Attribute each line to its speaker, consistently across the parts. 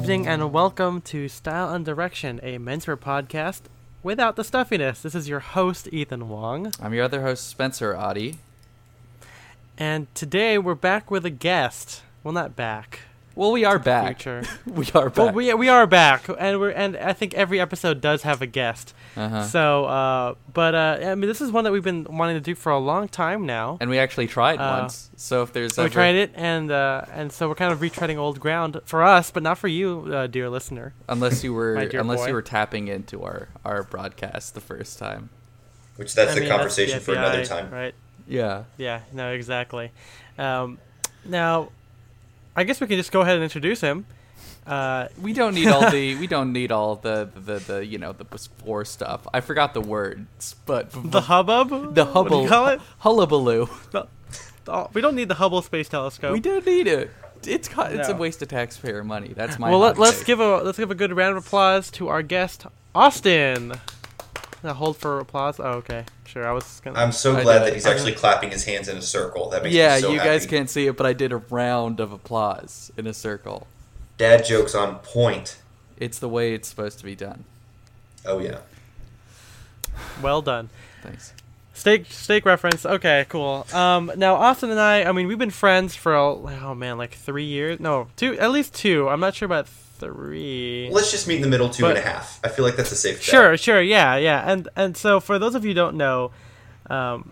Speaker 1: Good evening and welcome to Style and Direction, a mentor podcast without the stuffiness. This is your host, Ethan Wong.
Speaker 2: I'm your other host, Spencer Audie.
Speaker 1: And today we're back with a guest. Well, not back.
Speaker 2: Well, we are back.
Speaker 1: Future.
Speaker 2: we are back.
Speaker 1: Well, we, we are back, and we're and I think every episode does have a guest.
Speaker 2: uh-huh.
Speaker 1: So, uh, but uh, I mean, this is one that we've been wanting to do for a long time now.
Speaker 2: and we actually tried
Speaker 1: Uh,
Speaker 2: once. So if there's
Speaker 1: So we
Speaker 2: ever,
Speaker 1: tried it, and uh, and so we're kind of retreading old ground for us, but not for you, uh, dear listener.
Speaker 2: unless you were unless
Speaker 1: boy.
Speaker 2: you were tapping into our our broadcast the first time.
Speaker 3: Which that's
Speaker 1: I
Speaker 3: a
Speaker 1: mean,
Speaker 3: conversation
Speaker 1: the
Speaker 3: for another time.
Speaker 1: right?
Speaker 2: Yeah.
Speaker 1: Yeah, no, exactly. Um, now, I guess we can just go ahead and introduce him. Uh,
Speaker 2: We don't need all the we don't need all the the, the, you know the before stuff. I forgot the words, but
Speaker 1: the hubbub.
Speaker 2: the
Speaker 1: What do
Speaker 2: hubble
Speaker 1: you call it?
Speaker 2: hullabaloo.
Speaker 1: The- the- we don't need the Hubble Space Telescope.
Speaker 2: We don't need it. It's co- it's a waste of taxpayer money. That's my
Speaker 1: well, Let, let's give a let's give a good round of applause to our guest, Austin. Now hold for applause. Oh, okay, sure. I was gonna.
Speaker 3: I'm so
Speaker 2: I
Speaker 3: glad
Speaker 2: did.
Speaker 3: that he's actually clapping his hands in a circle. That makes
Speaker 2: Yeah,
Speaker 3: me so
Speaker 2: you
Speaker 3: happy.
Speaker 2: guys can't see it, but I did a round of applause in a circle.
Speaker 3: Dad jokes on point.
Speaker 2: It's the way it's supposed to be done.
Speaker 3: Oh yeah.
Speaker 1: well done.
Speaker 2: Thanks.
Speaker 1: Steak steak reference. Okay, cool. Um, now Austin and I. I mean, we've been friends for oh man, like three years. No, two. At least two. I'm not sure about three.
Speaker 3: Let's just meet in the middle, two
Speaker 1: But-
Speaker 3: and a half. I feel like that's a safe bet.
Speaker 1: Sure, sure, yeah, yeah, and and so for those of you who don't know, um,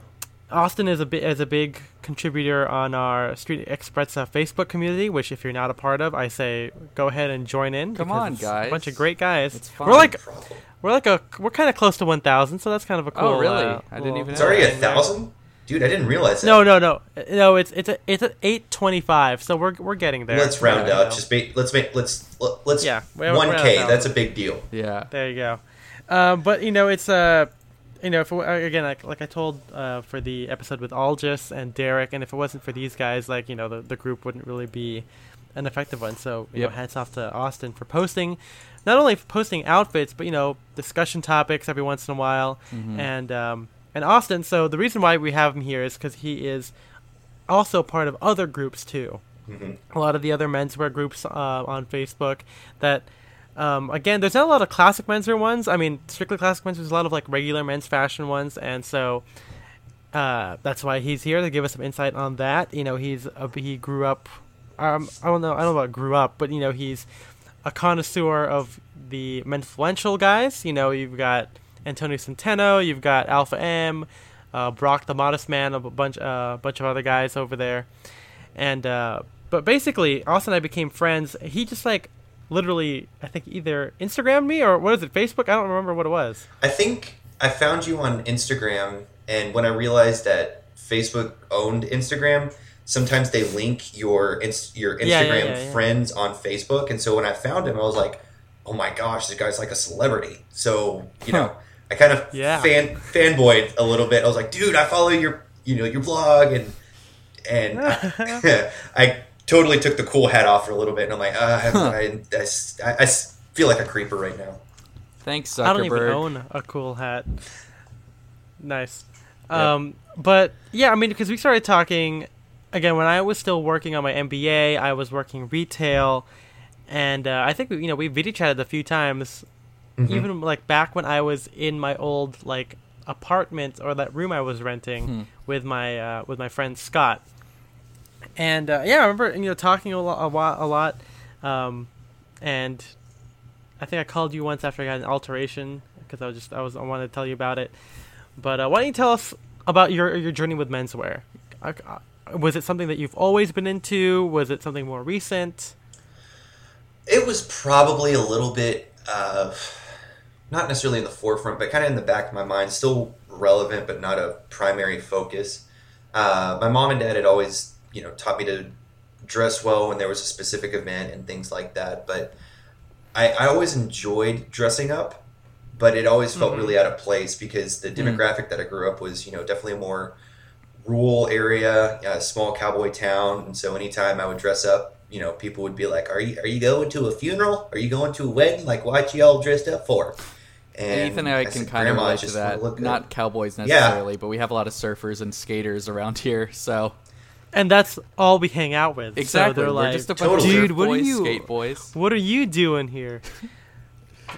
Speaker 1: Austin is a bi- is a big contributor on our Street x Sprezza uh, Facebook community. Which, if you're not a part of, I say go ahead and join in.
Speaker 2: Come on, guys.
Speaker 1: A bunch of great guys.
Speaker 2: It's
Speaker 1: We're like we're like a we're kind of close to 1,000, so that's kind of a cool.
Speaker 2: Oh, really?
Speaker 1: uh,
Speaker 2: I didn't
Speaker 1: little
Speaker 2: even
Speaker 3: It's already a thousand, dude. I didn't realize that.
Speaker 1: No, no, no, no. It's it's a, it's at 825, so we're we're getting there.
Speaker 3: Let's round
Speaker 1: Yeah,
Speaker 3: up.
Speaker 1: know.
Speaker 3: Just make, let's make let's let- let's
Speaker 1: Yeah, we're- we're
Speaker 3: one
Speaker 1: at a
Speaker 3: k.
Speaker 1: thousand.
Speaker 3: That's a big deal.
Speaker 2: Yeah.
Speaker 1: There you go. Um, but you know, it's uh, you know, if it, again, like, like I told uh, for the episode with Algis and Derek, and if it wasn't for these guys, like you know, the, the group wouldn't really be an effective one. So you
Speaker 2: Yep.
Speaker 1: know, hats off to Austin for posting, not only for posting outfits, but you know, discussion topics every once in a while,
Speaker 2: Mhm.
Speaker 1: and um, and Austin. So the reason why we have him here is because he is also part of other groups too.
Speaker 3: Hmm
Speaker 1: a lot of the other menswear groups uh, on Facebook that um, again there's not a lot of classic menswear ones. I mean strictly classic menswear there's a lot of like regular men's fashion ones and so uh, that's why he's here to give us some insight on that. You know he's he grew up um, I don't know I don't know about grew up but you know he's a connoisseur of the menfluential guys. You know you've got Antonio Centeno you've got Alpha M uh, Brock the Modest Man a bunch a uh, bunch of other guys over there. And uh, but basically austin and i became friends. He just like literally i think either instagrammed me or what is it facebook? I don't remember what it was.
Speaker 3: I think I found you on Instagram, and when I realized that Facebook owned Instagram, sometimes they link your your Instagram
Speaker 1: Yeah, yeah, yeah,
Speaker 3: friends on Facebook, and so when I found him, I was like, "Oh my gosh, this guy's like a celebrity." So you know, I kind of
Speaker 1: Yeah.
Speaker 3: fan fanboyed a little bit. I was like, "Dude, I follow your you know your blog," and and I, I totally took the cool hat off for a little bit, and I'm like, uh, I, I, I s- I s- feel like a creeper right now.
Speaker 2: Thanks, Zuckerberg.
Speaker 1: i don't even own a cool hat nice
Speaker 2: Yep.
Speaker 1: um but yeah i mean because we started talking again when i was still working on my mba i was working retail and uh, i think we, you know we video chatted a few times
Speaker 3: Mhm.
Speaker 1: even like back when I was in my old like apartment or that room I was renting
Speaker 2: Hmm.
Speaker 1: with my uh, with my friend Scott. And uh, yeah, I remember you know talking a lot, a, wa- a lot, um, and I think I called you once after I got an alteration because I was just I was I wanted to tell you about it. But uh, why don't you tell us about your your journey with menswear? Was it something that you've always been into? Was it something more recent?
Speaker 3: It was probably a little bit, uh, not necessarily in the forefront, but kind of in the back of my mind, still relevant, but not a primary focus. Uh, my mom and dad had always, you know, taught me to dress well when there was a specific event and things like that. But I, I always enjoyed dressing up, but it always felt
Speaker 1: Mhm.
Speaker 3: really out of place because the
Speaker 2: Mm.
Speaker 3: demographic that I grew up was, you know, definitely a more rural area, a small cowboy town, and so anytime I would dress up, you know, people would be like, "Are you are you going to a funeral? Are you going to a wedding? Like, what you all dressed up for?"
Speaker 2: And Ethan and I, can
Speaker 3: said,
Speaker 2: kind of relate to that.
Speaker 3: look good."
Speaker 2: Not cowboys
Speaker 3: Yeah.
Speaker 2: necessarily, but we have a lot of surfers and skaters around here, so
Speaker 1: and that's all we hang out with.
Speaker 2: Exactly.
Speaker 1: So they're
Speaker 2: We're
Speaker 1: like,
Speaker 2: just a bunch
Speaker 3: Totally.
Speaker 2: of
Speaker 1: dude,
Speaker 2: surf
Speaker 1: what are
Speaker 2: boys,
Speaker 1: you?
Speaker 2: skate boys.
Speaker 1: What are you doing here?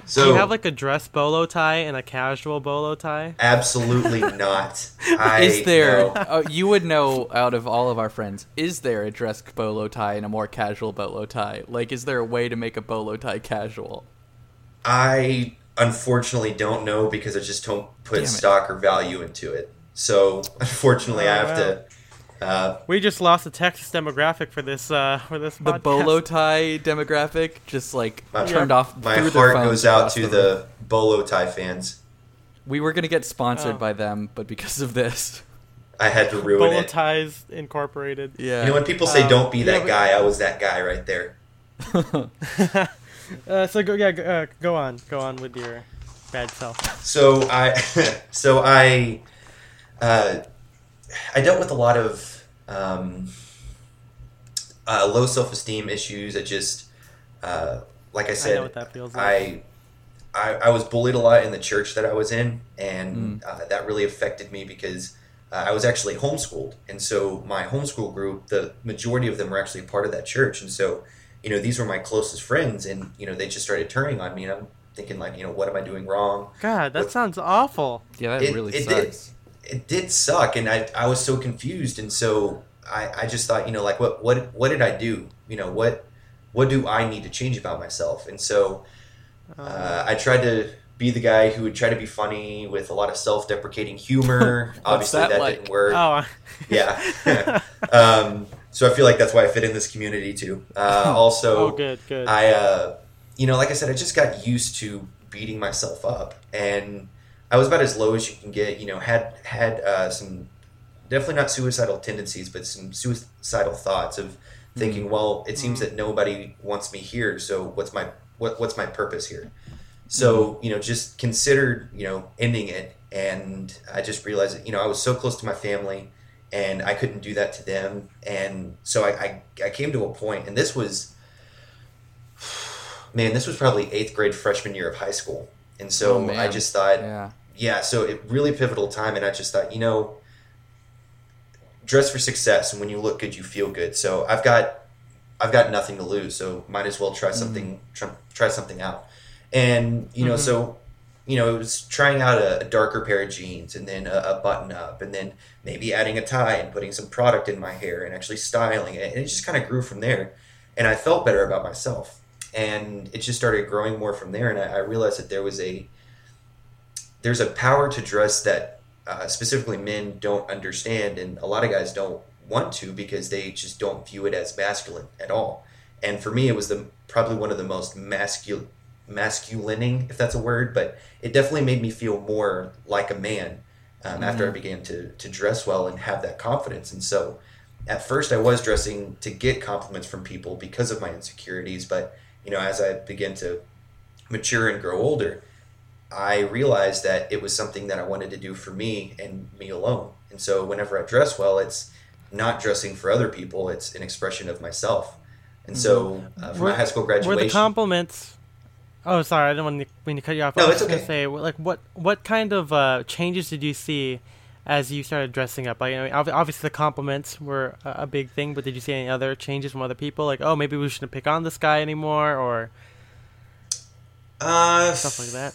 Speaker 3: So
Speaker 1: Do you have like a dress bolo tie and a casual bolo tie?
Speaker 3: absolutely not. I,
Speaker 2: Is there?
Speaker 3: no.
Speaker 2: uh, you would know out of all of our friends. Is there a dress bolo tie and a more casual bolo tie? Like, is there a way to make a bolo tie casual?
Speaker 3: I unfortunately don't know because I just don't put
Speaker 2: Damn it.
Speaker 3: stock or value into it. So unfortunately, I
Speaker 1: Oh,
Speaker 3: have to. Uh,
Speaker 1: We just lost the Texas demographic for this uh for this
Speaker 2: The
Speaker 1: podcast.
Speaker 2: bolo tie demographic just like
Speaker 3: My-
Speaker 2: turned off.
Speaker 3: my heart goes out to
Speaker 2: room.
Speaker 3: the bolo tie fans.
Speaker 2: We were gonna get sponsored
Speaker 1: Oh.
Speaker 2: by them, but because of this,
Speaker 3: I had to ruin
Speaker 1: Bolo
Speaker 3: it.
Speaker 1: ties incorporated.
Speaker 2: yeah.
Speaker 3: You know when people say
Speaker 1: Um,
Speaker 3: "Don't be that
Speaker 1: but-
Speaker 3: guy," I was that guy right there.
Speaker 1: Uh, so go yeah go, uh, go on go on with your bad self.
Speaker 3: So I, so I, uh, I dealt with a lot of um, uh, low self esteem issues. I just, uh, like I
Speaker 1: I
Speaker 3: said,
Speaker 1: know what that feels like.
Speaker 3: I, I, I was bullied a lot in the church that I was in, and uh, that really affected me because uh, I was actually homeschooled, and so my homeschool group, the majority of them were actually part of that church, and so you know these were my closest friends, and you know they just started turning on me, and I'm thinking like, you know, what am I doing wrong?
Speaker 1: God, that
Speaker 3: what-
Speaker 1: sounds awful.
Speaker 2: yeah, that
Speaker 3: It-
Speaker 2: really
Speaker 3: it did.
Speaker 2: sucks.
Speaker 3: It did suck, and I, I was so confused, and so I, I just thought, you know, like what what what did I do? You know, what what do I need to change about myself? And so uh, I tried to be the guy who would try to be funny with a lot of self-deprecating humor. Obviously,
Speaker 2: that
Speaker 3: that,
Speaker 2: like?
Speaker 3: didn't work.
Speaker 1: oh,
Speaker 3: Yeah. um, so I feel like that's why I fit in this community too. Uh, also,
Speaker 1: oh, good, good.
Speaker 3: I, uh, you know, like I said, I just got used to beating myself up, and I was about as low as you can get. You know, had had uh, some definitely not suicidal tendencies, but some suicidal thoughts of thinking, well, it seems that nobody wants me here, so what's my what, what's my purpose here? So you know, just considered you know ending it, and I just realized that you know I was so close to my family, and I couldn't do that to them, and so I I, I came to a point, and this was man, this was probably eighth grade freshman year of high school. And so
Speaker 2: Oh.
Speaker 3: I just thought,
Speaker 2: Yeah.
Speaker 3: yeah, so it really pivotal time. And I just thought, you know, dress for success. And when you look good, you feel good. So I've got, I've got nothing to lose. So might as well try something, try, try something out. And, you know,
Speaker 1: Mhm.
Speaker 3: so, you know, it was trying out a, a darker pair of jeans and then a, a button up and then maybe adding a tie and putting some product in my hair and actually styling it. And it just kind of grew from there. And I felt better about myself. And it just started growing more from there. And I, I realized that there was a, there's a power to dress that uh, specifically men don't understand. And a lot of guys don't want to because they just don't view it as masculine at all. And for me, it was the probably one of the most masculine masculining, if that's a word, but it definitely made me feel more like a man um, after I began to to dress well and have that confidence. And so, at first, I was dressing to get compliments from people because of my insecurities, but you know, as I began to mature and grow older, I realized that it was something that I wanted to do for me and me alone. And so, whenever I dress well, it's not dressing for other people; it's an expression of myself. And so, uh, for
Speaker 1: Were-
Speaker 3: my high school graduation, Were
Speaker 1: the compliments? Oh, sorry, I didn't want to, mean to cut you off.
Speaker 3: No,
Speaker 1: I was
Speaker 3: it's okay.
Speaker 1: say, like, what what kind of uh, changes did you see as you started dressing up? Like, I mean, obviously the compliments were a, a big thing, but did you see any other changes from other people? Like, oh, maybe we shouldn't pick on this guy anymore, or
Speaker 3: uh,
Speaker 1: stuff like that.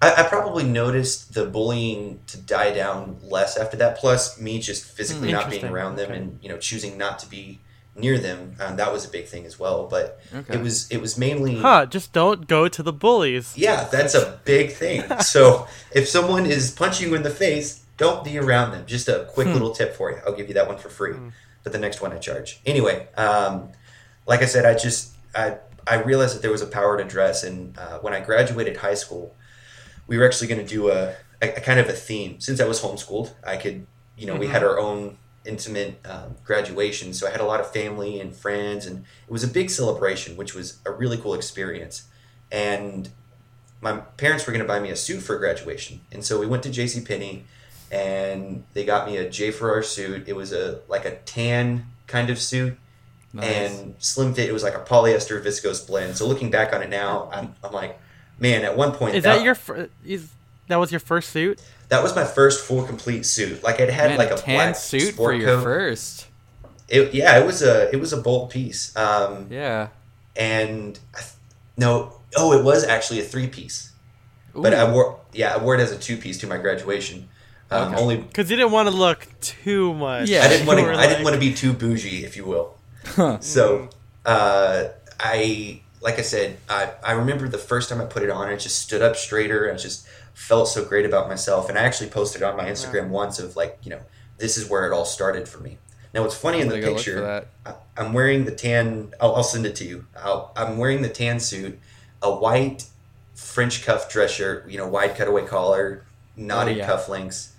Speaker 3: I, I probably noticed the bullying to die down less after that. Plus, me just physically
Speaker 1: Hmm,
Speaker 3: not being around them
Speaker 1: Okay.
Speaker 3: and you know choosing not to be near them. Um, that was a big thing as well. But
Speaker 2: Okay.
Speaker 3: it was it was mainly
Speaker 1: Huh? Just don't go to the bullies.
Speaker 3: yeah, that's a big thing. so if someone is punching you in the face, don't be around them. Just a quick
Speaker 1: Hmm.
Speaker 3: little tip for you. I'll give you that one for free.
Speaker 1: Hmm.
Speaker 3: But the next one I charge. Anyway, um, like I said, I just I I realized that there was a power to dress, and uh, when I graduated high school, we were actually going to do a, a, a kind of a theme. Since I was homeschooled, I could you know we
Speaker 1: Mhm.
Speaker 3: had our own intimate um, graduation, so I had a lot of family and friends, and it was a big celebration, which was a really cool experience. And my parents were going to buy me a suit for graduation, and so we went to J.C. Penney, and they got me a J Ferrar suit. It was a like a tan kind of suit,
Speaker 2: Nice.
Speaker 3: and slim fit. It was like a polyester viscose blend. So looking back on it now, I'm, I'm like, man, at one point
Speaker 1: Is that your fir- is that was your first suit?
Speaker 3: That was my first full complete suit. Like it had
Speaker 2: Man,
Speaker 3: like
Speaker 2: a
Speaker 3: a
Speaker 2: tan
Speaker 3: black
Speaker 2: suit for
Speaker 3: sport
Speaker 2: your
Speaker 3: coat.
Speaker 2: first.
Speaker 3: it, yeah, it was a it was a bold piece. Um,
Speaker 2: Yeah.
Speaker 3: and I th- no, oh, it was actually a three piece. But I wore yeah, I wore it as a two piece to my graduation. Um,
Speaker 2: Okay.
Speaker 3: Only
Speaker 1: Because you didn't want to look too much.
Speaker 2: Yeah.
Speaker 3: I didn't want to
Speaker 1: You were
Speaker 3: I didn't want to be too bougie, if you will.
Speaker 2: Huh.
Speaker 3: So uh, I like I said, I, I remember the first time I put it on, it just stood up straighter and just felt so great about myself. And I actually posted on my Instagram once of like, you know, this is where it all started for me. Now what's funny in
Speaker 2: I'm
Speaker 3: the
Speaker 2: gonna go look for
Speaker 3: picture,
Speaker 2: that.
Speaker 3: I- I'm wearing the tan. I'll, I'll send it to you. I'll, I'm wearing the tan suit, a white French cuff dress shirt, you know, wide cutaway collar, knotted
Speaker 2: Oh, yeah.
Speaker 3: cufflinks,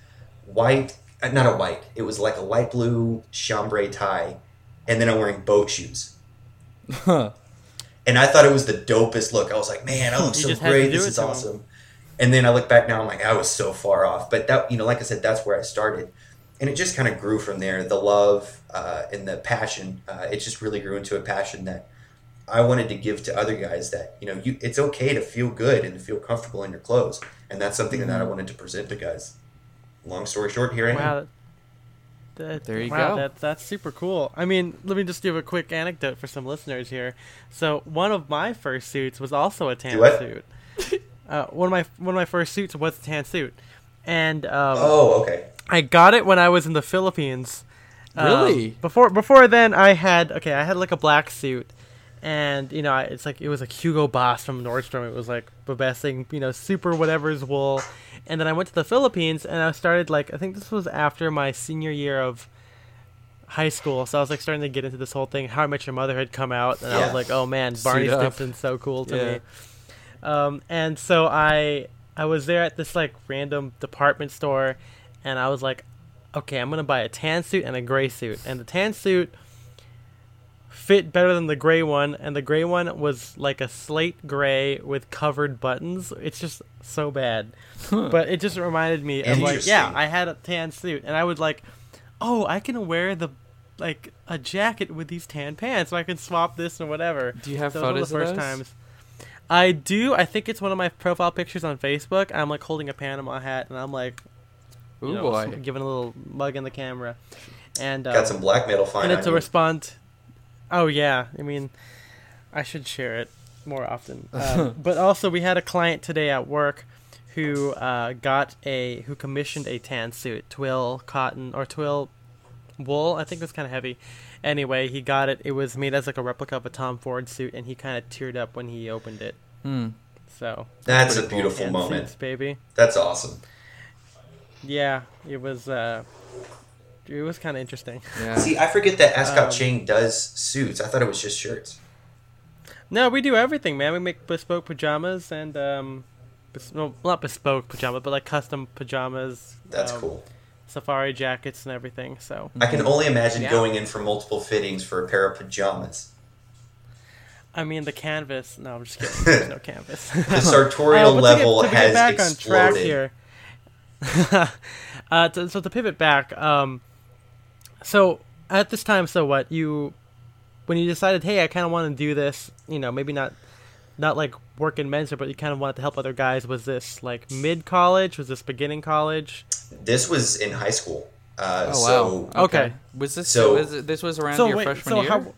Speaker 3: white, uh, not a white. It was like a light blue chambray tie, and then I'm wearing boat shoes.
Speaker 2: Huh.
Speaker 3: And I thought it was the dopest look. I was like, man, I look so
Speaker 1: just had to
Speaker 3: great.
Speaker 1: do
Speaker 3: This
Speaker 1: it
Speaker 3: is
Speaker 1: to 'em.
Speaker 3: Awesome. And then I look back now, I'm like, I was so far off. But that, you know, like I said, that's where I started. And it just kind of grew from there. The love uh, and the passion, uh, it just really grew into a passion that I wanted to give to other guys that, you know, you, it's okay to feel good and to feel comfortable in your clothes. And that's something that I
Speaker 1: Mm-hmm.
Speaker 3: wanted to present to guys. Long story short, here I am.
Speaker 1: That,
Speaker 2: There you
Speaker 1: wow,
Speaker 2: go.
Speaker 1: That, that's super cool. I mean, let me just give a quick anecdote for some listeners here. So, one of my first suits was also a tan suit. uh, one of my one of my first suits was a tan suit, and um,
Speaker 3: Oh, okay.
Speaker 1: I got it when I was in the Philippines. Um,
Speaker 2: Really?
Speaker 1: before before then, I had okay, I had like a black suit, and you know, I- it's like it was like Hugo Boss from Nordstrom. It was like the best thing, you know, super whatever's wool. And then I went to the Philippines, and I started like I think this was after my senior year of high school, so I was like starting to get into this whole thing. How I Met Your Mother had come out, and I was like, oh man, Barney
Speaker 2: Suit up.
Speaker 1: Stinson's so cool to
Speaker 2: Yeah.
Speaker 1: me. Um, and so I I was there at this like random department store, and I was like, okay, I'm gonna buy a tan suit and a gray suit, and the tan suit fit better than the gray one, and the gray one was like a slate gray with covered buttons. It's just so bad, but it just reminded me of like, yeah, I had a tan suit, and I would like, oh, I can wear the like a jacket with these tan pants, so I can swap this and whatever.
Speaker 2: Do you have
Speaker 1: So it was
Speaker 2: photos
Speaker 1: one
Speaker 2: of
Speaker 1: of the
Speaker 2: those?
Speaker 1: first times. I do. I think it's one of my profile pictures on Facebook. I'm like holding a Panama hat, and I'm like,
Speaker 2: Ooh
Speaker 1: you know,
Speaker 2: boy.
Speaker 1: giving a little mug in the camera, and um,
Speaker 3: Got some black metal fine
Speaker 1: and
Speaker 3: on
Speaker 1: it's a
Speaker 3: you.
Speaker 1: respond. Oh yeah, I mean, I should share it more often. Um, but also, we had a client today at work who uh, got a who commissioned a tan suit, twill cotton or twill wool. I think it was kind of heavy. Anyway, he got it. It was made as like a replica of a Tom Ford suit, and he kind of teared up when he opened it.
Speaker 2: Hmm.
Speaker 1: So
Speaker 3: That's a
Speaker 2: pretty cool.
Speaker 3: beautiful moment.
Speaker 1: suits, baby.
Speaker 3: That's awesome.
Speaker 1: Yeah, it was. Uh, it was kind of interesting.
Speaker 2: Yeah.
Speaker 3: See, I forget that Ascot
Speaker 1: Um,
Speaker 3: Chang does suits. I thought it was just shirts.
Speaker 1: No, we do everything, man. We make bespoke pajamas and um, bes- well, not bespoke pajama, but like custom pajamas.
Speaker 3: That's
Speaker 1: um,
Speaker 3: cool.
Speaker 1: Safari jackets and everything. So
Speaker 3: I can only imagine
Speaker 1: Yeah.
Speaker 3: going in for multiple fittings for a pair of pajamas.
Speaker 1: I mean the canvas. No, I'm just kidding. There's no canvas.
Speaker 3: The sartorial
Speaker 1: Uh, but to
Speaker 3: level
Speaker 1: get, to
Speaker 3: has
Speaker 1: back
Speaker 3: exploded.
Speaker 1: on track here. uh, to, so to pivot back, um, so at this time, so what you when you decided, hey, I kind of want to do this, you know, maybe not not like work in men's, but you kind of wanted to help other guys. Was this like mid college? Was this beginning college?
Speaker 3: This was in high school. Uh,
Speaker 2: Oh
Speaker 3: so
Speaker 2: wow.
Speaker 1: Okay.
Speaker 2: Was this
Speaker 3: So-
Speaker 2: was it- this was around
Speaker 1: so
Speaker 2: your
Speaker 1: wait,
Speaker 2: freshman
Speaker 1: so
Speaker 2: year?
Speaker 1: how?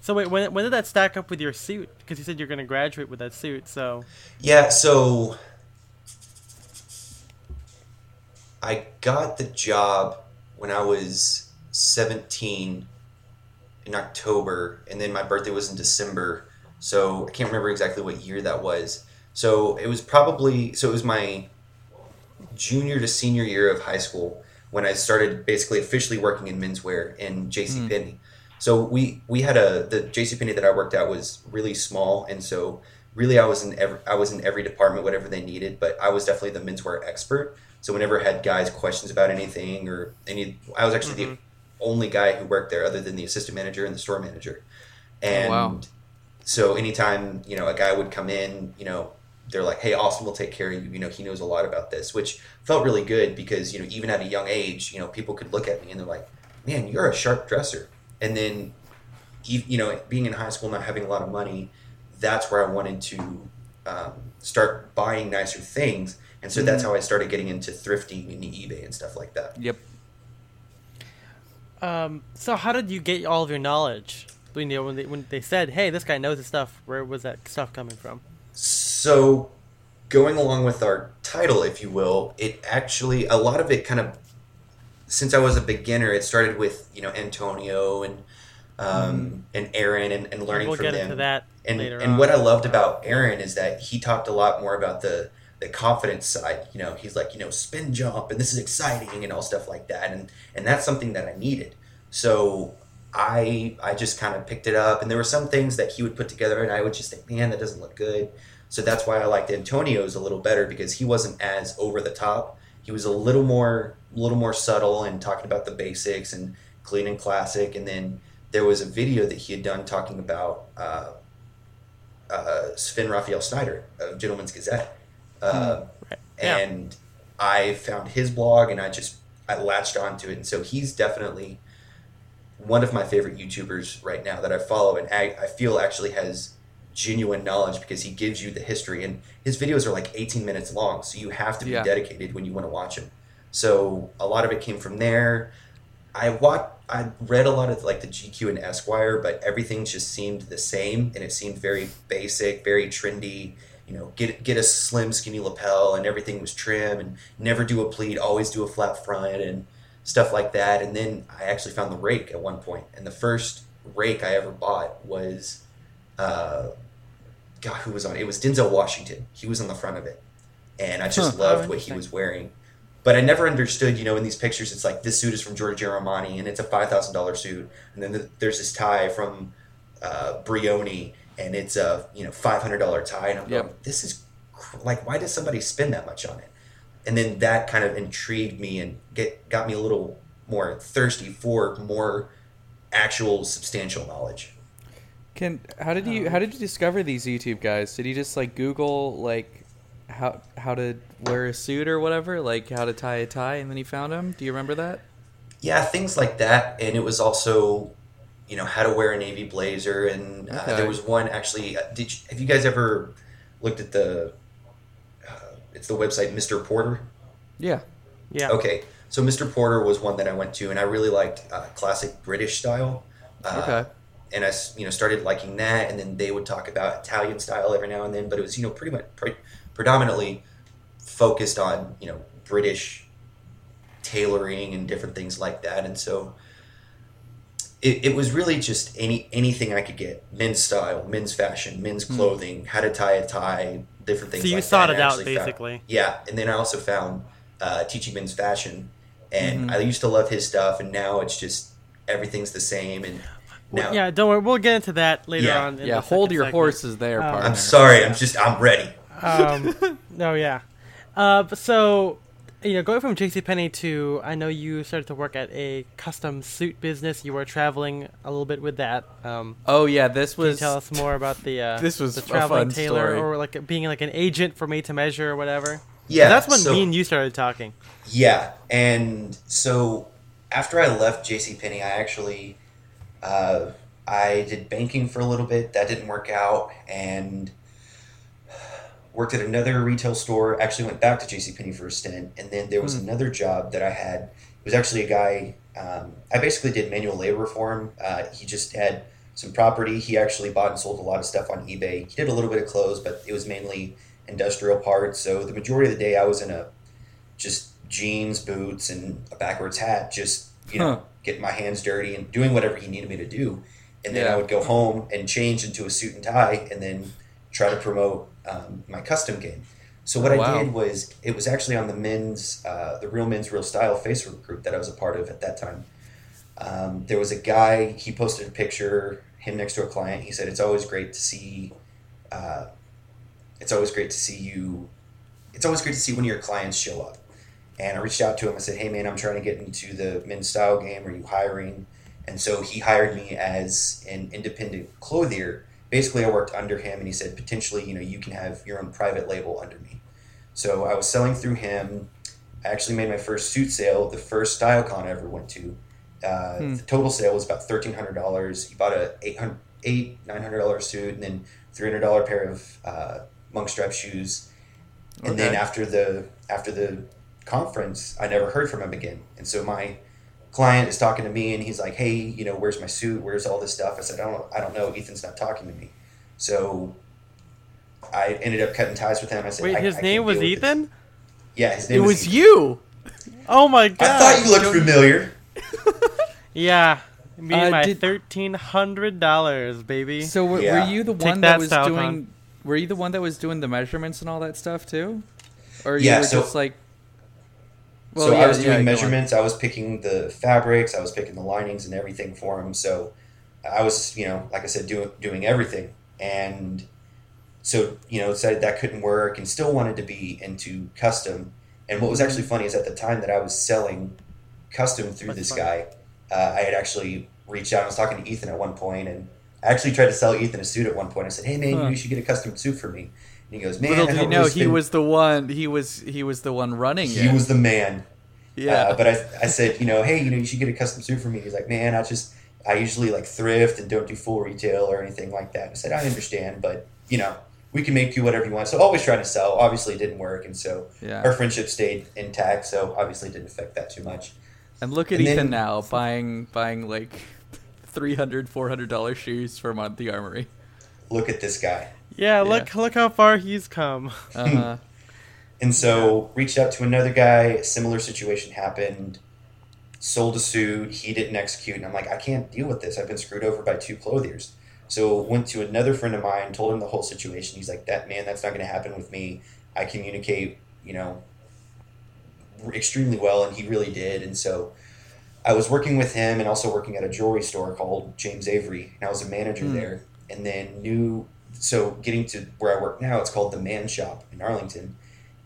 Speaker 1: So wait, when when did that stack up with your suit? Because you said you're going to graduate with that suit. So
Speaker 3: yeah, so I got the job when I was 17 in October, and then my birthday was in December. So I can't remember exactly what year that was. So it was probably so it was my junior to senior year of high school when I started basically officially working in menswear in JC hmm. Penney. So we we had a the JC Penney that I worked at was really small, and so really I was in every, I was in every department whatever they needed, but I was definitely the menswear expert. So whenever I had guys questions about anything or any, I was actually the mm-hmm. only guy who worked there other than the assistant manager and the store manager. Oh, and
Speaker 2: wow.
Speaker 3: So anytime you know a guy would come in, you know they're like, "Hey, Austin will take care of you." You know, he knows a lot about this, which felt really good because you know even at a young age, you know people could look at me and they're like, "Man, you're a sharp dresser." And then, you you know, being in high school, not having a lot of money, that's where I wanted to um, start buying nicer things, and so that's how I started getting into thrifting and eBay and stuff like that.
Speaker 2: Yep.
Speaker 1: Um, so how did you get all of your knowledge? When you know, when they when they said, "Hey, this guy knows his stuff," where was that stuff coming from?
Speaker 3: So, going along with our title, if you will, it actually a lot of it kind of since I was a beginner, it started with you know Antonio and um, and Aaron and, and learning
Speaker 1: we'll
Speaker 3: from
Speaker 1: get
Speaker 3: them.
Speaker 1: into that
Speaker 3: and
Speaker 1: later
Speaker 3: and
Speaker 1: on.
Speaker 3: what I loved about Aaron is that he talked a lot more about the the confidence side. You know, he's like, you know, spin jump and this is exciting and all stuff like that. And and that's something that I needed. So I I just kind of picked it up and there were some things that he would put together and I would just think, man, that doesn't look good. So that's why I liked Antonio's a little better because he wasn't as over the top. He was a little more little more subtle and talking about the basics and clean and classic. And then there was a video that he had done talking about uh, uh, Sven Raphael Schneider of Gentleman's Gazette. Uh,
Speaker 1: Right. Yeah.
Speaker 3: And I found his blog and I just I latched onto it. And so he's definitely one of my favorite YouTubers right now that I follow and I, I feel actually has genuine knowledge because he gives you the history. And his videos are like 18 minutes long so you have to be
Speaker 2: Yeah.
Speaker 3: dedicated when you want to watch him. So a lot of it came from there. I watched i read a lot of like the gq and esquire but everything just seemed the same and it seemed very basic very trendy. You know get get a slim skinny lapel and everything was trim and never do a pleat always do a flat front and stuff like that and then i actually found the rake at one point and the first rake i ever bought was uh, God, who was on it? It was Denzel Washington. He was on the front of it, and I just
Speaker 2: Huh.
Speaker 3: loved
Speaker 1: Oh,
Speaker 3: what he was wearing. But I never understood, you know, in these pictures, it's like this suit is from Giorgio Armani, and it's a five thousand dollar suit, and then the, there's this tie from uh, Brioni, and it's a you know five hundred dollar tie, and I'm
Speaker 2: Yep.
Speaker 3: going, this is cr- like, why does somebody spend that much on it? And then that kind of intrigued me and get got me a little more thirsty for more actual substantial knowledge.
Speaker 2: Can how did you how did you discover these YouTube guys? Did you just like Google like how how to wear a suit or whatever, like how to tie a tie, and then you found them? Do you remember that?
Speaker 3: yeah things like that and it was also you know how to wear a navy blazer and uh,
Speaker 2: Okay.
Speaker 3: there was one actually uh, did you, have you guys ever looked at the it's the website mr porter
Speaker 2: Yeah.
Speaker 1: yeah.
Speaker 3: okay so mr porter was one that i went to and i really liked uh, classic british style uh,
Speaker 2: Okay.
Speaker 3: and I, you know, started liking that. And then they would talk about Italian style every now and then, but it was, you know, pretty much pre- predominantly focused on, you know, British tailoring and different things like that. And so it, it was really just any anything I could get: men's style, men's fashion, men's
Speaker 2: Hmm.
Speaker 3: clothing, how to tie a tie, different things.
Speaker 1: So you
Speaker 3: like
Speaker 1: sought
Speaker 3: that.
Speaker 1: it
Speaker 3: I
Speaker 1: out
Speaker 3: actually found-
Speaker 1: basically.
Speaker 3: yeah, and then I also found uh, teaching men's fashion, and
Speaker 2: Mhm.
Speaker 3: I used to love his stuff, and now it's just everything's the same. And now,
Speaker 1: Yeah, don't worry. We'll get into that later
Speaker 3: Yeah.
Speaker 1: on. in
Speaker 2: Yeah.
Speaker 1: the
Speaker 2: Hold your
Speaker 1: segment.
Speaker 2: horses there,
Speaker 1: Um,
Speaker 2: partner.
Speaker 3: I'm sorry, I'm just I'm ready.
Speaker 1: um, no, yeah. Uh, so, you know, going from JCPenney to, I know you started to work at a custom suit business. You were traveling a little bit with that. Um,
Speaker 2: Oh yeah, this
Speaker 1: can you
Speaker 2: was
Speaker 1: tell us more about the uh,
Speaker 2: This was
Speaker 1: the traveling tailor
Speaker 2: story.
Speaker 1: or like being like an agent for Made to Measure or whatever?
Speaker 3: Yeah,
Speaker 1: that's when
Speaker 3: so-
Speaker 1: me and you started talking.
Speaker 3: Yeah, and so after I left JCPenney, I actually uh, I did banking for a little bit. That didn't work out, and worked at another retail store. Actually, went back to JCPenney for a stint, and then there was
Speaker 2: Hmm.
Speaker 3: another job that I had. It was actually a guy. Um, I basically did manual labor for him. Uh, he just had some property. He actually bought and sold a lot of stuff on eBay. He did a little bit of clothes, but it was mainly industrial parts. So the majority of the day, I was in a just jeans, boots, and a backwards hat, just you know,
Speaker 2: Huh.
Speaker 3: getting my hands dirty and doing whatever he needed me to do. And then
Speaker 2: Yeah.
Speaker 3: I would go home and change into a suit and tie, and then try to promote um, my custom game. So what
Speaker 2: Oh,
Speaker 3: I did was it was actually on the men's, uh, the Real Men's Real Style Facebook group that I was a part of at that time. Um, there was a guy. He posted a picture, him next to a client. He said, "It's always great to see. Uh, it's always great to see you. It's always great to see when your clients show up." And I reached out to him. I said, "Hey, man, I'm trying to get into the men's style game. Are you hiring?" And so he hired me as an independent clothier. Basically, I worked under him, and he said, "Potentially, you know, you can have your own private label under me." So I was selling through him. I actually made my first suit sale, the first StyleCon I ever went to. Uh,
Speaker 2: Hmm.
Speaker 3: The total sale was about thirteen hundred dollars. He bought a eight hundred, eight nine hundred dollar suit, and then three hundred dollar pair of uh, monk strap shoes. And then after the after the conference, I never heard from him again. And so my client is talking to me and he's like, "Hey, you know, where's my suit? Where's all this stuff?" I said, "I don't, I don't know. Ethan's not talking to me." So I ended up cutting ties with him. I said,
Speaker 1: Wait,
Speaker 3: I-
Speaker 1: his
Speaker 3: I
Speaker 1: name
Speaker 3: can't
Speaker 1: was
Speaker 3: deal with this."
Speaker 1: Ethan.
Speaker 3: Yeah, his
Speaker 1: It
Speaker 3: name
Speaker 1: was
Speaker 3: Ethan.
Speaker 1: you. Oh my god!
Speaker 3: I thought you looked familiar.
Speaker 1: Yeah, me and
Speaker 2: Uh,
Speaker 1: my
Speaker 2: did-
Speaker 1: thirteen hundred dollars, baby.
Speaker 2: So w-
Speaker 3: Yeah.
Speaker 2: were you the
Speaker 1: Take
Speaker 2: one
Speaker 1: that,
Speaker 2: that was doing?
Speaker 1: Con.
Speaker 2: Were you the one that was doing the measurements and all that stuff too? Or
Speaker 3: Yeah,
Speaker 2: you were
Speaker 3: so-
Speaker 2: just like.
Speaker 3: So I was doing
Speaker 2: on.
Speaker 3: measurements. I was picking the fabrics. I was picking the linings and everything for him. So I was, you know, like I said, doing doing everything. And so you know, decided that couldn't work, and still wanted to be into custom. And what was
Speaker 2: Mm-hmm.
Speaker 3: actually funny is at the time that I was selling custom through
Speaker 1: That's
Speaker 3: this
Speaker 1: funny.
Speaker 3: guy, uh, I had actually reached out. I was talking to Ethan at one point, and I actually tried to sell Ethan a suit at one point. I said, "Hey man,
Speaker 2: Huh.
Speaker 3: you should get a custom suit for me." He goes, "Man,
Speaker 2: Little you know he
Speaker 3: spend-"
Speaker 2: was the one. He was he was the one running
Speaker 3: he
Speaker 2: it.
Speaker 3: was the man."
Speaker 2: yeah.
Speaker 3: Uh, but I, I said, you know, hey, you know, you should get a custom suit for me. He's like, man, I just, I usually like thrift and don't do full retail or anything like that. I said, I understand, but you know, we can make you whatever you want. So always trying to sell. Obviously, it didn't work, and so
Speaker 2: yeah.
Speaker 3: our friendship stayed intact. So obviously, it didn't affect that too much.
Speaker 2: And look at
Speaker 3: And
Speaker 2: Ethan
Speaker 3: then-
Speaker 2: now buying buying like 300 400 dollar shoes from the Armoury.
Speaker 3: Look at this guy.
Speaker 1: Yeah, look look how far he's come.
Speaker 2: Uh-huh.
Speaker 3: And so reached out to another guy. Similar situation happened. Sold a suit. He didn't execute, and I'm like, I can't deal with this. I've been screwed over by two clothiers. So went to another friend of mine, told him the whole situation. He's like, that man, that's not going to happen with me. I communicate, you know, extremely well, and he really did. And so I was working with him, and also working at a jewelry store called James Avery, and I was a manager
Speaker 2: Hmm.
Speaker 3: there. And then knew, so getting to where I work now, it's called the Man Shop in Arlington.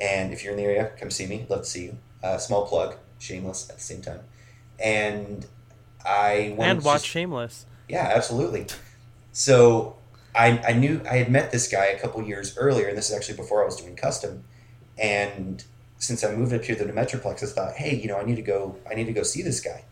Speaker 3: And if you're in the area, come see me. Love to see you. Uh, small plug, shameless at the same time. And I wanted
Speaker 1: and watch
Speaker 3: just-
Speaker 1: Shameless.
Speaker 3: yeah, absolutely. So I, I knew I had met this guy a couple years earlier, and this is actually before I was doing custom. And since I moved up here to the Metroplex, I thought, hey, you know, I need to go. I need to go see this guy.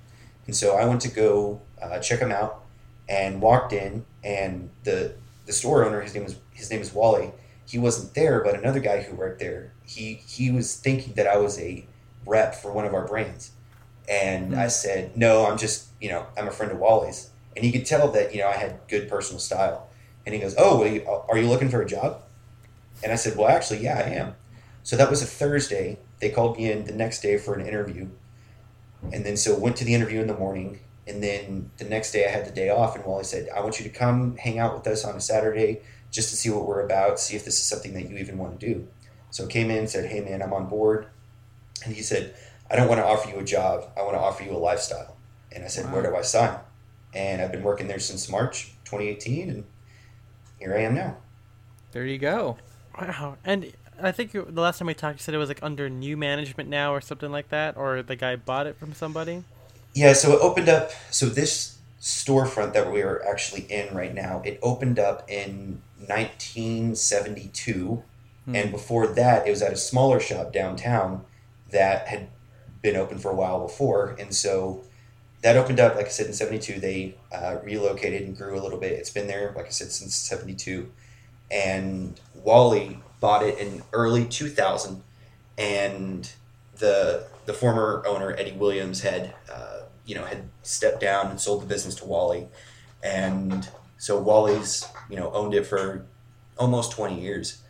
Speaker 3: And so I went to go uh, check him out, and walked in, and the the store owner, his name was his name is Wally. He wasn't there, but another guy who worked there. He he was thinking that I was a rep for one of our brands, and I
Speaker 2: Hmm.
Speaker 3: said, no, I'm just you know I'm a friend of Wally's and he could tell that you know I had good personal style. And he goes, "Oh, well, you, are you looking for a job?" And I said, "Well, actually, yeah, I am." So that was a Thursday. They called me in the next day for an interview, and then so went to the interview in the morning. And then the next day I had the day off, and Wally said, "I want you to come hang out with us on a Saturday just to see what we're about, see if this is something that you even want to do." So I came in and said, "Hey, man, I'm on board," and he said, "I don't want to offer you a job. I want to offer you a lifestyle." And I said,
Speaker 2: Wow.
Speaker 3: "Where do I sign?" and I've been working there since March 2018, and here I am now.
Speaker 2: There you go.
Speaker 1: Wow. And I think the last time we talked, you said it was like under new management now or something like that, or the guy bought it from somebody.
Speaker 3: Yeah, so it opened up. So this storefront that we are actually in right now, it opened up in 1972,
Speaker 2: Hmm.
Speaker 3: and before that, it was at a smaller shop downtown that had been open for a while before, and so that opened up. Like I said, in '72, they uh, relocated and grew a little bit. It's been there, like I said, since '72, and Wally bought it in early 2000, and the the former owner Eddie Williams had uh, you know had stepped down and sold the business to Wally, and so Wally's you know owned it for almost 20 years,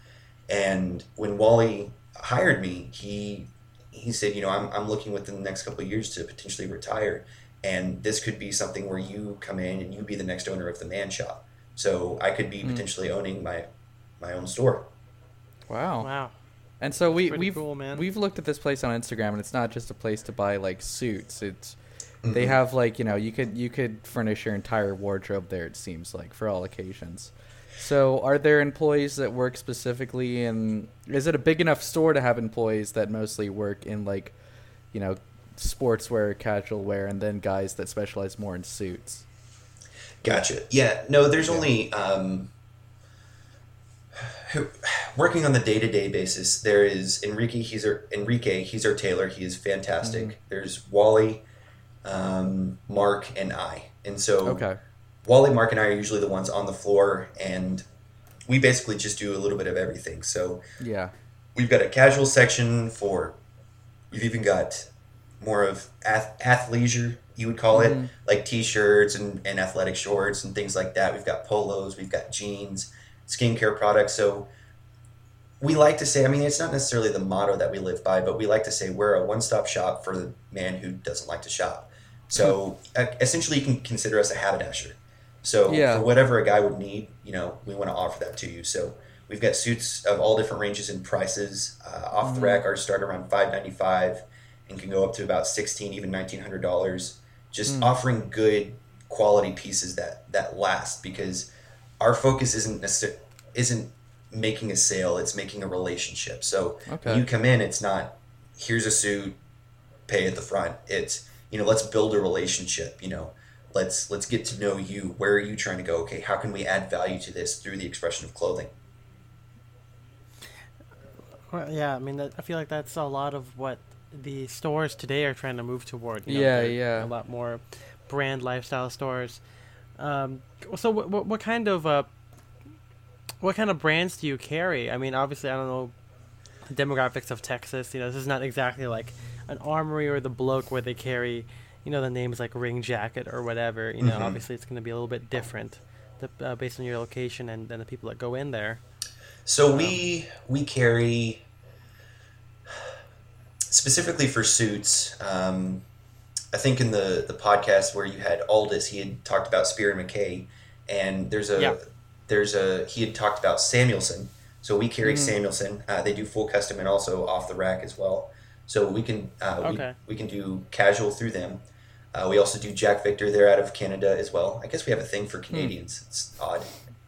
Speaker 3: and when Wally hired me, he he said you know I'm, I'm looking within the next couple of years to potentially retire, and this could be something where you come in and you be the next owner of the man shop, so I could be
Speaker 2: Mm.
Speaker 3: potentially owning my my own store.
Speaker 2: Wow.
Speaker 1: Wow.
Speaker 2: And so we
Speaker 1: Pretty
Speaker 2: we've
Speaker 1: cool, man.
Speaker 2: we've looked at this place on Instagram, and it's not just a place to buy like suits. It's they
Speaker 3: Mhm.
Speaker 2: have like you know you could you could furnish your entire wardrobe there. It seems like for all occasions. So are there employees that work specifically in? Is it a big enough store to have employees that mostly work in like, you know, sportswear, casual wear, and then guys that specialize more in suits?
Speaker 3: Gotcha. Yeah. No, there's
Speaker 2: Yeah.
Speaker 3: only um, who- working on the day to day basis. There is Enrique. He's our Enrique. He's our tailor. He is fantastic.
Speaker 2: Mhm.
Speaker 3: There's Wally, um, Mark, and I. And so
Speaker 2: Okay.
Speaker 3: Wally, Mark, and I are usually the ones on the floor, and we basically just do a little bit of everything. So
Speaker 2: Yeah.
Speaker 3: we've got a casual section for. We've even got more of ath- athleisure, you would call
Speaker 2: Mhm.
Speaker 3: it, like t-shirts and, and athletic shorts and things like that. We've got polos, we've got jeans, skincare products. So we like to say, I mean, it's not necessarily the motto that we live by, but we like to say we're a one-stop shop for the man who doesn't like to shop. So essentially, you can consider us a haberdasher. So
Speaker 2: Yeah.
Speaker 3: for whatever a guy would need, you know, we want to offer that to you. So we've got suits of all different ranges and prices. Uh, off the
Speaker 2: Mhm.
Speaker 3: rack, ours start around five ninety five, and can go up to about sixteen, even nineteen hundred dollars. Just
Speaker 2: Mm.
Speaker 3: offering good quality pieces that that last because our focus isn't necessarily isn't making a sale; it's making a relationship. So
Speaker 2: Okay.
Speaker 3: when you come in, it's not here's a suit, pay at the front. It's you know let's build a relationship. You know let's let's get to know you. Where are you trying to go? Okay, how can we add value to this through the expression of clothing?
Speaker 1: Well, yeah, I mean, that, I feel like that's a lot of what the stores today are trying to move toward. You know,
Speaker 2: Yeah, yeah.
Speaker 1: A lot more brand lifestyle stores. Um, so, what, what, what kind of uh, what kind of brands do you carry? I mean, obviously, I don't know the demographics of Texas. You know, this is not exactly like an Armoury or the bloke where they carry, you know, the names like Ring Jacket or whatever. You know,
Speaker 3: Mhm.
Speaker 1: obviously, it's going to be a little bit different, the, uh, based on your location and, and the people that go in there.
Speaker 3: So we we carry specifically for suits. Um, I think in the the podcast where you had Aldous, he had talked about Spier and Mackay, and there's a
Speaker 1: Yeah.
Speaker 3: there's a he had talked about Samuelsohn. So we carry
Speaker 2: Mhm.
Speaker 3: Samuelsohn. Uh, they do full custom and also off the rack as well. So we can uh,
Speaker 1: Okay.
Speaker 3: we, we can do casual through them. Uh, we also do Jack Victor. They're out of Canada as well. I guess we have a thing for Canadians. It's odd.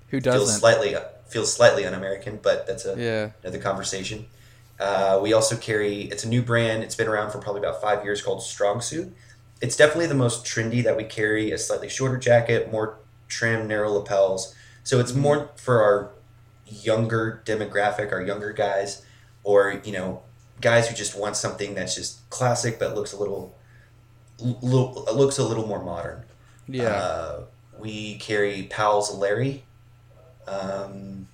Speaker 2: Who doesn't?
Speaker 3: slightly feels slightly un-American, but that's a
Speaker 2: yeah.
Speaker 3: another conversation. Uh, we also carry it's a new brand. It's been around for probably about five years called Strong Suit. It's definitely the most trendy that we carry. A slightly shorter jacket, more trim, narrow lapels. So it's more for our younger demographic, our younger guys, or you know, guys who just want something that's just classic but looks a little, little looks a little more modern.
Speaker 2: Yeah.
Speaker 3: Uh, we carry Powell's Larry um,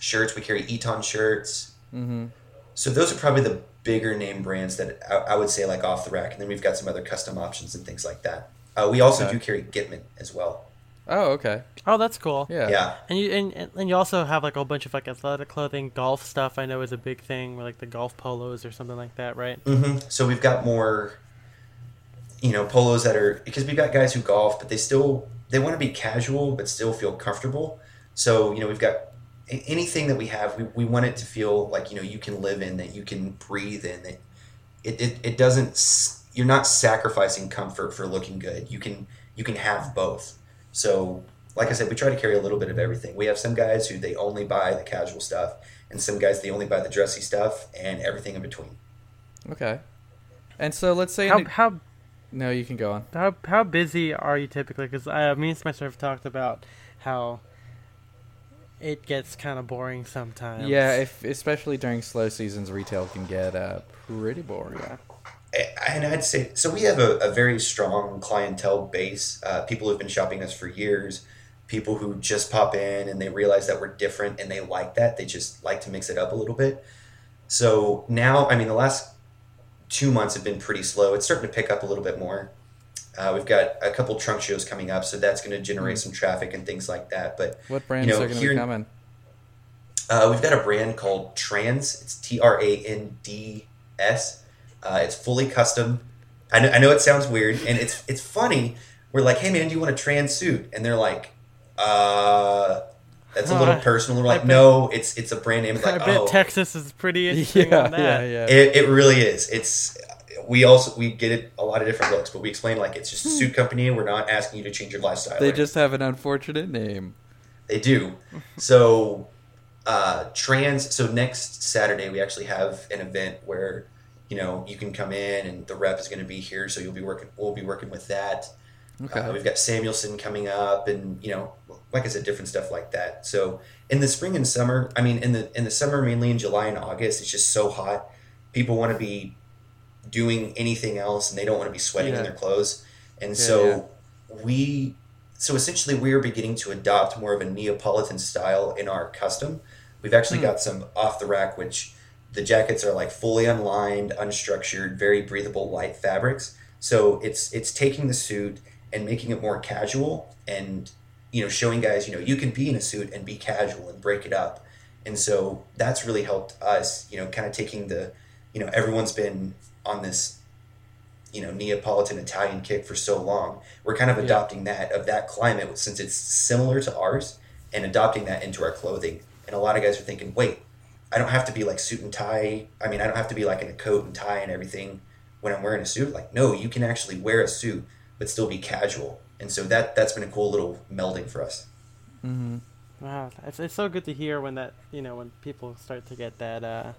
Speaker 3: shirts. We carry Eton shirts.
Speaker 2: mm-hmm.
Speaker 3: So those are probably the bigger name brands that I, I would say like off the rack. And then we've got some other custom options and things like that. Uh, we also
Speaker 2: Okay.
Speaker 3: do carry Gitman as well.
Speaker 2: Oh, okay.
Speaker 1: Oh, that's cool.
Speaker 2: Yeah.
Speaker 3: Yeah.
Speaker 1: And you and, and- and you also have like a whole bunch of like athletic clothing, golf stuff. I know is a big thing, like the golf polos or something like that, right?
Speaker 3: Mm hmm So we've got more, you know, polos that are because we've got guys who golf, but they still they want to be casual but still feel comfortable. So you know, we've got anything that we have, we, we want it to feel like you know you can live in, that you can breathe in, that it, it, it doesn't. You're not sacrificing comfort for looking good. You can you can have both. So like I said, we try to carry a little bit of everything. We have some guys who they only buy the casual stuff, and some guys they only buy the dressy stuff, and everything in between.
Speaker 2: Okay. And so let's say.
Speaker 1: How how
Speaker 2: no, you can go on.
Speaker 1: how how busy are you typically? Because uh, me and Spencer have talked about how it gets kind of boring sometimes.
Speaker 2: Yeah, if especially during slow seasons, retail can get uh, pretty boring.
Speaker 1: yeah.
Speaker 3: And I'd say so. We have a, a very strong clientele base. Uh, people who've been shopping us for years. People who just pop in and they realize that we're different and they like that. They just like to mix it up a little bit. So now, I mean, the last two months have been pretty slow. It's starting to pick up a little bit more. Uh, we've got a couple trunk shows coming up, so that's going to generate some traffic and things like that. But
Speaker 2: What brands
Speaker 3: know,
Speaker 2: are going to be coming?
Speaker 3: uh, we've got a brand called Trans. It's T R A N D S. Uh, it's fully custom. I know, I know it sounds weird, and it's it's funny. We're like, hey man, do you want a trans suit? And they're like, uh, that's a little
Speaker 1: Uh,
Speaker 3: personal. We're like,
Speaker 1: bet-
Speaker 3: no, it's it's a brand name. It's
Speaker 1: I bet
Speaker 3: oh,
Speaker 1: Texas is pretty interesting
Speaker 2: Yeah,
Speaker 1: on that.
Speaker 2: yeah, yeah.
Speaker 3: it, it really is. It's we also we get it a lot of different looks, but we explain like it's just a suit company, and we're not asking you to change your lifestyle.
Speaker 2: They
Speaker 3: or
Speaker 2: just have an unfortunate name.
Speaker 3: They do. So, uh, trans. So next Saturday we actually have an event where you know you can come in and the rep is going to be here, so you'll be working. We'll be working with that.
Speaker 2: Okay.
Speaker 3: Uh, we've got Samuelsohn coming up, and you know, like I said, different stuff like that. So in the spring and summer, I mean, in the in the summer, mainly in July and August, it's just so hot. People want to be doing anything else, and they don't want to be sweating
Speaker 1: Yeah.
Speaker 3: in their clothes. And
Speaker 2: Yeah,
Speaker 3: so we, so essentially, we are beginning to adopt more of a Neapolitan style in our custom. We've actually
Speaker 2: Hmm.
Speaker 3: got some off the rack, which the jackets are like fully unlined, unstructured, very breathable, light fabrics. So it's it's taking the suit and making it more casual and you know showing guys you know you can be in a suit and be casual and break it up. And so that's really helped us, you know, kind of taking the, you know, everyone's been on this, you know, Neapolitan Italian kick for so long. We're kind of
Speaker 2: Yeah.
Speaker 3: adopting that of that climate since it's similar to ours and adopting that into our clothing. And a lot of guys are thinking, wait, I don't have to be like suit and tie. I mean, I don't have to be like in a coat and tie and everything when I'm wearing a suit. Like, no, you can actually wear a suit but still be casual. And so that that's been a cool little melding for us.
Speaker 2: Mm-hmm.
Speaker 1: Wow, it's it's so good to hear when that you know when people start to get that uh,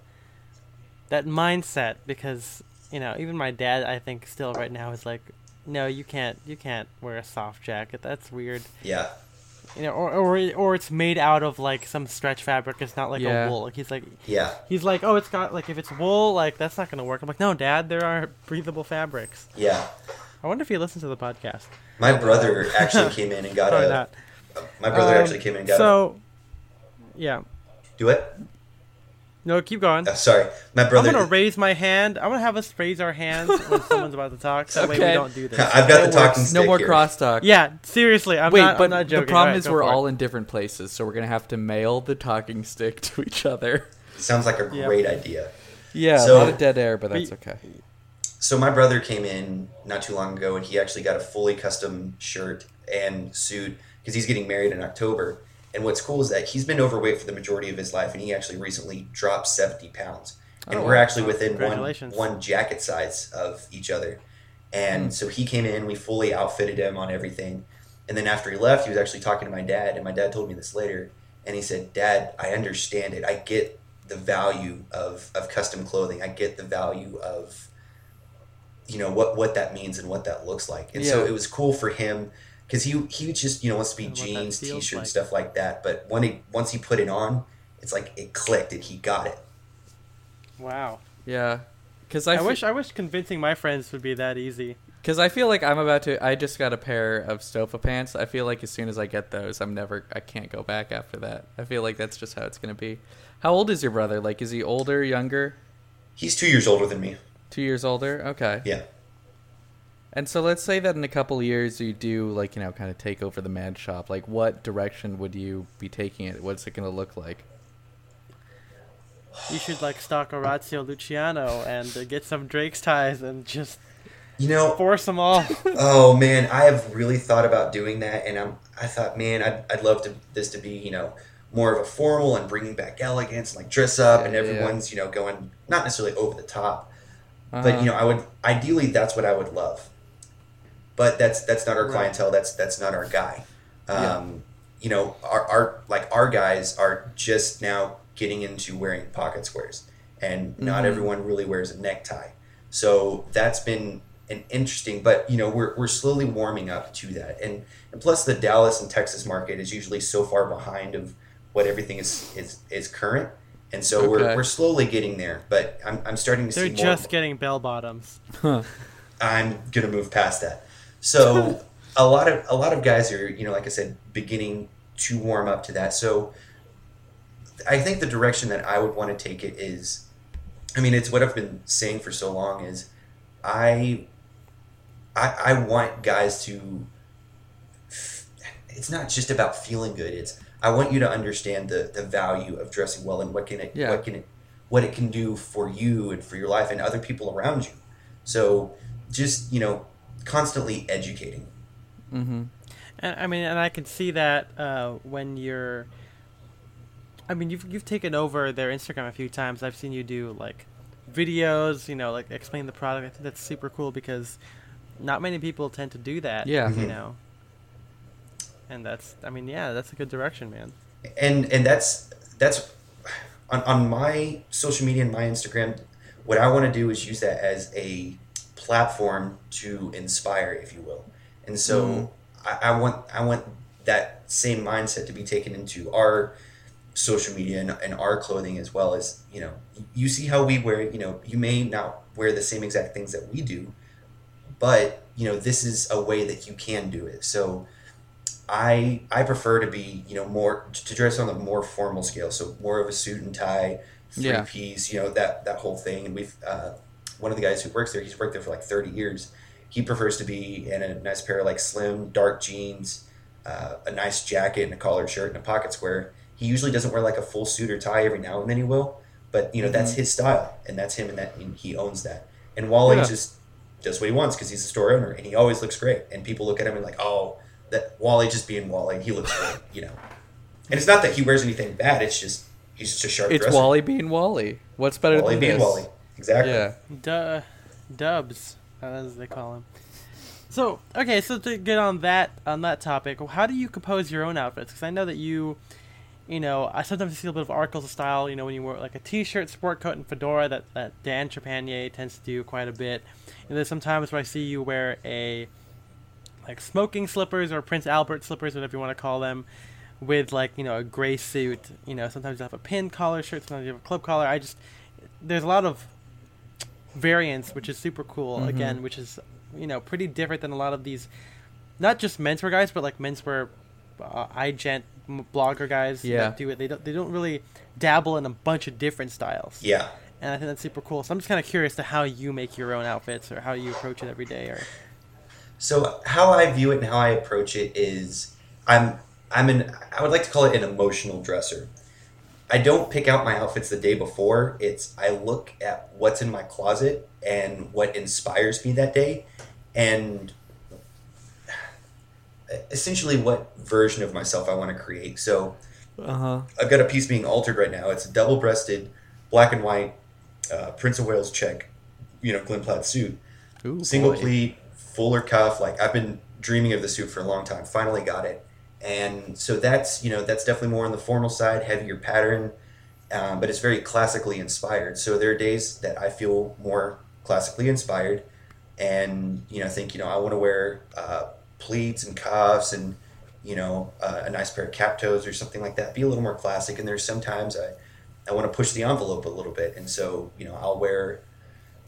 Speaker 1: that mindset because you know even my dad I think still right now is like, no, you can't you can't wear a soft jacket. That's weird.
Speaker 3: Yeah.
Speaker 1: You know, or or or it's made out of like some stretch fabric. It's not like
Speaker 2: Yeah.
Speaker 1: a wool. Like he's like
Speaker 3: Yeah.
Speaker 1: he's like, oh, it's got like if it's wool, like that's not gonna work. I'm like, no, dad, there are breathable fabrics.
Speaker 3: Yeah.
Speaker 1: I wonder if he listens to the podcast.
Speaker 3: My brother actually came in and got
Speaker 1: Probably
Speaker 3: a.
Speaker 1: not.
Speaker 3: My brother
Speaker 1: Um,
Speaker 3: actually came in and got a.
Speaker 1: So, yeah.
Speaker 3: Do it.
Speaker 1: No, keep going.
Speaker 3: Uh, sorry, my brother.
Speaker 1: I'm gonna raise my hand. I'm gonna have us raise our hands when someone's about to talk. So that way we don't do this.
Speaker 3: I've got the
Speaker 2: That
Speaker 3: talking stick
Speaker 2: No more
Speaker 3: here.
Speaker 2: crosstalk.
Speaker 1: Yeah, seriously, I'm
Speaker 2: Wait,
Speaker 1: not.
Speaker 2: but
Speaker 1: I'm not joking.
Speaker 2: the problem
Speaker 1: Alright,
Speaker 2: is we're
Speaker 1: for it.
Speaker 2: all in different places, so we're gonna have to mail the talking stick to each other.
Speaker 3: Sounds like a
Speaker 1: Yep.
Speaker 3: great idea.
Speaker 2: Yeah,
Speaker 3: So-
Speaker 2: a lot of dead air, but that's
Speaker 1: We-
Speaker 2: okay.
Speaker 3: So my brother came in not too long ago, and he actually got a fully custom shirt and suit because he's getting married in October. And what's cool is that he's been overweight for the majority of his life, and he actually recently dropped seventy pounds. Oh, and
Speaker 2: Oh,
Speaker 3: we're actually within one one jacket size of each other. And hmm. so he came in, we fully outfitted him on everything. And then after he left, he was actually talking to my dad, and my dad told me this later. And he said, Dad, I understand it. I get the value of, of custom clothing. I get the value of you know what what that means and what that looks like. And so it was cool for him because he he just you know wants to be
Speaker 1: And what that
Speaker 3: jeans, t-shirt,
Speaker 1: like.
Speaker 3: stuff like that. But when he once he put it on, it's like it clicked and he got it.
Speaker 1: Wow.
Speaker 2: Yeah, because
Speaker 1: I,
Speaker 2: I,
Speaker 1: wish I wish convincing my friends would be that easy.
Speaker 2: because I feel like I'm about to. I just got a pair of Stoffa pants. I feel like as soon as I get those, I'm never. I can't go back after that. I feel like that's just how it's gonna be. How old is your brother? Like, is he older, younger?
Speaker 3: He's two years older than me.
Speaker 2: Two years older. Okay.
Speaker 3: Yeah.
Speaker 2: And so let's say that in a couple of years you do like you know kind of take over the man shop. Like, what direction would you be taking it? What's it gonna look like?
Speaker 1: You should like stalk Orazio Luciano and uh, get some Drake's ties and just
Speaker 3: You know,
Speaker 1: force them all.
Speaker 3: oh man, I have really thought about doing that, and I'm I thought, man, I'd, I'd love to this to be you know more of a formal and bringing back elegance, and, like dress up, and
Speaker 2: Yeah, yeah.
Speaker 3: everyone's you know going not necessarily over the top,
Speaker 2: Uh-huh.
Speaker 3: but you know I would ideally that's what I would love, but that's that's not our
Speaker 1: Right.
Speaker 3: clientele. That's that's not our guy. Um,
Speaker 2: Yeah.
Speaker 3: You know, our, our like our guys are just now getting into wearing pocket squares, and not
Speaker 2: Mhm.
Speaker 3: everyone really wears a necktie. So that's been an interesting, but you know we're, we're slowly warming up to that, and and plus the Dallas and Texas market is usually so far behind of what everything is is, is current, and so
Speaker 2: Okay.
Speaker 3: we're, we're slowly getting there. But I'm, I'm starting to
Speaker 1: They're
Speaker 3: see more.
Speaker 1: just getting bell bottoms.
Speaker 3: I'm gonna move past that. So a lot of a lot of guys are you know like I said beginning to warm up to that. So I think the direction that I would want to take it is, I mean, it's what I've been saying for so long is, I I, I want guys to. It's not just about feeling good. It's I want you to understand the the value of dressing well and what can it
Speaker 2: Yeah.
Speaker 3: what can it what it can do for you and for your life and other people around you. So just you know constantly educating.
Speaker 2: mm-hmm.
Speaker 1: And I mean, and I can see that uh, when you're. I mean, you've you've taken over their Instagram a few times. I've seen you do like videos, you know, like explain the product. I think that's super cool because not many people tend to do that.
Speaker 2: Yeah.
Speaker 1: you
Speaker 3: Mhm.
Speaker 1: know. And that's, I mean, yeah, that's a good direction, man.
Speaker 3: and and that's that's on, on my social media and my instagram what i want to do is use that as a platform to inspire if you will and so
Speaker 2: Mhm.
Speaker 3: I, I want i want that same mindset to be taken into our social media and, and our clothing as well as you know you see how we wear you know you may not wear the same exact things that we do but you know this is a way that you can do it so I I prefer to be you know more to dress on a more formal scale, so more of a suit and tie, three
Speaker 2: Yeah.
Speaker 3: P's, you know that that whole thing. And we've uh, one of the guys who works there, he's worked there for like thirty years. He prefers to be in a nice pair of like slim dark jeans, uh, a nice jacket and a collared shirt and a pocket square. He usually doesn't wear like a full suit or tie. Every now and then he will, but you know that's his style and that's him and that and he owns that. And Wally
Speaker 1: Yeah.
Speaker 3: just does what he wants because he's a store owner and he always looks great. And people look at him and like, oh, that Wally just being Wally, he looks great, you know. And it's not that he wears anything bad. It's just he's just a sharp
Speaker 2: It's
Speaker 3: dresser.
Speaker 2: Wally being Wally. What's better than
Speaker 3: Wally
Speaker 2: than
Speaker 3: being
Speaker 2: this?
Speaker 3: Wally. Exactly.
Speaker 2: Yeah.
Speaker 1: Duh, Dubs, as they call him. So okay, so to get on that on that topic, how do you compose your own outfits? Because I know that you, you know, I sometimes see a bit of articles of style. You know, when you wear like a t-shirt, sport coat, and fedora, that that Dan Trepanier tends to do quite a bit. And there's sometimes where I see you wear a like smoking slippers or Prince Albert slippers, whatever you want to call them, with like you know a gray suit. You know, sometimes you have a pin collar shirt, sometimes you have a club collar. I just there's a lot of variants, which is super cool.
Speaker 2: Mhm.
Speaker 1: Again, which is you know pretty different than a lot of these, not just menswear guys, but like menswear uh, iGent blogger guys
Speaker 2: Yeah.
Speaker 1: that do it. They don't they don't really dabble in a bunch of different styles.
Speaker 3: Yeah.
Speaker 1: And I think that's super cool. So I'm just kind of curious to how you make your own outfits or how you approach it every day. Or
Speaker 3: So how I view it and how I approach it is I'm I'm an I would like to call it an emotional dresser. I don't pick out my outfits the day before. It's I look at what's in my closet and what inspires me that day and essentially what version of myself I want to create. So
Speaker 2: Uh huh.
Speaker 3: I've got a piece being altered right now. It's a double-breasted, black and white, uh, Prince of Wales check, you know, glen plaid suit
Speaker 2: Ooh,
Speaker 3: single
Speaker 2: boy.
Speaker 3: pleat, fuller cuff. Like I've been dreaming of the suit for a long time. Finally got it, and so that's you know that's definitely more on the formal side, heavier pattern, um, but it's very classically inspired. So there are days that I feel more classically inspired, and you know think you know I want to wear uh, pleats and cuffs and you know uh, a nice pair of cap toes or something like that. Be a little more classic. And there's sometimes I I want to push the envelope a little bit, and so you know I'll wear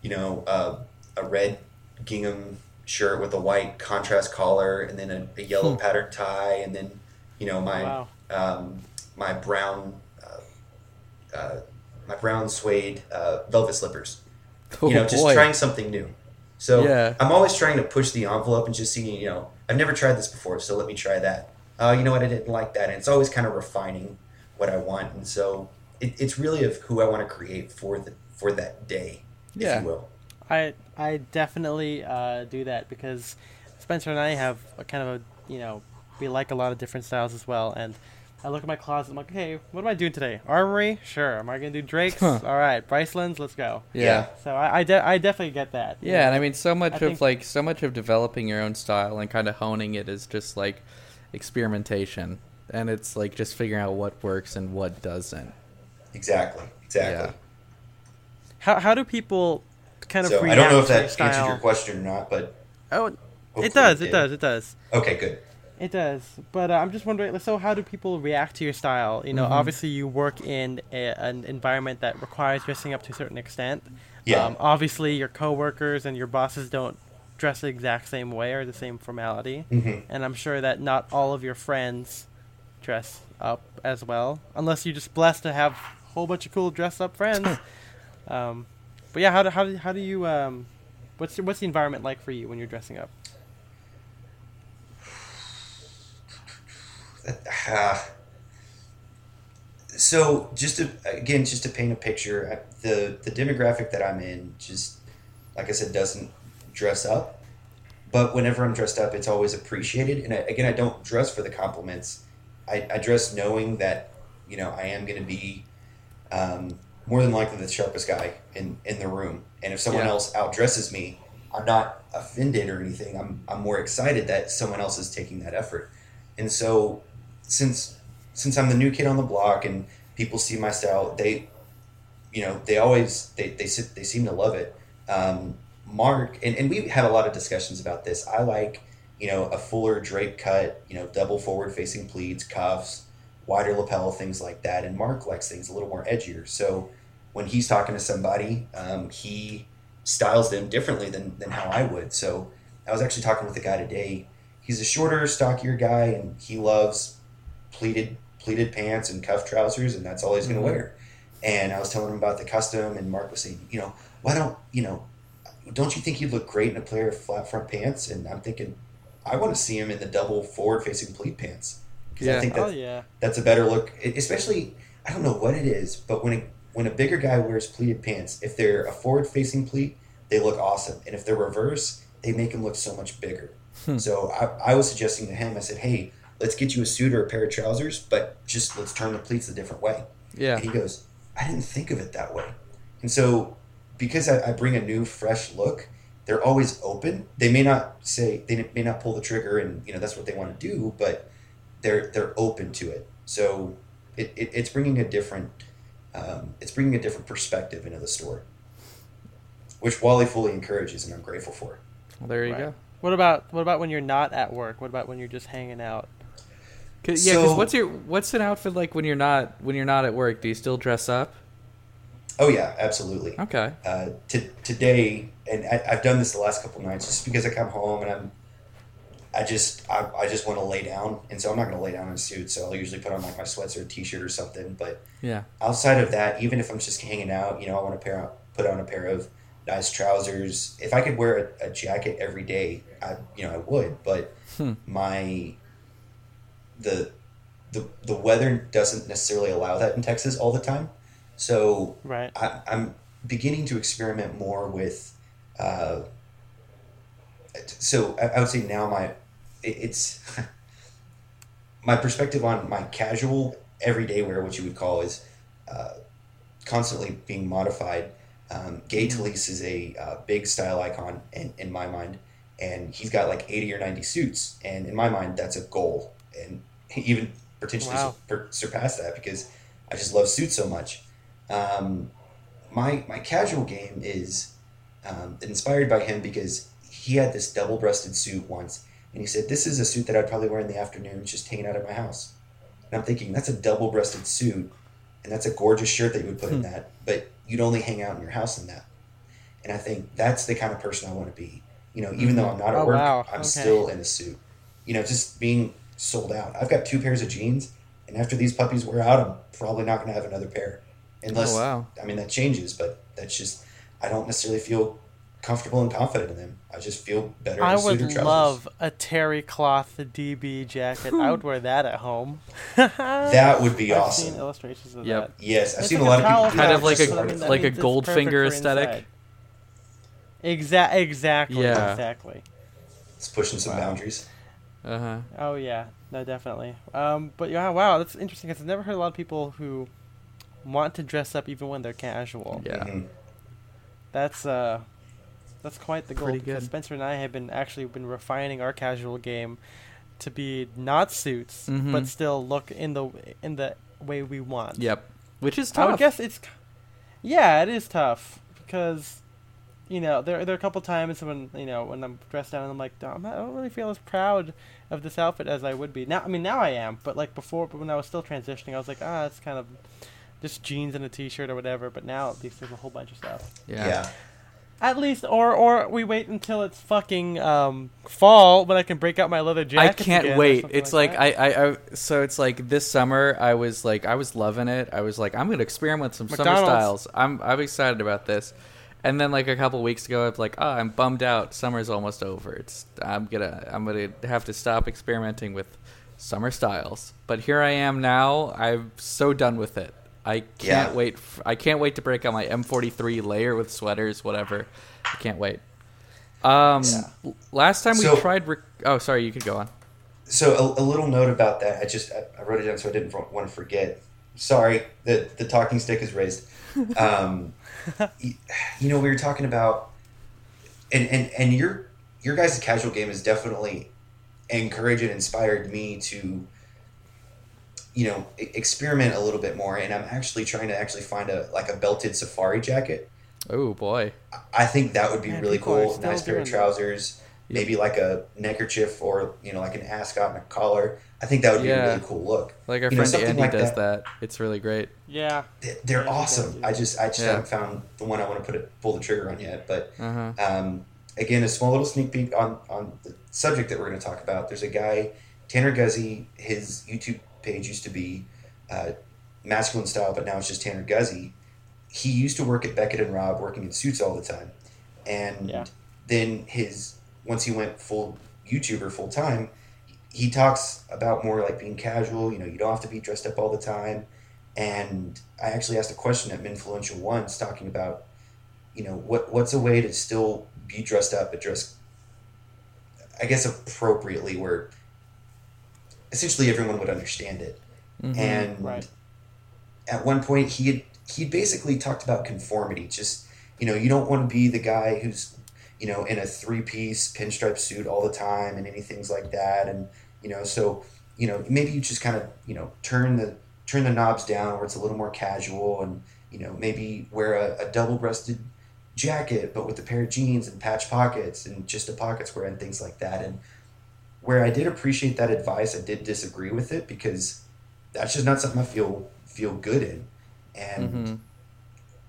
Speaker 3: you know uh, a red gingham shirt with a white contrast collar and then a, a yellow
Speaker 2: Hmm.
Speaker 3: patterned tie and then you know my
Speaker 1: wow,
Speaker 3: um, my brown uh, uh, my brown suede uh, velvet slippers.
Speaker 2: Oh,
Speaker 3: you know just
Speaker 2: boy.
Speaker 3: trying something new. So
Speaker 2: Yeah.
Speaker 3: i'm always trying to push the envelope and just seeing you know i've never tried this before so let me try that. Uh, you know what? I didn't like that and it's always kind of refining what i want and so it, it's really of who i want to create for the for that day if you will.
Speaker 1: I I definitely uh, do that because Spencer and I have a kind of a you know we like a lot of different styles as well and. I look at my closet. I'm like, okay, what am I doing today? Armoury, sure. Am I gonna do Drake's?
Speaker 2: Huh.
Speaker 1: All right, Bryceland's, let's go.
Speaker 2: yeah.
Speaker 1: So I I, de- I definitely get that. you
Speaker 2: Yeah,
Speaker 1: know.
Speaker 2: and I mean, so much
Speaker 1: I
Speaker 2: of
Speaker 1: think-
Speaker 2: like so much of developing your own style and kind of honing it is just like experimentation, and it's like just figuring out what works and what doesn't.
Speaker 3: exactly exactly
Speaker 2: Yeah.
Speaker 1: how how do people kind of
Speaker 3: so I don't know if that
Speaker 1: style?
Speaker 3: answered your question or not, but
Speaker 1: Oh, it does. It
Speaker 3: did.
Speaker 1: does. It does.
Speaker 3: Okay, good.
Speaker 1: It does, but uh, I'm just wondering. So, how do people react to your style? You know,
Speaker 2: Mhm.
Speaker 1: obviously, you work in a, an environment that requires dressing up to a certain extent.
Speaker 3: Yeah.
Speaker 1: Um, obviously, your coworkers and your bosses don't dress the exact same way or the same formality,
Speaker 3: mm-hmm.
Speaker 1: and I'm sure that not all of your friends dress up as well, unless you're just blessed to have a whole bunch of cool dress up friends. um, but yeah, how do how do, how do you um, what's what's the environment like for you when you're dressing up?
Speaker 3: Ah. so just to again, just to paint a picture, the the demographic that I'm in, just like I said, doesn't dress up. But whenever I'm dressed up, it's always appreciated. And I, again, I don't dress for the compliments. I, I dress knowing that you know I am going to be um, more than likely the sharpest guy in in the room. And if someone
Speaker 2: Yeah.
Speaker 3: else outdresses me, I'm not offended or anything. I'm I'm more excited that someone else is taking that effort. And so since since I'm the new kid on the block and people see my style, they you know they always they they sit, they seem to love it. Um, Mark and, and we had a lot of discussions about this. I like you know a fuller drape cut, you know double forward facing pleats, cuffs, wider lapel, things like that. And Mark likes things a little more edgier. So when he's talking to somebody, um, he styles them differently than than how I would. So I was actually talking with a guy today. He's a shorter, stockier guy, and he loves pleated pleated pants and cuff trousers, and that's all he's going to wear. and I was telling him about the custom, and Mark was saying, you know, why don't you know, don't you think he'd look great in a pair of flat front pants? And I'm thinking, I want to see him in the double forward facing pleat pants because
Speaker 2: Yeah.
Speaker 3: I think
Speaker 1: Oh yeah.
Speaker 3: that's a better look, e- especially I don't know what it is, but when a, when a bigger guy wears pleated pants, if they're a forward facing pleat, they look awesome, and if they're reverse, they make them look so much bigger.
Speaker 2: Hmm.
Speaker 3: So I, I was suggesting to him, I said, hey, let's get you a suit or a pair of trousers, but just let's turn the pleats a different way.
Speaker 2: Yeah.
Speaker 3: And he goes, I didn't think of it that way. And so, because I, I bring a new, fresh look, they're always open. They may not say they may not pull the trigger, and you know that's what they want to do, but they're they're open to it. So it, it it's bringing a different um, it's bringing a different perspective into the store, which Wally fully encourages, and I'm grateful for.
Speaker 2: Well, there you
Speaker 1: Right.
Speaker 2: go.
Speaker 1: What about what about when you're not at work? What about when you're just hanging out?
Speaker 2: Cause, yeah, 'cause
Speaker 3: So-
Speaker 2: what's your what's an outfit like when you're not when you're not at work? Do you still dress up?
Speaker 3: Oh yeah, absolutely.
Speaker 2: Okay.
Speaker 3: uh, to, today, and I, I've done this the last couple nights, just because I come home and I'm, I just I, I just want to lay down, and so I'm not going to lay down in a suit. So I'll usually put on like my sweats or a t-shirt or something. But
Speaker 2: Yeah.
Speaker 3: outside of that, even if I'm just hanging out, you know, I want to pair out, put on a pair of nice trousers. If I could wear a, a jacket every day, I you know I would. But
Speaker 2: Hmm.
Speaker 3: my the the the weather doesn't necessarily allow that in Texas all the time. So
Speaker 1: Right.
Speaker 3: I, I'm beginning to experiment more with. Uh, so I, I would say now my it, it's my perspective on my casual everyday wear, what you would call, is uh, constantly being modified. Um, Gay Talese is a uh, big style icon in, in my mind, and he's got like eighty or ninety suits, and in my mind that's a goal, and even potentially
Speaker 1: Wow.
Speaker 3: sur- surpass that because I just love suits so much. Um, my my casual game is um, inspired by him because he had this double breasted suit once, and he said, "This is a suit that I'd probably wear in the afternoon, just hanging out at my house." And I'm thinking that's a double breasted suit, and that's a gorgeous shirt that you would put in hmm. that, but you'd only hang out in your house in that. And I think that's the kind of person I want to be. You know, even though hmm. I'm not at
Speaker 1: Oh,
Speaker 3: work,
Speaker 1: wow.
Speaker 3: I'm
Speaker 1: Okay.
Speaker 3: still in a suit. You know, just being sold out. I've got two pairs of jeans, and after these puppies wear out, I'm probably not going to have another pair, oh, unless
Speaker 2: Oh, wow.
Speaker 3: I mean that changes. But that's just I don't necessarily feel comfortable and confident in them. I just feel better. In
Speaker 1: I
Speaker 3: a suit
Speaker 1: would love a terry cloth DB jacket. I would wear that at home.
Speaker 3: that. Would be
Speaker 1: I've
Speaker 3: awesome.
Speaker 1: seen illustrations of
Speaker 2: Yep.
Speaker 1: that.
Speaker 3: Yes, I've
Speaker 1: It's
Speaker 3: seen
Speaker 1: like
Speaker 3: a lot of people.
Speaker 2: Kind of like
Speaker 3: just
Speaker 2: a-
Speaker 1: mean,
Speaker 2: like a
Speaker 1: means it's
Speaker 2: Goldfinger aesthetic?
Speaker 1: inside. Exa- exactly.
Speaker 2: Yeah.
Speaker 1: Exactly.
Speaker 3: It's pushing some
Speaker 2: Wow.
Speaker 3: boundaries.
Speaker 2: Uh huh.
Speaker 1: Oh yeah, no, definitely. Um, but yeah, wow, that's interesting. Cause I've never heard a lot of people who want to dress up even when they're casual.
Speaker 2: Yeah.
Speaker 3: Mhm.
Speaker 1: That's uh, that's quite the goal.
Speaker 2: Pretty
Speaker 1: because
Speaker 2: good.
Speaker 1: Spencer and I have been actually been refining our casual game to be not suits,
Speaker 2: Mhm.
Speaker 1: but still look in the in the way we want.
Speaker 2: Yep. Which is tough.
Speaker 1: I
Speaker 2: tough.
Speaker 1: would guess it's, yeah, it is tough because, you know, there there are a couple times when you know when I'm dressed down and I'm like, "Oh, I'm I don't really feel as proud of this outfit as I would be now. I mean, now I am, but like before, but when I was still transitioning, I was like, ah, it's kind of just jeans and a t-shirt or whatever. But now at least there's a whole bunch of stuff.
Speaker 2: Yeah.
Speaker 3: yeah.
Speaker 1: At least, or or we wait until it's fucking um, fall when I can break out my leather jacket.
Speaker 2: I can't wait. It's like, I, I, I, so it's like this summer I was like, I was loving it. I was like, I'm gonna experiment with some summer styles. I'm, I'm excited about this. And then like a couple weeks ago, I was like, oh, I'm bummed out. Summer's almost over. It's, I'm gonna, I'm gonna have to stop experimenting with summer styles. But here I am now. I'm so done with it. I can't
Speaker 3: Yeah.
Speaker 2: wait. F- I can't wait to break out my M43 layer with sweaters, whatever. I can't wait. Um,
Speaker 3: Yeah.
Speaker 2: last time we
Speaker 3: So-
Speaker 2: tried. Rec- oh, sorry. You could go on.
Speaker 3: So a, a little note about that. I just I, I wrote it down so I didn't want to forget. Sorry, the the talking stick is raised. Um, y- you know, we were talking about, and and and your your guys' casual game has definitely encouraged and inspired me to, you know, experiment a little bit more. And I'm actually trying to actually find a like a belted safari jacket.
Speaker 2: Oh boy.
Speaker 3: I think that would be
Speaker 1: Man,
Speaker 3: really cool. Nice pair of
Speaker 1: doing that.
Speaker 3: trousers, maybe like a neckerchief or you know like an ascot and a collar. I think that would be a really cool look.
Speaker 2: Like our
Speaker 3: You know,
Speaker 2: friend
Speaker 3: something
Speaker 2: Andy
Speaker 3: like
Speaker 2: does
Speaker 3: that.
Speaker 2: that. It's really great.
Speaker 1: Yeah.
Speaker 3: They- They're
Speaker 1: Yeah,
Speaker 3: awesome. I just I just
Speaker 2: Yeah.
Speaker 3: haven't found the one I want to put it pull the trigger on yet. But
Speaker 2: Uh huh.
Speaker 3: um, again, a small little sneak peek on on the subject that we're going to talk about. There's a guy Tanner Guzy. His YouTube page used to be uh, masculine style, but now it's just Tanner Guzy. He used to work at Beckett and Rob, working in suits all the time, and
Speaker 1: Yeah.
Speaker 3: then his once he went full YouTuber full time, he talks about more like being casual. You know, you don't have to be dressed up all the time. And I actually asked a question at Menfluential once, talking about, you know, what what's a way to still be dressed up, but dress, I guess, appropriately, where essentially everyone would understand it.
Speaker 2: Mhm.
Speaker 3: And
Speaker 1: Right.
Speaker 3: at one point, he had he basically talked about conformity. Just you know, you don't want to be the guy who's you know in a three piece pinstripe suit all the time and any things like that. And you know, so you know maybe you just kind of you know turn the turn the knobs down where it's a little more casual and you know maybe wear a, a double breasted jacket but with a pair of jeans and patch pockets and just a pocket square and things like that and where i did appreciate that advice i did disagree with it because that's just not something i feel feel good in and
Speaker 2: Mhm.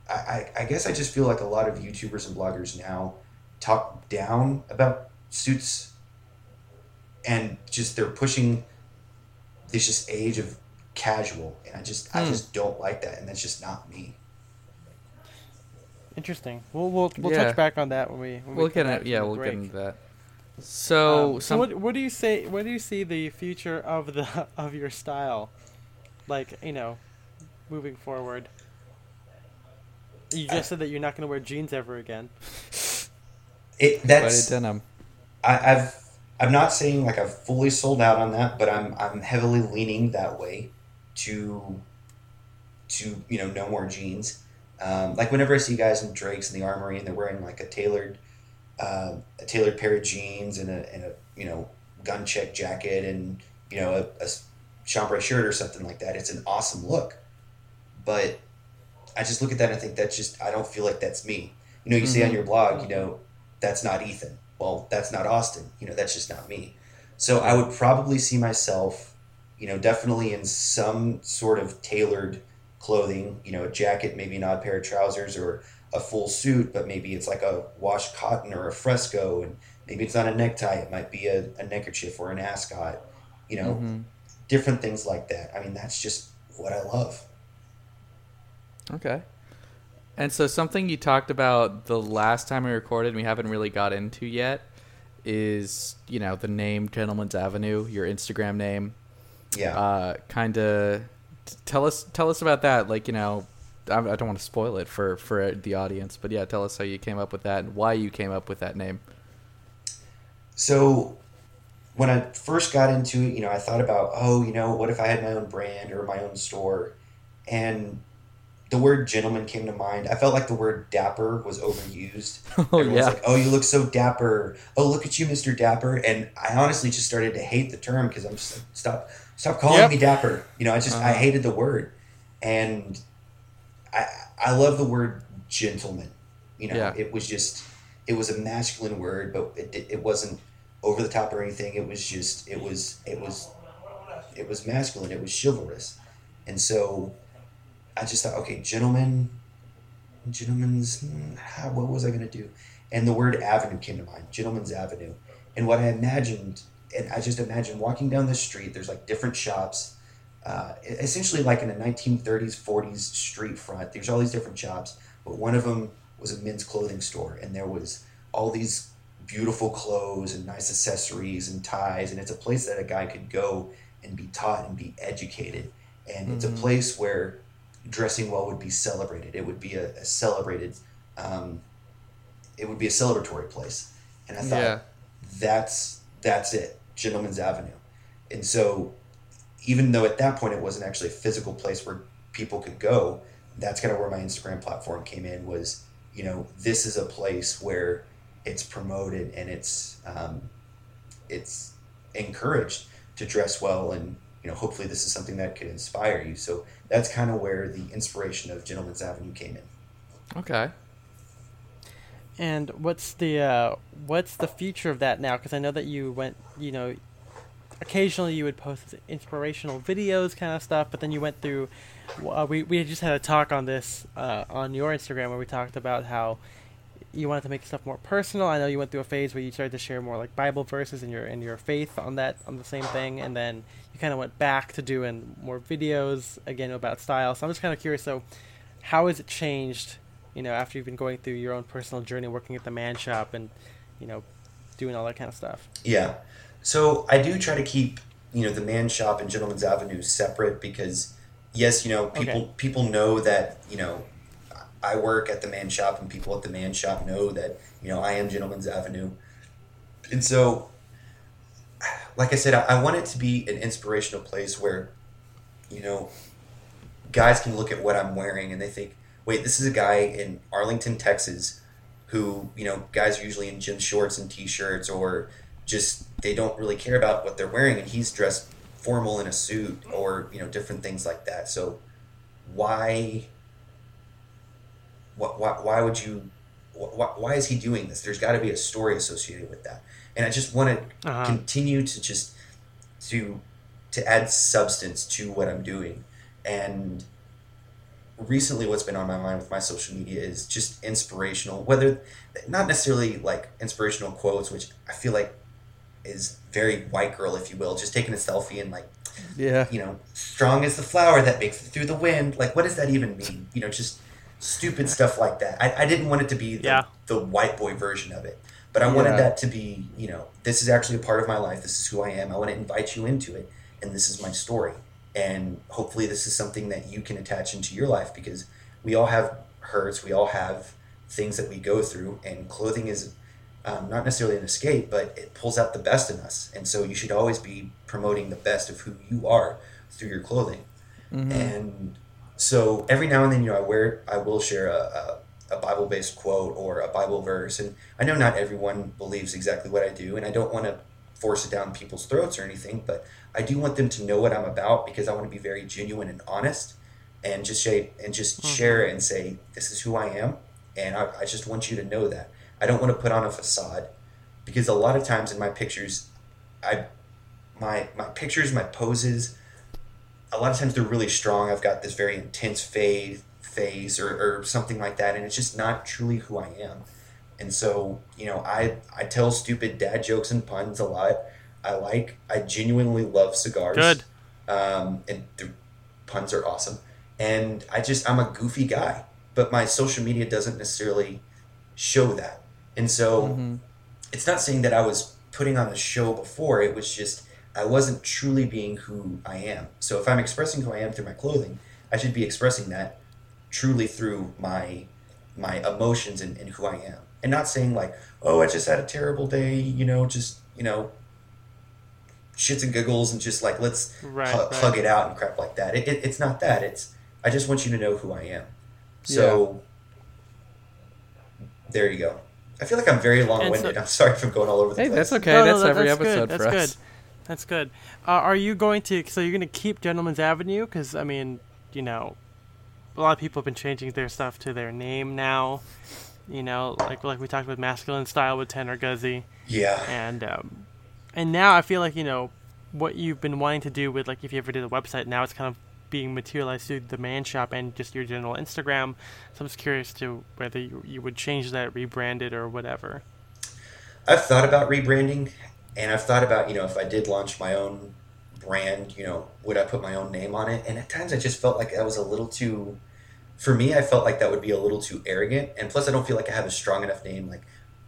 Speaker 3: I, I, I guess i just feel like a lot of youtubers and bloggers now talk down about suits and just they're pushing this just age of casual and i just i
Speaker 2: Hmm.
Speaker 3: just don't like that and that's just not me
Speaker 1: Interesting. We'll we'll, we'll
Speaker 2: Yeah.
Speaker 1: touch back on that when we when
Speaker 2: We'll
Speaker 1: we
Speaker 2: get
Speaker 1: back
Speaker 2: it. Yeah, we'll
Speaker 1: break.
Speaker 2: get into that. So,
Speaker 1: Um, so what what do you say? What do you see the future of the of your style, like you know, moving forward? You just said that you're not going to wear jeans ever again.
Speaker 3: it
Speaker 2: Buddy
Speaker 3: that's
Speaker 2: denim.
Speaker 3: I, I've I'm not saying like I've fully sold out on that, but I'm I'm heavily leaning that way to to you know no more jeans. Um, like whenever I see guys in Drake's in the Armoury and they're wearing like a tailored uh, a tailored pair of jeans and a, and a you know gun check jacket and you know a, a chambray shirt or something like that, it's an awesome look. But I just look at that and I think that's just I don't feel like that's me. You know, you say on your blog, you know, that's not Ethan. Well, that's not Austin. You know, that's just not me. So I would probably see myself, you know, definitely in some sort of tailored clothing, you know, a jacket, maybe an odd pair of trousers or a full suit, but maybe it's like a washed cotton or a fresco and maybe it's not a necktie, it might be a, a neckerchief or an ascot, you know,
Speaker 2: Mhm.
Speaker 3: different things like that. I mean, that's just what I love.
Speaker 2: Okay. And so something you talked about the last time we recorded, and we haven't really got into yet, is you know the name Gentleman's Avenue, your Instagram name.
Speaker 3: Yeah.
Speaker 2: Uh, kind of tell us tell us about that. Like you know, I, I don't want to spoil it for for the audience, but yeah, tell us how you came up with that and why you came up with that name.
Speaker 3: So when I first got into it, you know, I thought about, oh, you know, what if I had my own brand or my own store? And the word gentleman came to mind. I felt like the word dapper was overused.
Speaker 2: Oh
Speaker 3: Everyone's
Speaker 2: yeah,
Speaker 3: like, oh, you look so dapper. Oh, look at you, Mr. Dapper. And I honestly just started to hate the term because I'm just like, stop, stop calling
Speaker 1: Yep.
Speaker 3: me dapper. You know, I just, I
Speaker 2: Uh-huh.
Speaker 3: hated the word. And I, I love the word gentleman. You know,
Speaker 2: Yeah.
Speaker 3: it was just, it was a masculine word, but it, it, wasn't over the top or anything. It was just, it was, it was, it was masculine. It was chivalrous. And so I just thought, okay, gentlemen, gentleman's, hmm, how- what was I going to do? And the word avenue came to mind, gentlemen's Avenue. And what I imagined, and I just imagined walking down the street, there's like different shops, uh, essentially like in a 1930s, 40s street front. There's all these different shops, but one of them was a men's clothing store, and there was all these beautiful clothes and nice accessories and ties, and it's a place that a guy could go and be taught and be educated. And it's a
Speaker 2: Mhm.
Speaker 3: place where dressing well would be celebrated. It would be a, a celebrated, um, it would be a celebratory place. And I thought,
Speaker 2: yeah,
Speaker 3: that's that's it gentleman's avenue and so even though at that point it wasn't actually a physical place where people could go that's kind of where my instagram platform came in was you know this is a place where it's promoted and it's um, it's encouraged to dress well and you know hopefully this is something that could inspire you so that's kind of where the inspiration of gentleman's avenue came in
Speaker 2: okay.
Speaker 1: And what's the uh, what's the future of that now? Because I know that you went, you know, occasionally you would post inspirational videos, kind of stuff, but then you went through. Uh, we we just had a talk on this uh, on your Instagram where we talked about how you wanted to make stuff more personal. I know you went through a phase where you started to share more like Bible verses and your and your faith on that on the same thing, and then you kind of went back to doing more videos again about style. So I'm just kind of curious. So, how has it changed? You know, after you've been going through your own personal journey, working at the man shop, and you know, doing all that kind of stuff.
Speaker 3: Yeah. So I do try to keep you know the man shop and Gentleman's Avenue separate because yes, you know people
Speaker 1: Okay.
Speaker 3: people know that you know I work at the man shop and people at the man shop know that you know I am Gentleman's Avenue, and so like I said, I, I want it to be an inspirational place where you know guys can look at what I'm wearing and they think, wait, this is a guy in Arlington, Texas, who you know guys are usually in gym shorts and t-shirts or just they don't really care about what they're wearing and he's dressed formal in a suit or you know different things like that. So why why, why, why would you why, why is he doing this? There's got to be a story associated with that. And i just want to
Speaker 1: Uh-huh.
Speaker 3: continue to just to to add substance to what i'm doing. And recently what's been on my mind with my social media is just inspirational whether not necessarily like inspirational quotes which i feel like is very white girl if you will just taking a selfie and like
Speaker 2: Yeah.
Speaker 3: you know strong as the flower that makes it through the wind. Like what does that even mean? You know just stupid stuff like that. I, I didn't want it to be the,
Speaker 1: Yeah.
Speaker 3: the white boy version of it but i wanted
Speaker 2: Yeah.
Speaker 3: that to be you know this is actually a part of my life. This is who i am. I want to invite you into it and this is my story. And hopefully this is something that you can attach into your life because we all have hurts. We all have things that we go through and clothing is um, not necessarily an escape but it pulls out the best in us and so you should always be promoting the best of who you are through your clothing
Speaker 2: Mhm.
Speaker 3: and so every now and then you know i wear i will share a, a, a bible-based quote or a bible verse and i know not everyone believes exactly what i do and i don't want to force it down people's throats or anything but i do want them to know what i'm about because i want to be very genuine and honest and just say and just
Speaker 1: Mhm.
Speaker 3: share it and say this is who i am and I, I just want you to know that i don't want to put on a facade because a lot of times in my pictures i my my pictures my poses a lot of times they're really strong. I've got this very intense fade phase or, or something like that and it's just not truly who i am. And so you know i i tell stupid dad jokes and puns a lot. I like i genuinely love cigars.
Speaker 1: Good.
Speaker 3: um, and the puns are awesome. And i just i'm a goofy guy but my social media doesn't necessarily show that and so
Speaker 2: Mhm.
Speaker 3: it's not saying that I was putting on a show before. It was just I wasn't truly being who I am. So if I'm expressing who I am through my clothing, I should be expressing that truly through my my emotions and, and who I am, and not saying like, oh, I just had a terrible day, you know, just you know, shits and giggles and just like let's
Speaker 1: Right,
Speaker 3: hu-
Speaker 1: right.
Speaker 3: hug it out and crap like that. It, it, it's not that. It's I just want you to know who I am. So there you go. I feel like I'm very long-winded.
Speaker 1: so-
Speaker 3: I'm sorry if I'm going all over the
Speaker 2: Hey,
Speaker 3: place.
Speaker 2: that's okay.
Speaker 1: No, no,
Speaker 2: that's
Speaker 1: that-
Speaker 2: every
Speaker 1: that's
Speaker 2: episode
Speaker 1: good. That's
Speaker 2: for
Speaker 1: good. That's good. Uh, are you going to? So you're going to keep Gentleman's Avenue? Because I mean, you know, a lot of people have been changing their stuff to their name now. You know, like like we talked about masculine style with Tanner Guzy,
Speaker 3: Yeah.
Speaker 1: and um, and now I feel like you know what you've been wanting to do with like if you ever did a website. Now it's kind of being materialized through the man shop and just your general Instagram. So I'm just curious to whether you, you would change that, rebrand it, or whatever.
Speaker 3: I've thought about rebranding, and I've thought about you know if I did launch my own brand, you know, would I put my own name on it? And at times I just felt like that was a little too. For me, I felt like that would be a little too arrogant, and plus I don't feel like I have a strong enough name like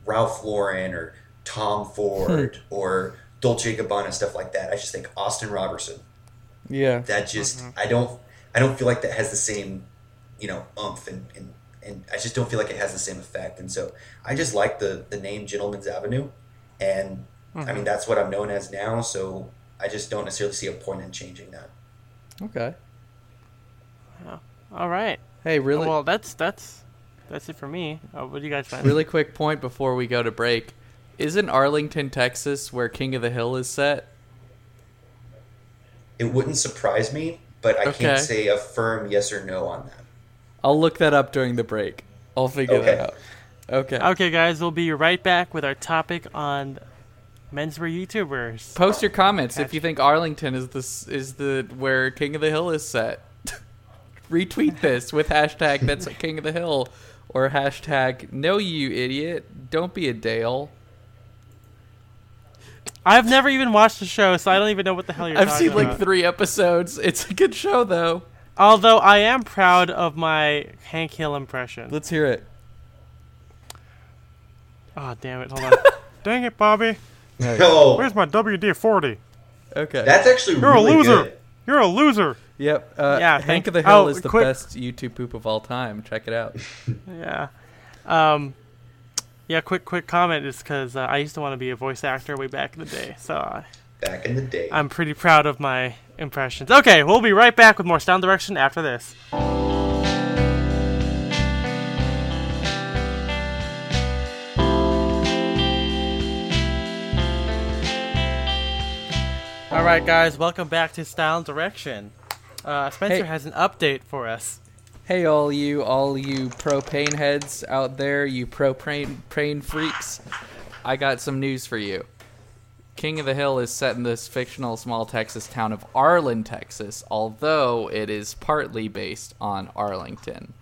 Speaker 3: Ralph Lauren or Tom Ford or Dolce Gabbana stuff like that. I just think Austin Roberson.
Speaker 2: Yeah.
Speaker 3: That just
Speaker 1: Mhm.
Speaker 3: I don't I don't feel like that has the same you know umph and, and and I just don't feel like it has the same effect. And so I just like the the name Gentleman's Avenue, and I mean that's what I'm known as now. So I just don't necessarily see a point in changing that.
Speaker 2: Okay. Yeah.
Speaker 1: All right.
Speaker 2: Hey, really,
Speaker 1: Well, that's that's that's it for me. Uh, what do you guys find?
Speaker 2: really quick point before we go to break. Isn't Arlington, Texas, where King of the Hill is set?
Speaker 3: It wouldn't surprise me, but I
Speaker 2: Okay.
Speaker 3: can't say a firm yes or no on that.
Speaker 2: I'll look that up during the break. I'll figure
Speaker 3: Okay.
Speaker 2: that out. Okay.
Speaker 1: Okay, guys, we'll be right back with our topic on menswear YouTubers.
Speaker 2: Post your comments if you think Arlington is this is the where King of the Hill is set. retweet this with hashtag that's king of the hill or hashtag no you idiot don't be a Dale.
Speaker 1: I've never even watched the show, so I don't even know what the hell you're
Speaker 2: I've
Speaker 1: talking
Speaker 2: seen like
Speaker 1: about.
Speaker 2: three episodes. It's a good show though.
Speaker 1: Although I am proud of my Hank Hill impression.
Speaker 2: Let's hear it.
Speaker 1: Oh damn it! Hold on. Dang it, Bobby.
Speaker 3: Oh,
Speaker 1: Where's my WD forty?
Speaker 2: Okay.
Speaker 3: that's actually
Speaker 1: You're a loser.
Speaker 3: good.
Speaker 1: You're a loser.
Speaker 2: Yep. Uh,
Speaker 1: Yeah,
Speaker 2: Hank of the Hill
Speaker 1: oh,
Speaker 2: is the
Speaker 1: quick-
Speaker 2: best YouTube poop of all time. Check it out.
Speaker 1: Yeah. Um. Yeah. Quick, quick comment is because uh, I used to want to be a voice actor way back in the day, so uh,
Speaker 3: Back in the day.
Speaker 1: I'm pretty proud of my impressions. Okay, we'll be right back with more Sound Direction after this. All right, guys, welcome back to Style and Direction. Uh, Spencer
Speaker 2: Hey.
Speaker 1: has an update for us.
Speaker 2: Hey, all you, all you propane heads out there, you propane propane freaks. I got some news for you. King of the Hill is set in this fictional small Texas town of Arlen, Texas, although it is partly based on Arlington.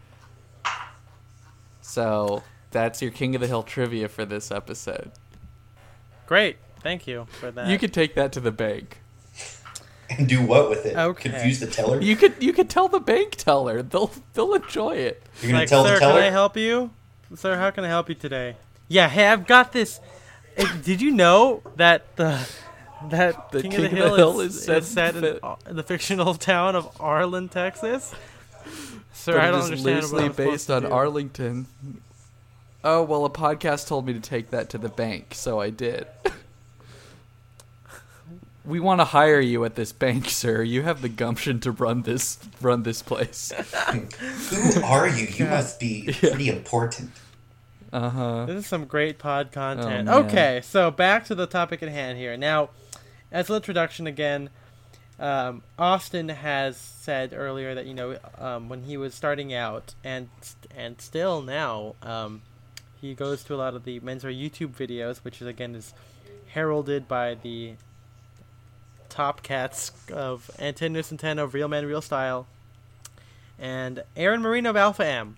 Speaker 2: So that's your King of the Hill trivia for this episode.
Speaker 1: Great, thank you for that.
Speaker 2: You could take that to the bank.
Speaker 3: And do what with it?
Speaker 1: Okay.
Speaker 3: Confuse the teller?
Speaker 2: You could you could tell the bank teller. They'll they'll enjoy it.
Speaker 3: You're gonna
Speaker 1: like,
Speaker 3: tell
Speaker 1: sir,
Speaker 3: the teller?
Speaker 1: can I help you? Sir, how can I help you today? Yeah, hey, I've got this. Eh, Did you know that the that
Speaker 2: The
Speaker 1: King,
Speaker 2: King
Speaker 1: of the Hill, is, is set, in
Speaker 2: fi-
Speaker 1: the fictional town of Arlen, Texas? Sir,
Speaker 2: but
Speaker 1: I don't
Speaker 2: is
Speaker 1: understand
Speaker 2: loosely
Speaker 1: what
Speaker 2: based on
Speaker 1: do.
Speaker 2: Arlington. Oh well, a podcast told me to take that to the bank, so I did. we want to hire you at this bank, sir. You have the gumption to run this run this place.
Speaker 3: Who are you? You must be pretty important.
Speaker 2: Uh huh.
Speaker 1: This is some great pod content.
Speaker 2: Oh,
Speaker 1: okay, so back to the topic at hand here. Now, as an introduction again, um, Austin has said earlier that you know um, when he was starting out and and still now um, he goes to a lot of the menswear YouTube videos, which is again is heralded by the top cats of Antonio and of Real Men Real Style and Aaron Marino of Alpha M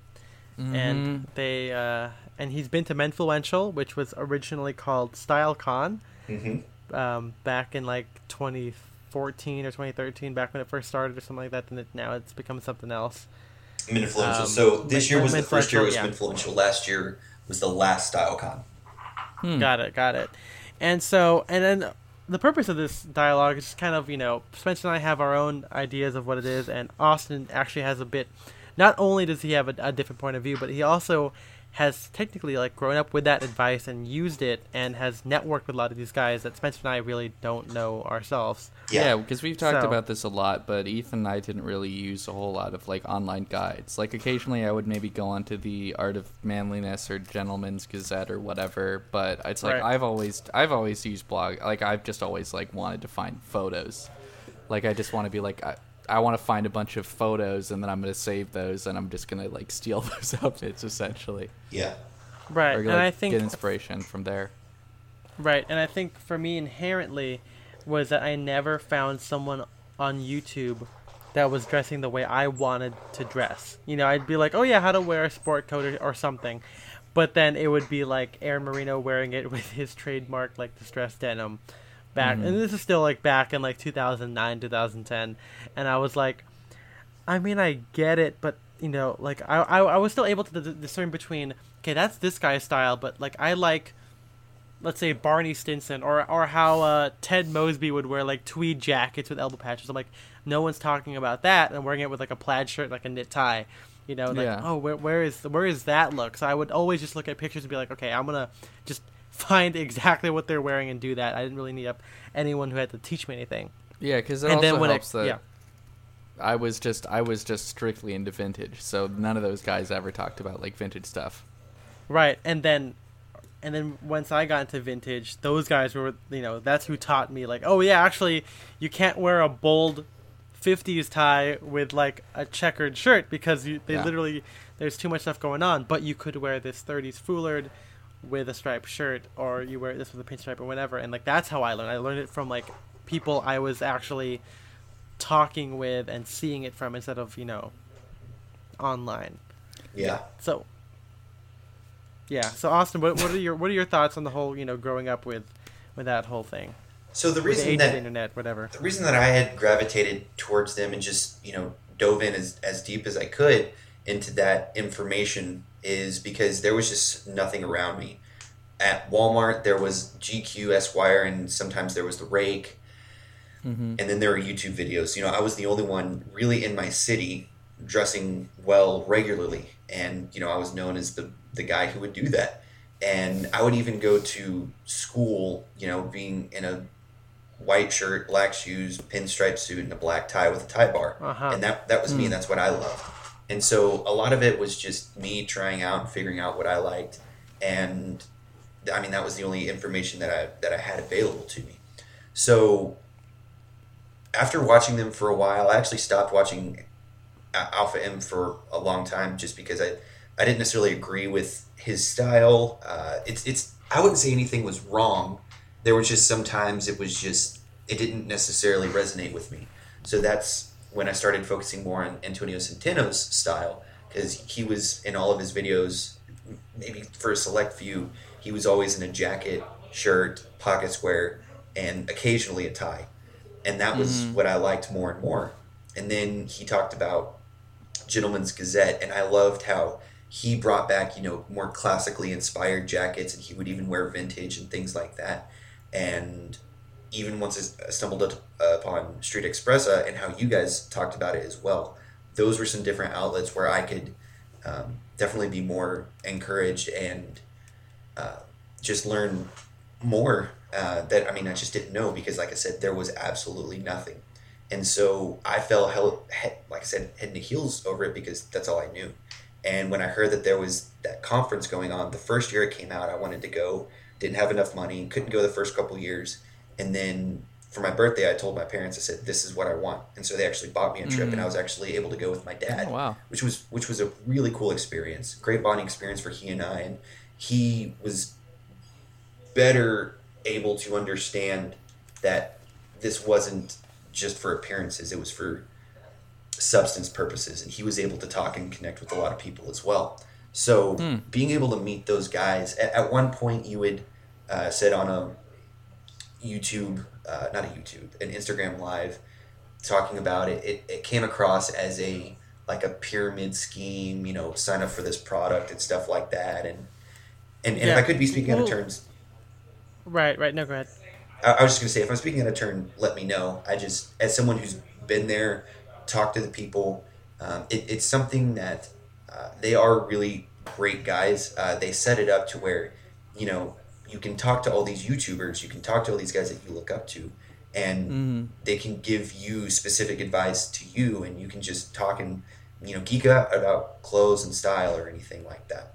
Speaker 2: Mm-hmm.
Speaker 1: and they uh, and he's been to Menfluential, which was originally called StyleCon,
Speaker 3: hmm
Speaker 1: um, back in like 2014 or 2013, back when it first started or something like that. Then it, now it's become something else.
Speaker 3: Menfluential.
Speaker 1: Um,
Speaker 3: so this
Speaker 1: min-
Speaker 3: year was the first year it was
Speaker 1: influential, yeah.
Speaker 3: influential. Last year was the last StyleCon.
Speaker 2: Hmm.
Speaker 1: Got it, got it. And so, and then the purpose of this dialogue is just kind of, you know, Spencer and I have our own ideas of what it is, and Austin actually has a bit. Not only does he have a, a different point of view, but he also has technically like grown up with that advice and used it, and has networked with a lot of these guys that Spencer and I really don't know ourselves.
Speaker 3: Yeah.
Speaker 2: Yeah, because we've talked
Speaker 1: So-
Speaker 2: about this a lot, but Ethan and I didn't really use a whole lot of like online guides. Like occasionally, I would maybe go onto the Art of Manliness or Gentleman's Gazette or whatever. But it's like
Speaker 1: Right.
Speaker 2: I've always I've always used blog. Like I've just always like wanted to find photos. Like I just want to be like I, I want to find a bunch of photos and then I'm gonna save those and I'm just gonna like steal those outfits essentially,
Speaker 3: Yeah.
Speaker 1: Right,
Speaker 2: or
Speaker 1: and I think
Speaker 2: get inspiration from there.
Speaker 1: Right, and I think for me inherently was that I never found someone on YouTube that was dressing the way I wanted to dress. You know, I'd be like, "Oh yeah, how to wear a sport coat or, or something," but then it would be like Aaron Marino wearing it with his trademark like distressed denim. Back,
Speaker 2: Mhm.
Speaker 1: and this is still like back in like 2009, 2010, and I was like, I mean, I get it, but you know, like I, I, I was still able to d- discern between okay, that's this guy's style, but like I like, let's say Barney Stinson or or how uh, Ted Mosby would wear like tweed jackets with elbow patches. I'm like, no one's talking about that, and wearing it with like a plaid shirt, like a knit tie. You know, like
Speaker 2: Yeah.
Speaker 1: oh, where, where is where is that look? So I would always just look at pictures and be like, okay, I'm gonna just find exactly what they're wearing and do that. I didn't really need up anyone who had to teach me anything.
Speaker 2: Yeah, because it
Speaker 1: and
Speaker 2: also
Speaker 1: then when
Speaker 2: helps
Speaker 1: it,
Speaker 2: that
Speaker 1: yeah.
Speaker 2: I was just I was just strictly into vintage, so none of those guys ever talked about like vintage stuff.
Speaker 1: Right, and then, and then once I got into vintage, those guys were, you know, that's who taught me. Like, oh yeah, actually, you can't wear a bold '50s tie with like a checkered shirt because you, they
Speaker 2: Yeah.
Speaker 1: literally there's too much stuff going on. But you could wear this '30s foulard with a striped shirt, or you wear this with a pinstripe or whatever. And like that's how I learned. I learned it from like people I was actually talking with and seeing it from instead of you know online.
Speaker 3: Yeah.
Speaker 1: So, yeah. So Austin, what, what are your what are your thoughts on the whole you know growing up with with that whole thing?
Speaker 3: So the
Speaker 1: the
Speaker 3: reason
Speaker 1: of
Speaker 3: that
Speaker 1: the internet, whatever.
Speaker 3: the reason that I had gravitated towards them and just you know dove in as, as deep as I could into that information is because there was just nothing around me. At Walmart, there was GQ, Esquire, and sometimes there was the Rake,
Speaker 2: Mm-hmm.
Speaker 3: and then there were YouTube videos. You know, I was the only one really in my city dressing well regularly, and you know, I was known as the the guy who would do that. And I would even go to school, you know, being in a white shirt, black shoes, pinstripe suit, and a black tie with a tie bar.
Speaker 1: Uh-huh.
Speaker 3: And that that was me, and that's what I loved. And so a lot of it was just me trying out and figuring out what I liked. And I mean, that was the only information that I that I had available to me. So after watching them for a while, I actually stopped watching Alpha M for a long time just because I I didn't necessarily agree with his style. Uh, it's it's I wouldn't say anything was wrong. There was just sometimes it was just it didn't necessarily resonate with me. So that's when I started focusing more on Antonio Centeno's style because he was in all of his videos, maybe for a select few, he was always in a jacket, shirt, pocket square, and occasionally a tie. And that was mm-hmm. what I liked more and more. And then he talked about Gentleman's Gazette, and I loved how he brought back, you know, more classically inspired jackets, and he would even wear vintage and things like that. And even once I stumbled upon Street x Sprezza and how you guys talked about it as well, those were some different outlets where I could um, definitely be more encouraged and uh, just learn more uh, that I mean I just didn't know because like I said there was absolutely nothing, and so I fell hell he, like I said head to heels over it because that's all I knew. And when I heard that there was that conference going on, the first year it came out, I wanted to go. Didn't have enough money, couldn't go the first couple years, and then for my birthday, I told my parents, I said, "This is what I want," and so they actually bought me a trip, and I was actually able to go with my dad
Speaker 2: Oh, wow.
Speaker 3: which was which was a really cool experience, great bonding experience for he and I, and he was better able to understand that this wasn't just for appearances; it was for substance purposes, and he was able to talk and connect with a lot of people as well. So being able to meet those guys at, at one point, you would uh, said on a YouTube, uh, not a YouTube, an Instagram live, talking about it, it, it came across as a like a pyramid scheme, you know, sign up for this product and stuff like that. And and, and if I could be speaking out of
Speaker 1: Well-
Speaker 3: turns,
Speaker 1: Right, right. No, go ahead.
Speaker 3: I, I was just gonna say if I'm speaking out of turn, let me know. I just as someone who's been there, talked to the people, um, it, it's something that uh, they are really great guys. Uh, they set it up to where you know you can talk to all these YouTubers, you can talk to all these guys that you look up to, and they can give you specific advice to you, and you can just talk and you know geek out about clothes and style or anything like that.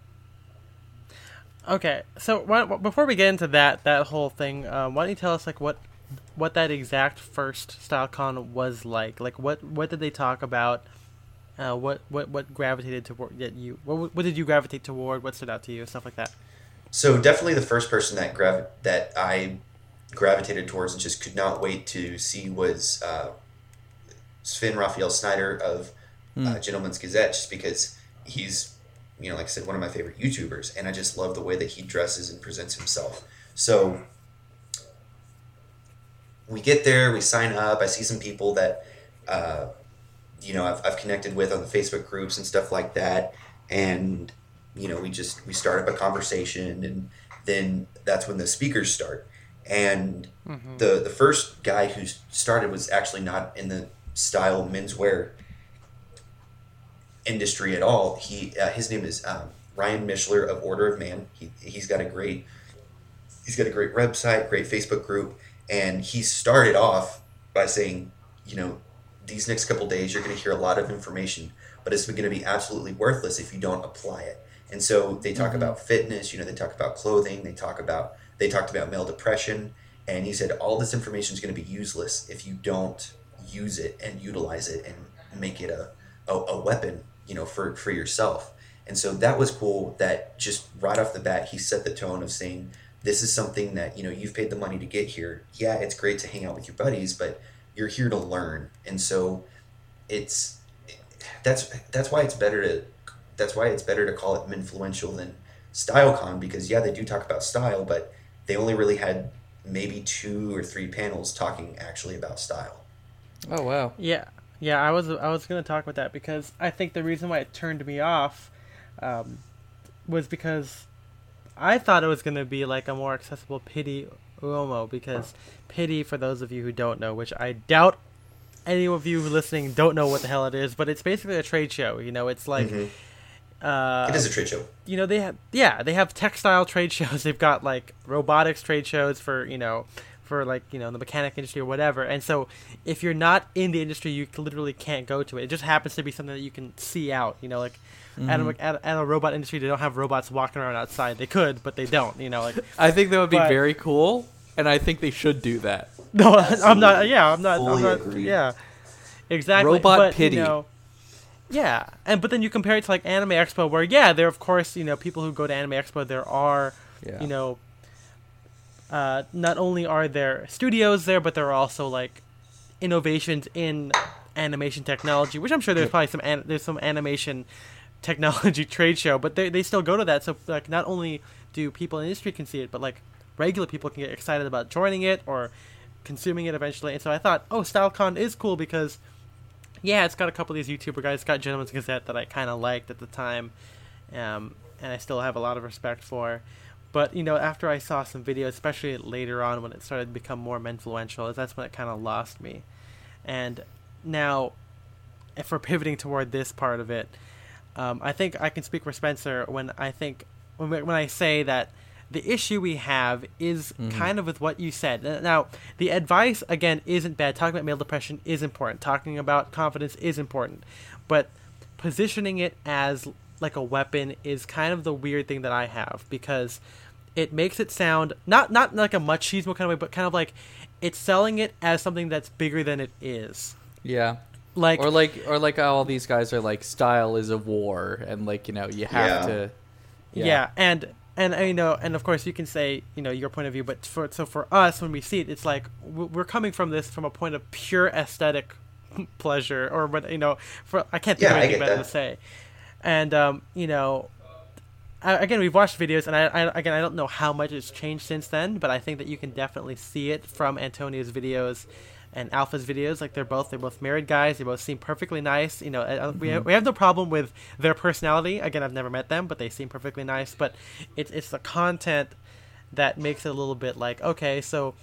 Speaker 1: Okay, so why, before we get into that that whole thing, um, why don't you tell us like what what that exact first StyleCon was like? Like what what did they talk about? Uh, what what what gravitated toward that you? What what did you gravitate toward? What stood out to you? Stuff like that.
Speaker 3: So definitely the first person that gravi- that I gravitated towards and just could not wait to see was uh, Sven Raphael Schneider of uh, Gentleman's Gazette, just because he's you know like I said one of my favorite YouTubers, and I just love the way that he dresses and presents himself. So we get there, we sign up. I see some people that uh, you know I've, I've connected with on the Facebook groups and stuff like that, and you know we just we start up a conversation, and then that's when the speakers start. And the the first guy who started was actually not in the style menswear industry at all. He uh, his name is um, Ryan Michler of Order of Man. He he's got a great he's got a great website, great Facebook group, and he started off by saying, you know, these next couple days you're going to hear a lot of information, but it's going to be absolutely worthless if you don't apply it. And so they talk mm-hmm. about fitness, you know, they talk about clothing, they talk about they talked about male depression, and he said all this information is going to be useless if you don't use it and utilize it and make it a, a, a weapon, you know, for, for yourself. And so that was cool that just right off the bat, he set the tone of saying, this is something that, you know, you've paid the money to get here. Yeah, it's great to hang out with your buddies, but you're here to learn. And so it's, that's that's why it's better to that's why it's better to call it Menfluential than StyleCon because yeah, they do talk about style, but they only really had maybe two or three panels talking actually about style.
Speaker 2: Oh wow.
Speaker 1: Yeah, yeah. I was I was gonna talk about that because I think the reason why it turned me off um, was because I thought it was gonna be like a more accessible Pitti Uomo because Pitti for those of you who don't know, which I doubt any of you listening don't know what the hell it is, but it's basically a trade show. You know, it's like.
Speaker 3: Mhm.
Speaker 1: Uh,
Speaker 3: it is a trade show.
Speaker 1: you know they have yeah they have textile trade shows they've got like robotics trade shows for you know for like you know the mechanic industry or whatever and so if you're not in the industry you literally can't go to it it just happens to be something that you can see out you know like at, a, at, at a robot industry they don't have robots walking around outside they could but they don't you know like
Speaker 2: I think that would be
Speaker 1: But-
Speaker 2: very cool, and I think they should do that.
Speaker 1: no i'm not yeah i'm not, I'm not
Speaker 3: agree.
Speaker 1: yeah exactly
Speaker 2: Robot
Speaker 1: but,
Speaker 2: Pitti.
Speaker 1: you know, yeah and but then you compare it to like anime expo where yeah there of course you know people who go to anime expo there are
Speaker 2: Yeah.
Speaker 1: you know, uh, not only are there studios there, but there are also like innovations in animation technology, which I'm sure there's probably some an- there's some animation technology trade show, but they they still go to that. So like, not only do people in the industry can see it, but like regular people can get excited about joining it or consuming it eventually. And so I thought, oh, StyleCon is cool because yeah, it's got a couple of these YouTuber guys. It's got Gentleman's Gazette that I kind of liked at the time, um, and I still have a lot of respect for. But you know, after I saw some videos, especially later on when it started to become more influential, that's when it kind of lost me. And now, if we're pivoting toward this part of it, um, I think I can speak for Spencer when I think when, when I say that the issue we have is mm-hmm. kind of with what you said. Now, the advice again isn't bad. Talking about male depression is important. Talking about confidence is important, but positioning it as like a weapon is kind of the weird thing that I have because it makes it sound not not like a machismo kind of way, but kind of like it's selling it as something that's bigger than it is.
Speaker 2: Yeah.
Speaker 1: Like
Speaker 2: or like or like all these guys are like style is a war and like you know you have
Speaker 3: Yeah.
Speaker 2: to
Speaker 1: yeah. and and uh, you know and of course you can say you know your point of view but for so for us when we see it it's like we're coming from this from a point of pure aesthetic pleasure or what you know for i can't think
Speaker 3: Yeah,
Speaker 1: of anything better
Speaker 3: that.
Speaker 1: to say and um you know I, again we've watched videos and I, I again i don't know how much has changed since then but i think that you can definitely see it from antonio's videos and Alpha's videos. Like they're both they're both married guys. They both seem perfectly nice. You know, uh, we have, we have no problem with their personality. Again, I've never met them, but they seem perfectly nice. But it's it's the content that makes it a little bit like okay, so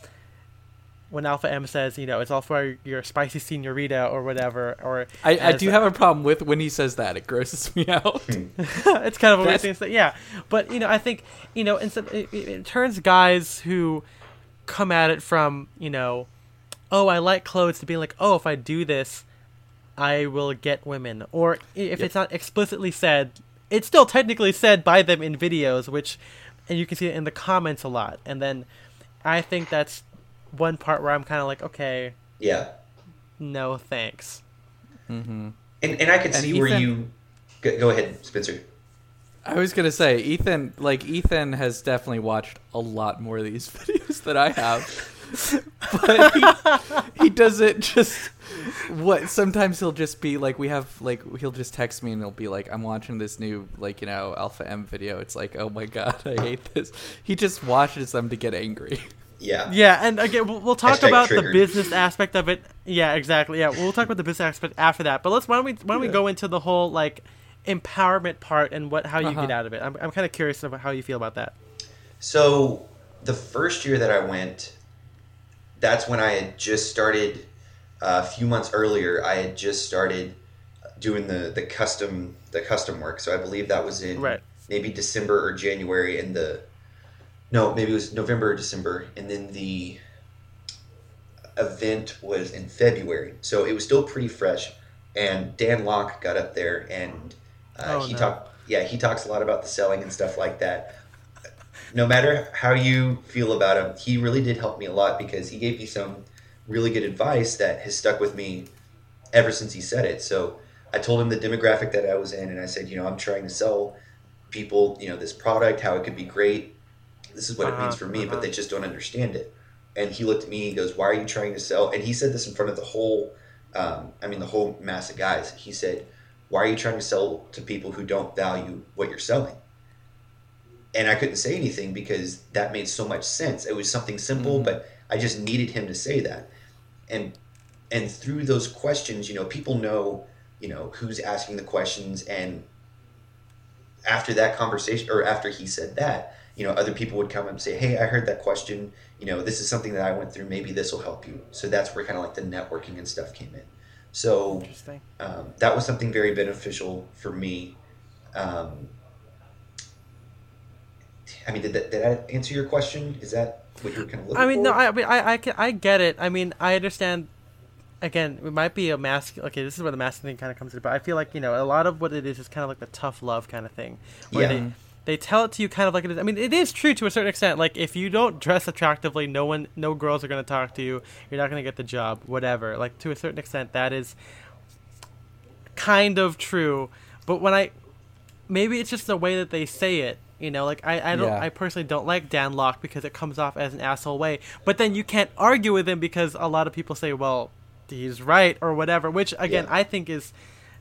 Speaker 1: when Alpha M says you know it's all for your spicy senorita or whatever, or
Speaker 2: I, I do have a problem with when he says that. It grosses me out.
Speaker 1: it's kind of a weird thing. Yeah, but you know, I think you know, instead it, it, it turns guys who come at it from you know, oh, I like clothes to be like, oh, if I do this, I will get women, or if
Speaker 2: Yep.
Speaker 1: it's not explicitly said, it's still technically said by them in videos, which, and you can see it in the comments a lot, and then I think that's one part where I'm kind of like, okay,
Speaker 3: Yeah,
Speaker 1: no thanks.
Speaker 2: hmm
Speaker 3: and and I can
Speaker 2: And
Speaker 3: see where you go, go ahead, Spencer.
Speaker 2: I was gonna say Ethan, like Ethan has definitely watched a lot more of these videos than I have, but he, he does it just what. Sometimes he'll just be like, we have like he'll just text me and he'll be like, I'm watching this new like you know Alpha M video. It's like, oh my god, I hate this. He just watches them to get angry.
Speaker 3: Yeah,
Speaker 1: Yeah, and again, we'll, we'll talk
Speaker 3: Hashtag
Speaker 1: about
Speaker 3: triggered.
Speaker 1: the business aspect of it. Yeah, exactly. Yeah, we'll talk about the business aspect after that. But let's why don't we why don't we go into the whole like empowerment part and what how you
Speaker 2: Uh-huh.
Speaker 1: get out of it. I'm I'm kind of curious about how you feel about that.
Speaker 3: So the first year that I went, that's when I had just started. Uh, a few months earlier, I had just started doing the the custom the custom work. So I believe that was in
Speaker 1: Right.
Speaker 3: maybe December or January, and the no, maybe it was November or December, and then the event was in February. So it was still pretty fresh. And Dan Lok got up there, and uh,
Speaker 1: Oh,
Speaker 3: he
Speaker 1: no.
Speaker 3: talked. Yeah, he talks a lot about the selling and stuff like that no matter how you feel about him, he really did help me a lot because he gave me some really good advice that has stuck with me ever since he said it. So I told him the demographic that I was in, and I said, you know, I'm trying to sell people, you know, this product, how it could be great. This is what it
Speaker 1: Uh-huh,
Speaker 3: means for me,
Speaker 1: uh-huh.
Speaker 3: but they just don't understand it. And he looked at me, he goes, Why are you trying to sell? And he said this in front of the whole, um, I mean, the whole mass of guys. He said, why are you trying to sell to people who don't value what you're selling? And I couldn't say anything because that made so much sense. It was something simple,
Speaker 2: Mm-hmm.
Speaker 3: but I just needed him to say that. And and through those questions, you know, people know, you know, who's asking the questions and after that conversation or after he said that, you know, other people would come and say, "Hey, I heard that question. You know, this is something that I went through. Maybe this will help you." So that's where kind of like the networking and stuff came in. So um, that was something very beneficial for me. Um, I mean, did that, did that answer your question? Is that what you're kind of looking
Speaker 1: I mean,
Speaker 3: for?
Speaker 1: no, I, I mean, I, I, can, I get it. I mean, I understand. Again, it might be a mask. Okay, this is where the mask thing kind of comes in. But I feel like you know a lot of what it is is kind of like the tough love kind of thing, where
Speaker 3: Yeah.
Speaker 1: they they tell it to you kind of like it is. I mean, it is true to a certain extent. Like if you don't dress attractively, no one, no girls are going to talk to you. You're not going to get the job. Whatever. Like to a certain extent, that is kind of true. But when I maybe it's just the way that they say it. You know, like I, I don't,
Speaker 2: Yeah.
Speaker 1: I personally don't like Dan Lok because it comes off as an asshole way. But then you can't argue with him because a lot of people say, well, he's right or whatever. Which again,
Speaker 3: Yeah.
Speaker 1: I think is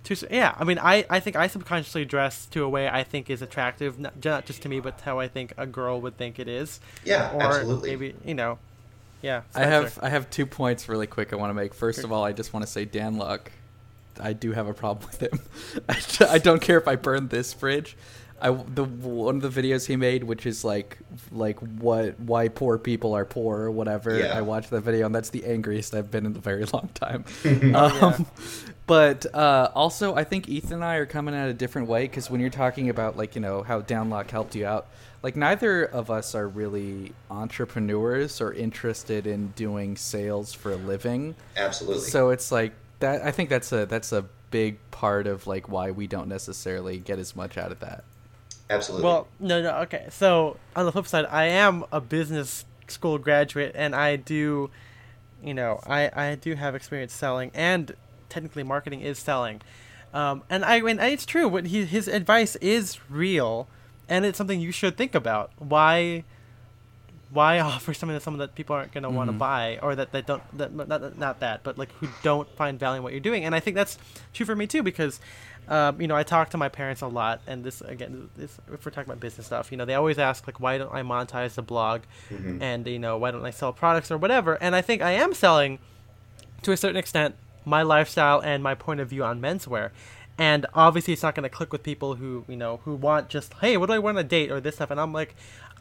Speaker 1: too. Yeah, I mean, I, I think I subconsciously dress to a way I think is attractive, not, not just to me, but how I think a girl would think it is.
Speaker 3: yeah,
Speaker 1: Or
Speaker 3: absolutely.
Speaker 1: maybe you know, yeah.
Speaker 2: I have I have two points really quick I want to make. First of all, I just want to say Dan Lok. I do have a problem with him. I don't care if I burn this bridge. I the one of the videos he made, which is like like what why poor people are poor or whatever.
Speaker 3: Yeah.
Speaker 2: I watched that video and that's the angriest I've been in a very long time.
Speaker 1: yeah.
Speaker 2: um, but uh, also, I think Ethan and I are coming at a different way because when you're talking about like you know how Dan Lok helped you out, like neither of us are really entrepreneurs or interested in doing sales for a living.
Speaker 3: absolutely.
Speaker 2: So it's like that. I think that's a that's a big part of like why we don't necessarily get as much out of that.
Speaker 3: Absolutely.
Speaker 1: Well, no, no, okay. So on the flip side, I am a business school graduate, and I do, you know, I I do have experience selling, and technically marketing is selling. Um, and I mean, it's true. What he, his advice is real, and it's something you should think about. Why, why offer something to someone that people aren't going to want to buy, or that they don't, that not not that, but like who don't find value in what you're doing? And I think that's true for me too, because um, you know, I talk to my parents a lot, and this again, this, if we're talking about business stuff, you know, they always ask like, why don't I monetize the blog,
Speaker 3: Mhm.
Speaker 1: and you know, why don't I sell products or whatever? And I think I am selling, to a certain extent, my lifestyle and my point of view on menswear. And obviously, it's not going to click with people who you know who want just, hey, what do I want on a date or this stuff. And I'm like,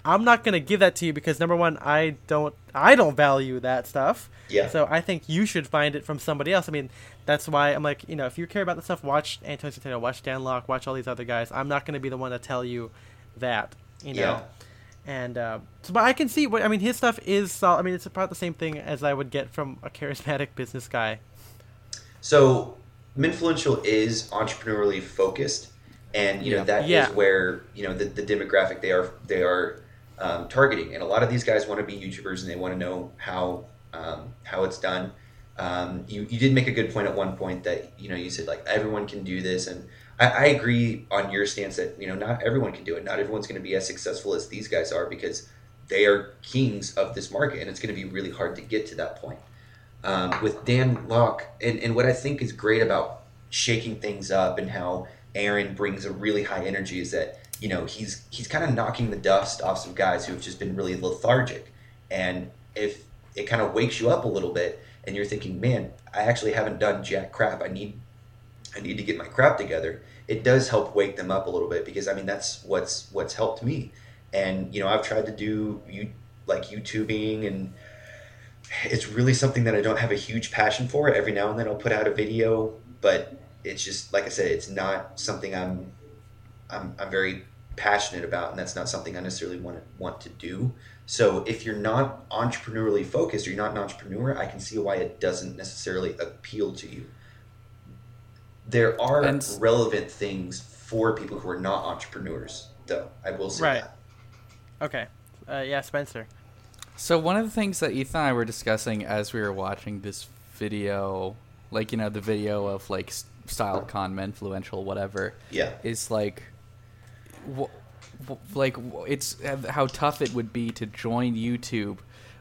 Speaker 1: I'm not going to give that to you because number one, I don't, I don't value that stuff.
Speaker 3: Yeah.
Speaker 1: So I think you should find it from somebody else. I mean, that's why I'm like, you know, if you care about the stuff, watch Antonio Centeno, watch Dan Lok, watch all these other guys. I'm not going to be the one to tell you that, you know.
Speaker 3: Yeah.
Speaker 1: And uh, so, but I can see what I mean. His stuff is, sol- I mean, it's about the same thing as I would get from a charismatic business guy.
Speaker 3: So, Menfluential is entrepreneurially focused, and you know
Speaker 2: Yeah.
Speaker 3: that is
Speaker 1: Yeah.
Speaker 3: where you know the, the demographic they are they are um, targeting, and a lot of these guys want to be YouTubers and they want to know how um, how it's done. Um, you you did make a good point at one point that you know you said like everyone can do this, and I, I agree on your stance that you know not everyone can do it. Not everyone's going to be as successful as these guys are because they are kings of this market, and it's going to be really hard to get to that point um, with Dan Lok, and, and what I think is great about shaking things up and how Aaron brings a really high energy is that you know he's he's kind of knocking the dust off some guys who have just been really lethargic, and if it kind of wakes you up a little bit, and you're thinking, man, I actually haven't done jack crap. I need I need to get my crap together. It does help wake them up a little bit because I mean that's what's what's helped me, and you know I've tried to do you like YouTubing and it's really something that I don't have a huge passion for. Every now and then I'll put out a video, but it's just like I said, it's not something I'm I'm, I'm very passionate about, and that's not something I necessarily want to want to do. So if you're not entrepreneurially focused or you're not an entrepreneur, I can see why it doesn't necessarily appeal to you. There are
Speaker 2: And
Speaker 3: relevant things for people who are not entrepreneurs, though. I will say
Speaker 1: Right.
Speaker 3: that.
Speaker 1: Okay. Uh, yeah, Spencer.
Speaker 2: So one of the things that Ethan and I were discussing as we were watching this video, like you know the video of like s- StyleCon, Menfluential, whatever,
Speaker 3: Yeah.
Speaker 2: is like, wh- wh- like it's uh, how tough it would be to join YouTube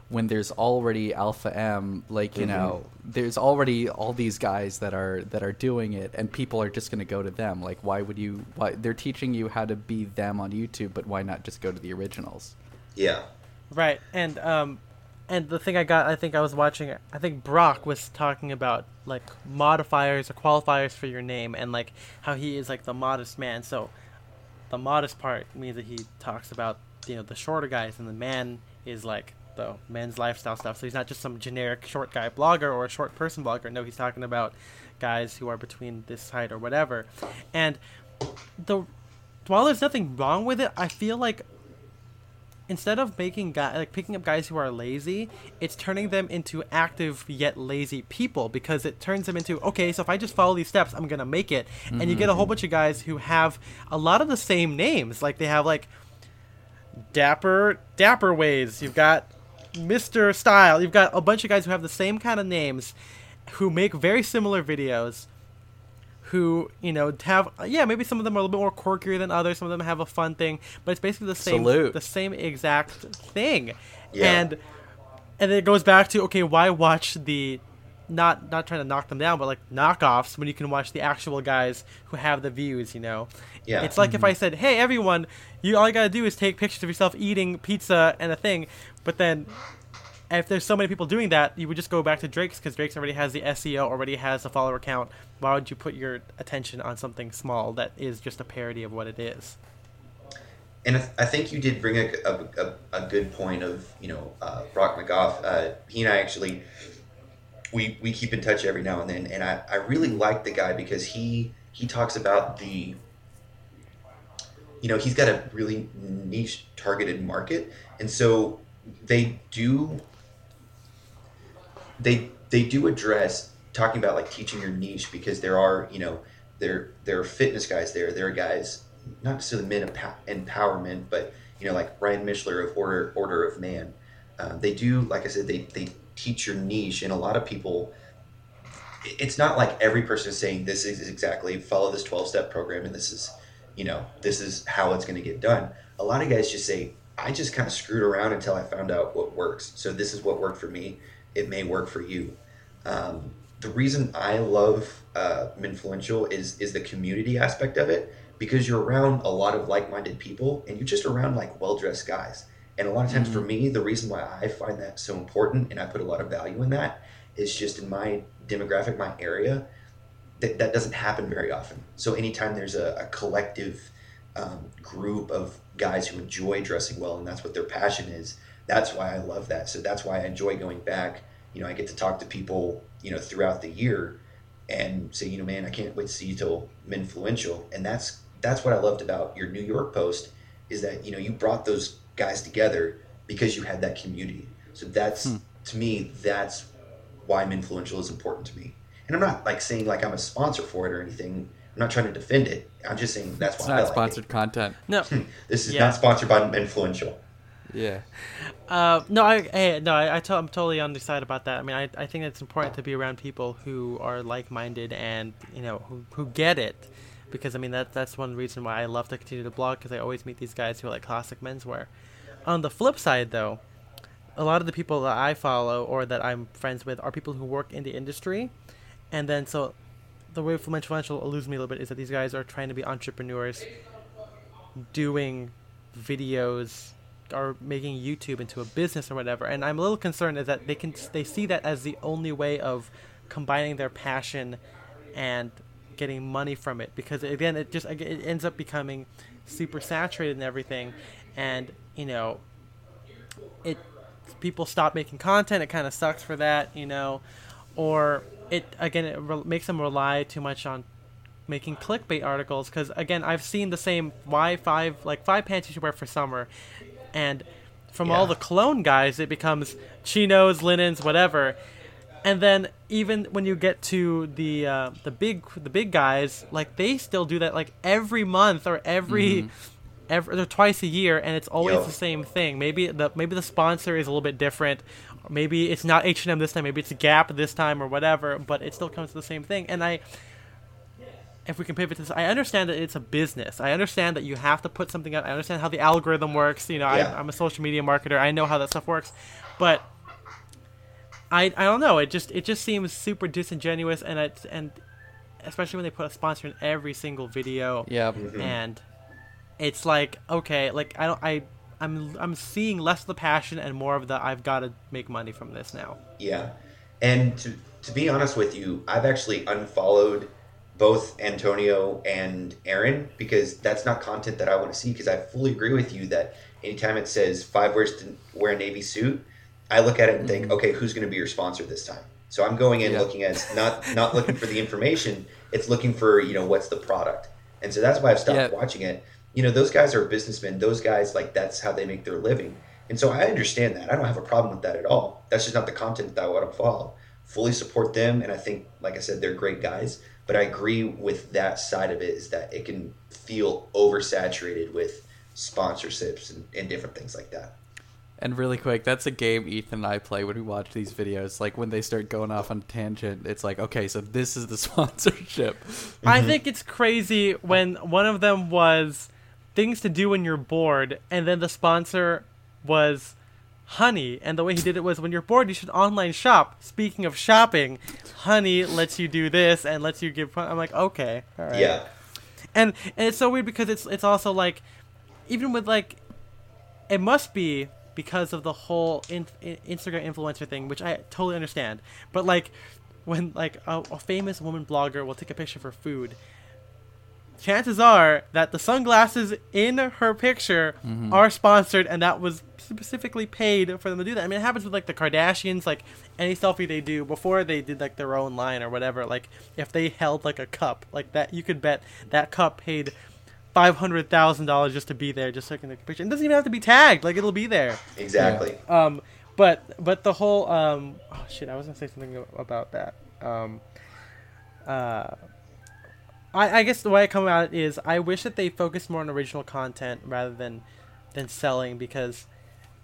Speaker 2: when there's already Alpha M, like you
Speaker 3: Mhm.
Speaker 2: know, there's already all these guys that are that are doing it, and people are just going to go to them. Like, why would you? Why they're teaching you how to be them on YouTube, but why not just go to the originals?
Speaker 3: Yeah.
Speaker 1: Right, and um, and the thing I got, I think I was watching. I think Brock was talking about like modifiers or qualifiers for your name, and like how he is like the modest man. So, the modest part means that he talks about you know the shorter guys, and the man is like the men's lifestyle stuff. So he's not just some generic short guy blogger or a short person blogger. No, he's talking about guys who are between this height or whatever. And the while there's nothing wrong with it, I feel like instead of making guy like picking up guys who are lazy, it's turning them into active yet lazy people because it turns them into okay, so if I just follow these steps, I'm gonna make it. And you get a whole mm-hmm. bunch of guys who have a lot of the same names. Like they have like Dapper Dapper Ways. You've got Mr. Style. You've got a bunch of guys who have the same kind of names, who make very similar videos. Who you know have yeah maybe some of them are a little bit more quirkier than others. Some of them have a fun thing, but it's basically the same
Speaker 2: Salute.
Speaker 1: the same exact thing.
Speaker 3: Yeah.
Speaker 1: And and then it goes back to okay, why watch the not not trying to knock them down, but like knockoffs when you can watch the actual guys who have the views, you know.
Speaker 3: Yeah.
Speaker 1: It's like if I mm-hmm. said, "Hey, everyone, you all you gotta do is take pictures of yourself eating pizza and a thing," but then if there's so many people doing that, you would just go back to Drake's because Drake's already has the SEO, already has the follower count. Why would you put your attention on something small that is just a parody of what it is?
Speaker 3: And I, I think you did bring a, a, a, a good point of, you know, uh, Brock McGoff. Uh, he and I actually, we, we keep in touch every now and then. And I, I really like the guy because he, he talks about the, you know, he's got a really niche targeted market. And so they do, they, they do address talking about like teaching your niche because there are, you know, there, there are fitness guys there. There are guys not necessarily men empow- empowerment, but you know, like Ryan Michler of Order Order of Man. Uh, they do, like I said, they they teach your niche, and a lot of people. It's not like every person is saying this is exactly follow this twelve step program, and this is, you know, this is how it's going to get done. A lot of guys just say, I just kind of screwed around until I found out what works. So this is what worked for me. It may work for you. Um, the reason I love uh, Menfluential is is the community aspect of it because you're around a lot of like-minded people and you're just around like well-dressed guys. And a lot of times for me, the reason why I find that so important and I put a lot of value in that is just in my demographic, my area, that, that doesn't happen very often. So anytime there's a, a collective um, group of guys who enjoy dressing well and that's what their passion is, that's why I love that. So that's why I enjoy going back. You know, I get to talk to people, you know, throughout the year and say, you know, man, I can't wait to see you till Menfluential. And that's that's what I loved about your New York post is that, you know, you brought those guys together because you had that community. So that's hmm. to me, that's why Menfluential is important to me. And I'm not like saying like I'm a sponsor for it or anything. I'm not trying to defend it. I'm just saying that's
Speaker 2: It's
Speaker 3: why I
Speaker 2: not
Speaker 3: like
Speaker 2: sponsored content.
Speaker 1: No.
Speaker 3: This is
Speaker 1: Yeah.
Speaker 3: not sponsored by Menfluential.
Speaker 2: Yeah.
Speaker 1: Uh, no, I hey, no, I, I to, I'm totally on the side about that. I mean, I, I think it's important to be around people who are like-minded and you know who, who get it, because I mean that that's one reason why I love to continue to blog because I always meet these guys who are like classic menswear. On the flip side, though, a lot of the people that I follow or that I'm friends with are people who work in the industry, and then so the way Menfluential eludes me a little bit is that these guys are trying to be entrepreneurs, doing videos or making YouTube into a business or whatever. And I'm a little concerned is that they can they see that as the only way of combining their passion and getting money from it because again it just it ends up becoming super saturated and everything and you know it people stop making content it kind of sucks for that you know or it again it re- makes them rely too much on making clickbait articles because again i've seen the same why five like five pants you should wear for summer and from all the clone guys it becomes chinos linens whatever. And then even when you get to the uh, the big the big guys like they still do that like every month or every every or twice a year and it's always
Speaker 3: Yo.
Speaker 1: the same thing. Maybe the maybe the sponsor is a little bit different. Maybe it's not H&M this time. Maybe it's Gap this time or whatever but it still comes to the same thing. And I if we can pivot to this, I understand that it's a business. I understand that you have to put something out. I understand how the algorithm works. You know,
Speaker 3: Yeah.
Speaker 1: I, I'm a social media marketer. I know how that stuff works. But I I don't know. It just it just seems super disingenuous, and it and especially when they put a sponsor in every single video.
Speaker 2: Yeah. Mm-hmm.
Speaker 1: And it's like okay, like I don't I. I'm I'm seeing less of the passion and more of the I've got to make money from this now.
Speaker 3: Yeah, and to to be honest with you, I've actually unfollowed both Antonio and Aaron because that's not content that I want to see. Because I fully agree with you that anytime it says five ways to wear a navy suit, I look at it and think, mm-hmm. okay, who's going to be your sponsor this time? So I'm going in
Speaker 2: Yeah.
Speaker 3: looking at not not looking for the information. It's looking for you know what's the product, and so that's why I've stopped
Speaker 2: Yeah.
Speaker 3: watching it. You know, those guys are businessmen. Those guys like that's how they make their living, and so I understand that. I don't have a problem with that at all. That's just not the content that I want to follow. Fully support them, and I think, like I said, they're great guys. But I agree with that side of it is that it can feel oversaturated with sponsorships and, and different things like that.
Speaker 2: And really quick, that's a game Ethan and I play when we watch these videos. Like when they start going off on tangent, it's like, okay, so this is the sponsorship.
Speaker 1: I think it's crazy when one of them was things to do when you're bored, and then the sponsor was Honey, and the way he did it was when you're bored, you should online shop. Speaking of shopping, Honey lets you do this and lets you give. I'm like, okay, all right.
Speaker 3: Yeah,
Speaker 1: and and it's so weird because it's it's also like even with like it must be because of the whole in, in- Instagram influencer thing, which I totally understand. But like when like a, a famous woman blogger will take a picture for food, chances are that the sunglasses in her picture are sponsored and that was specifically paid for them to do that. I mean, it happens with like the Kardashians, like any selfie they do before they did like their own line or whatever. Like if they held like a cup like that, you could bet that cup paid five hundred thousand dollars just to be there, just so I can take a picture. It doesn't even have to be tagged; like it'll be there.
Speaker 3: exactly.
Speaker 1: Um, but but the whole um, oh shit, I was gonna say something about that. Um, uh, I I guess the way I come about it is I wish that they focused more on original content rather than than selling because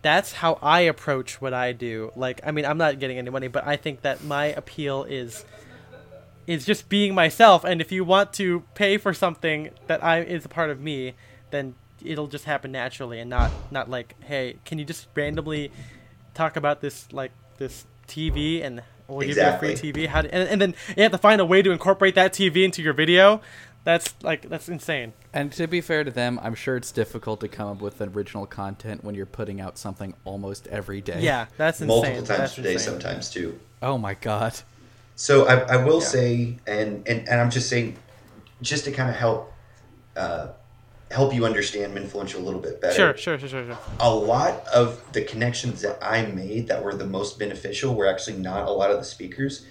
Speaker 1: that's how I approach what I do. Like, I mean, I'm not getting any money, but I think that my appeal is is just being myself. And if you want to pay for something that I is a part of me, then it'll just happen naturally and not not like, hey, can you just randomly talk about this like this TV and we'll give you a free TV? How do, and, and then you have to find a way to incorporate that TV into your video. That's like that's insane.
Speaker 2: And to be fair to them, I'm sure it's difficult to come up with original content when you're putting out something almost every day.
Speaker 1: Yeah, that's insane.
Speaker 3: Multiple times
Speaker 1: that's
Speaker 3: per day,
Speaker 1: insane.
Speaker 3: sometimes too.
Speaker 2: Oh my god.
Speaker 3: So I, I will
Speaker 1: Yeah.
Speaker 3: say, and, and and I'm just saying, just to kind of help uh, help you understand Menfluential a little bit better.
Speaker 1: Sure, sure, sure, sure, sure.
Speaker 3: A lot of the connections that I made that were the most beneficial were actually not a lot of the speakers.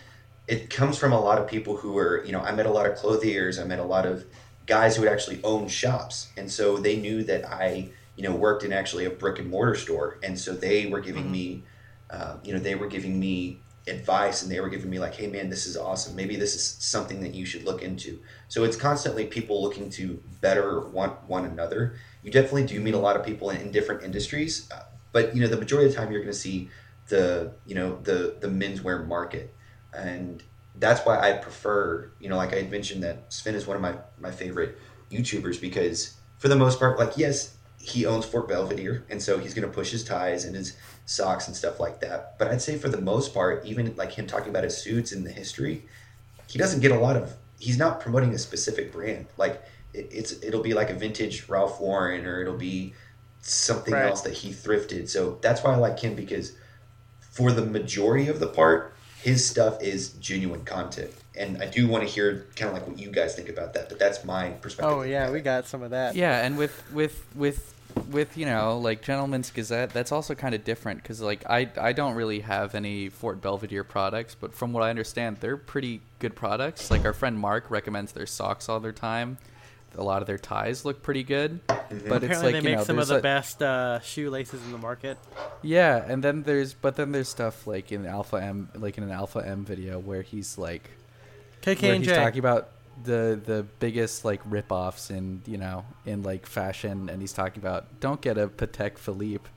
Speaker 3: It comes from a lot of people who were, you know, I met a lot of clothiers. I met a lot of guys who had actually owned shops, and so they knew that I, you know, worked in actually a brick and mortar store, and so they were giving me, uh, you know, they were giving me advice, and they were giving me like, hey man, this is awesome. Maybe this is something that you should look into. So it's constantly people looking to better one one another. You definitely do meet a lot of people in, in different industries, uh, but you know, the majority of the time you're going to see the, you know, the the menswear market, and that's why I prefer, you know, like I mentioned that Sven is one of my, my favorite YouTubers because for the most part, like, yes, he owns Fort Belvedere, and so he's going to push his ties and his socks and stuff like that. But I'd say for the most part, even like him talking about his suits and the history, he doesn't get a lot of, he's not promoting a specific brand. Like, it, it's, it'll be like a vintage Ralph Lauren or it'll be something
Speaker 1: Right.
Speaker 3: else that he thrifted. So that's why I like him because for the majority of the part, his stuff is genuine content. And I do want to hear kind of like what you guys think about that, but that's my perspective.
Speaker 1: Oh yeah, we got some of that.
Speaker 2: Yeah, and with with with with you know like Gentleman's Gazette, that's also kind of different because like I I don't really have any Fort Belvedere products, but from what I understand, they're pretty good products. Like our friend Mark recommends their socks all their time. A lot of their ties look pretty good, but it's
Speaker 1: Apparently,
Speaker 2: like
Speaker 1: they
Speaker 2: you
Speaker 1: make
Speaker 2: know
Speaker 1: some of the
Speaker 2: a-
Speaker 1: best uh, shoelaces in the market.
Speaker 2: Yeah, and then there's but then there's stuff like in Alpha M like in an Alpha M video where he's like
Speaker 1: KK
Speaker 2: where
Speaker 1: and
Speaker 2: he's
Speaker 1: J.
Speaker 2: talking about the the biggest like rip-offs in you know in like fashion and he's talking about don't get a Patek Philippe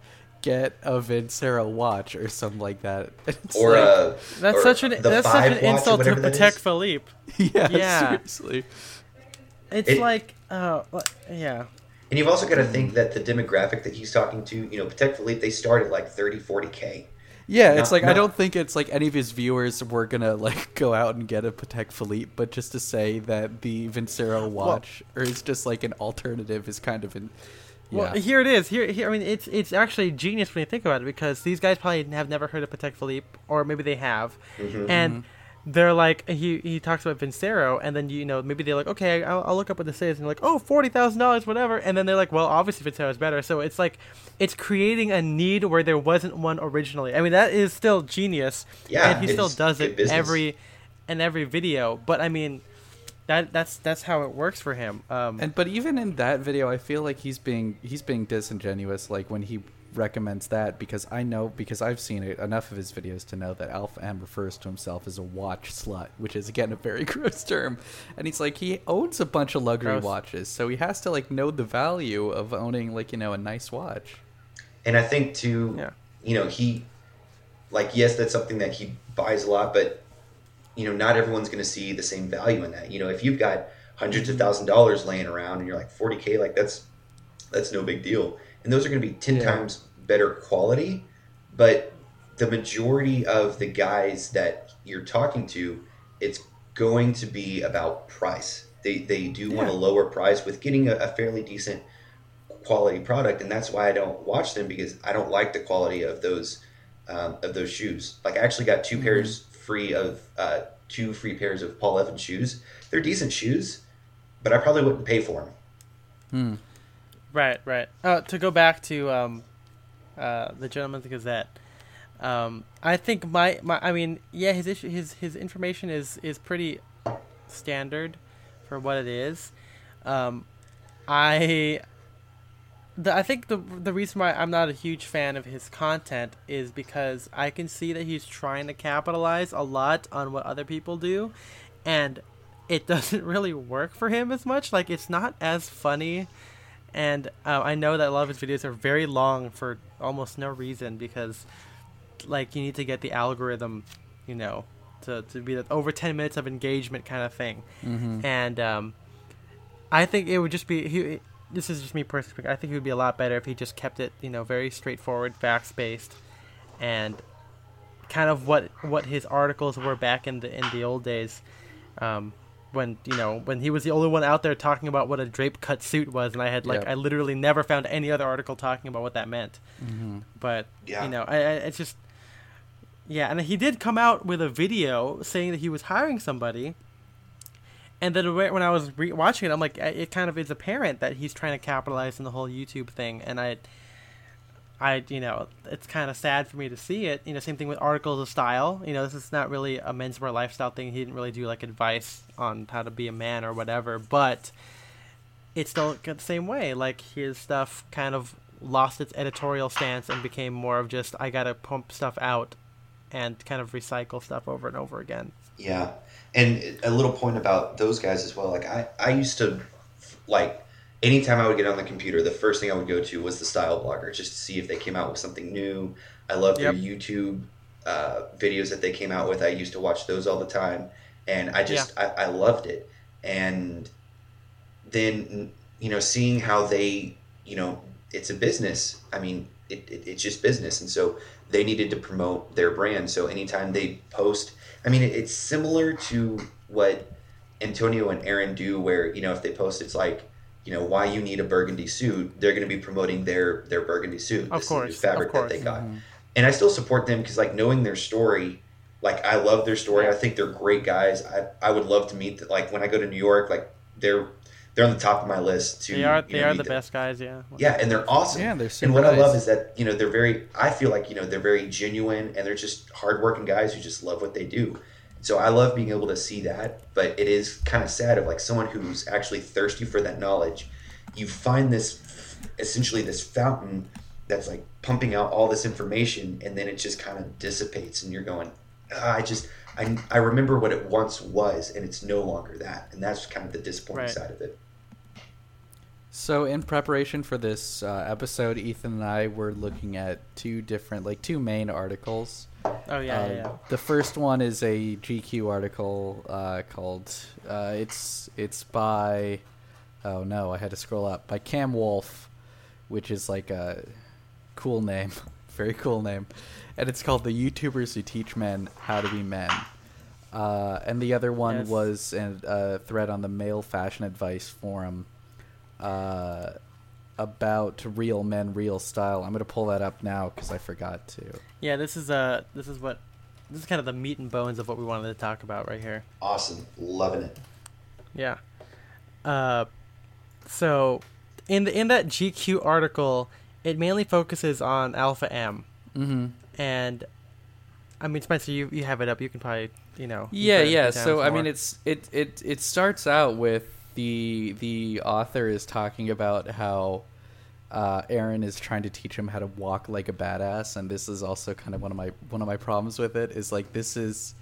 Speaker 2: get a Vincero watch or something like that It's
Speaker 3: Or
Speaker 2: like-
Speaker 3: uh,
Speaker 1: That's
Speaker 3: or
Speaker 1: such an that's such an insult to
Speaker 3: whatever
Speaker 1: Patek
Speaker 3: is.
Speaker 1: Philippe.
Speaker 2: yeah,
Speaker 1: Yeah.
Speaker 2: seriously
Speaker 1: It's
Speaker 3: It-
Speaker 1: like, uh, yeah,
Speaker 3: And you've also got to think that the demographic that he's talking to, you know, Patek Philippe, they start at like 30, 40K.
Speaker 2: Yeah, it's
Speaker 3: No,
Speaker 2: like I don't think it's like any of his viewers were gonna like go out and get a Patek Philippe, but just to say that the Vincero watch or is just like an alternative is kind of an yeah.
Speaker 1: Well, here it is. Here, here. I mean, it's it's actually genius when you think about it because these guys probably have never heard of Patek Philippe, or maybe they have,
Speaker 3: Mhm.
Speaker 1: and they're like he he talks about Vincero, and then you know maybe they're like, okay, I'll, I'll look up what this is, and they're like, oh, forty thousand dollars, whatever, and then they're like, well, obviously Vincero is better. So it's like it's creating a need where there wasn't one originally. I mean, that is still genius.
Speaker 3: Yeah,
Speaker 1: and he still does it
Speaker 3: business.
Speaker 1: every in every video. But I mean, that that's that's how it works for him. Um,
Speaker 2: And but even in that video, I feel like he's being he's being disingenuous, like when he recommends that because I know because I've seen it enough of his videos to know that Alpha M refers to himself as a watch slut, which is again a very gross term. And he's like he owns a bunch of luxury
Speaker 1: Gross.
Speaker 2: watches, so he has to like know the value of owning like you know a nice watch.
Speaker 3: And I think too,
Speaker 1: Yeah.
Speaker 3: you know, he, like, yes, that's something that he buys a lot, but you know, not everyone's going to see the same value in that. You know, if you've got hundreds of thousand dollars laying around and you're like 40k, like that's that's no big deal, and those are going to be ten
Speaker 2: Yeah.
Speaker 3: times better quality. But the majority of the guys that you're talking to, it's going to be about price. They they do want a lower price with getting a, a fairly decent quality product, and that's why I don't watch them because I don't like the quality of those um, of those shoes. Like I actually got 2 pairs free of uh, two free pairs of Paul Evans shoes. They're decent shoes, but I probably wouldn't pay for them.
Speaker 2: Hmm.
Speaker 1: Right, right. Uh, to go back to um, uh, the Gentleman's Gazette, um, I think my, my I mean, yeah, his issue, his his information is is pretty standard for what it is. Um, I, the, I think the the reason why I'm not a huge fan of his content is because I can see that he's trying to capitalize a lot on what other people do, and it doesn't really work for him as much. Like it's not as funny and uh, I know that a lot of his videos are very long for almost no reason because, like, you need to get the algorithm, you know, to, to be that over ten minutes of engagement kind of thing.
Speaker 2: Mm-hmm.
Speaker 1: And um, I think it would just be he. This is just me personally. I think it would be a lot better if he just kept it, you know, very straightforward, facts based, and kind of what what his articles were back in the in the old days. Um, when you know when he was the only one out there talking about what a drape cut suit was, and I had like
Speaker 2: Yep.
Speaker 1: I literally never found any other article talking about what that meant.
Speaker 2: Mm-hmm.
Speaker 1: But
Speaker 3: Yeah.
Speaker 1: you know, I, I it's just yeah, and he did come out with a video saying that he was hiring somebody. And then when I was re- watching it, I'm like, it kind of is apparent that he's trying to capitalize on the whole YouTube thing, and I, I, you know, it's kind of sad for me to see it. You know, same thing with articles of style. You know, this is not really a menswear lifestyle thing. He didn't really do like advice on how to be a man or whatever, but it's still the same way. Like his stuff kind of lost its editorial stance and became more of just I gotta pump stuff out and kind of recycle stuff over and over again.
Speaker 3: Yeah, and a little point about those guys as well. Like I, I used to, like, anytime I would get on the computer, the first thing I would go to was the style blogger just to see if they came out with something new. I love their YouTube uh, videos that they came out with. I used to watch those all the time, and I just I, I loved it. And then you know, seeing how they, you know, it's a business. I mean, it, it, it's just business, and so they needed to promote their brand. So anytime they post, I mean, it, it's similar to what Antonio and Aaron do, where you know, if they post, it's like, you know, why you need a burgundy suit. They're going to be promoting their their burgundy suit,
Speaker 1: Of
Speaker 3: this new
Speaker 1: course,
Speaker 3: fabric
Speaker 1: of
Speaker 3: that they got. Mm-hmm. And I still support them because, like, knowing their story, like, I love their story. I think they're great guys. I, I would love to meet, like, when I go to New York, like, they're they're on the top of my list to
Speaker 1: They are
Speaker 3: you
Speaker 1: they
Speaker 3: know,
Speaker 1: are the
Speaker 3: them.
Speaker 1: best guys, yeah.
Speaker 3: Yeah, and they're awesome.
Speaker 2: Yeah, they're
Speaker 3: and
Speaker 2: super
Speaker 3: what I love is that you know they're very. I feel like you know they're very genuine and they're just hardworking guys who just love what they do. So I love being able to see that, but it is kind of sad of like someone who's actually thirsty for that knowledge. You find this essentially this fountain that's like pumping out all this information, and then it just kind of dissipates, and you're going, ah, I just. I, I remember what it once was, and it's no longer that, and that's kind of the disappointing
Speaker 1: Right.
Speaker 3: side of it.
Speaker 2: So, in preparation for this uh, episode, Ethan and I were looking at two different, like two main articles.
Speaker 1: Oh yeah,
Speaker 2: Um,
Speaker 1: yeah, yeah.
Speaker 2: The first one is a GQ article uh, called uh, it's it's by oh no I had to scroll up by Cam Wolf, which is like a cool name very cool name, and it's called the YouTubers who teach men how to be men. Uh, and the other one
Speaker 1: Yes.
Speaker 2: was a uh, thread on the male fashion advice forum uh, about real men, real style. I'm gonna pull that up now because I forgot to.
Speaker 1: Yeah, this is uh this is what this is kind of the meat and bones of what we wanted to talk about right here.
Speaker 3: Awesome. Loving it.
Speaker 1: Yeah. Uh, so in the in that GQ article, it mainly focuses on Alpha M,
Speaker 2: Mm-hmm.
Speaker 1: and I mean Spencer, you you have it up. You can probably you know. you
Speaker 2: Yeah, yeah.
Speaker 1: break down
Speaker 2: So I mean, it's it it it starts out with the the author is talking about how uh, Aaron is trying to teach him how to walk like a badass, and this is also kind of one of my one of my problems with it is like this is.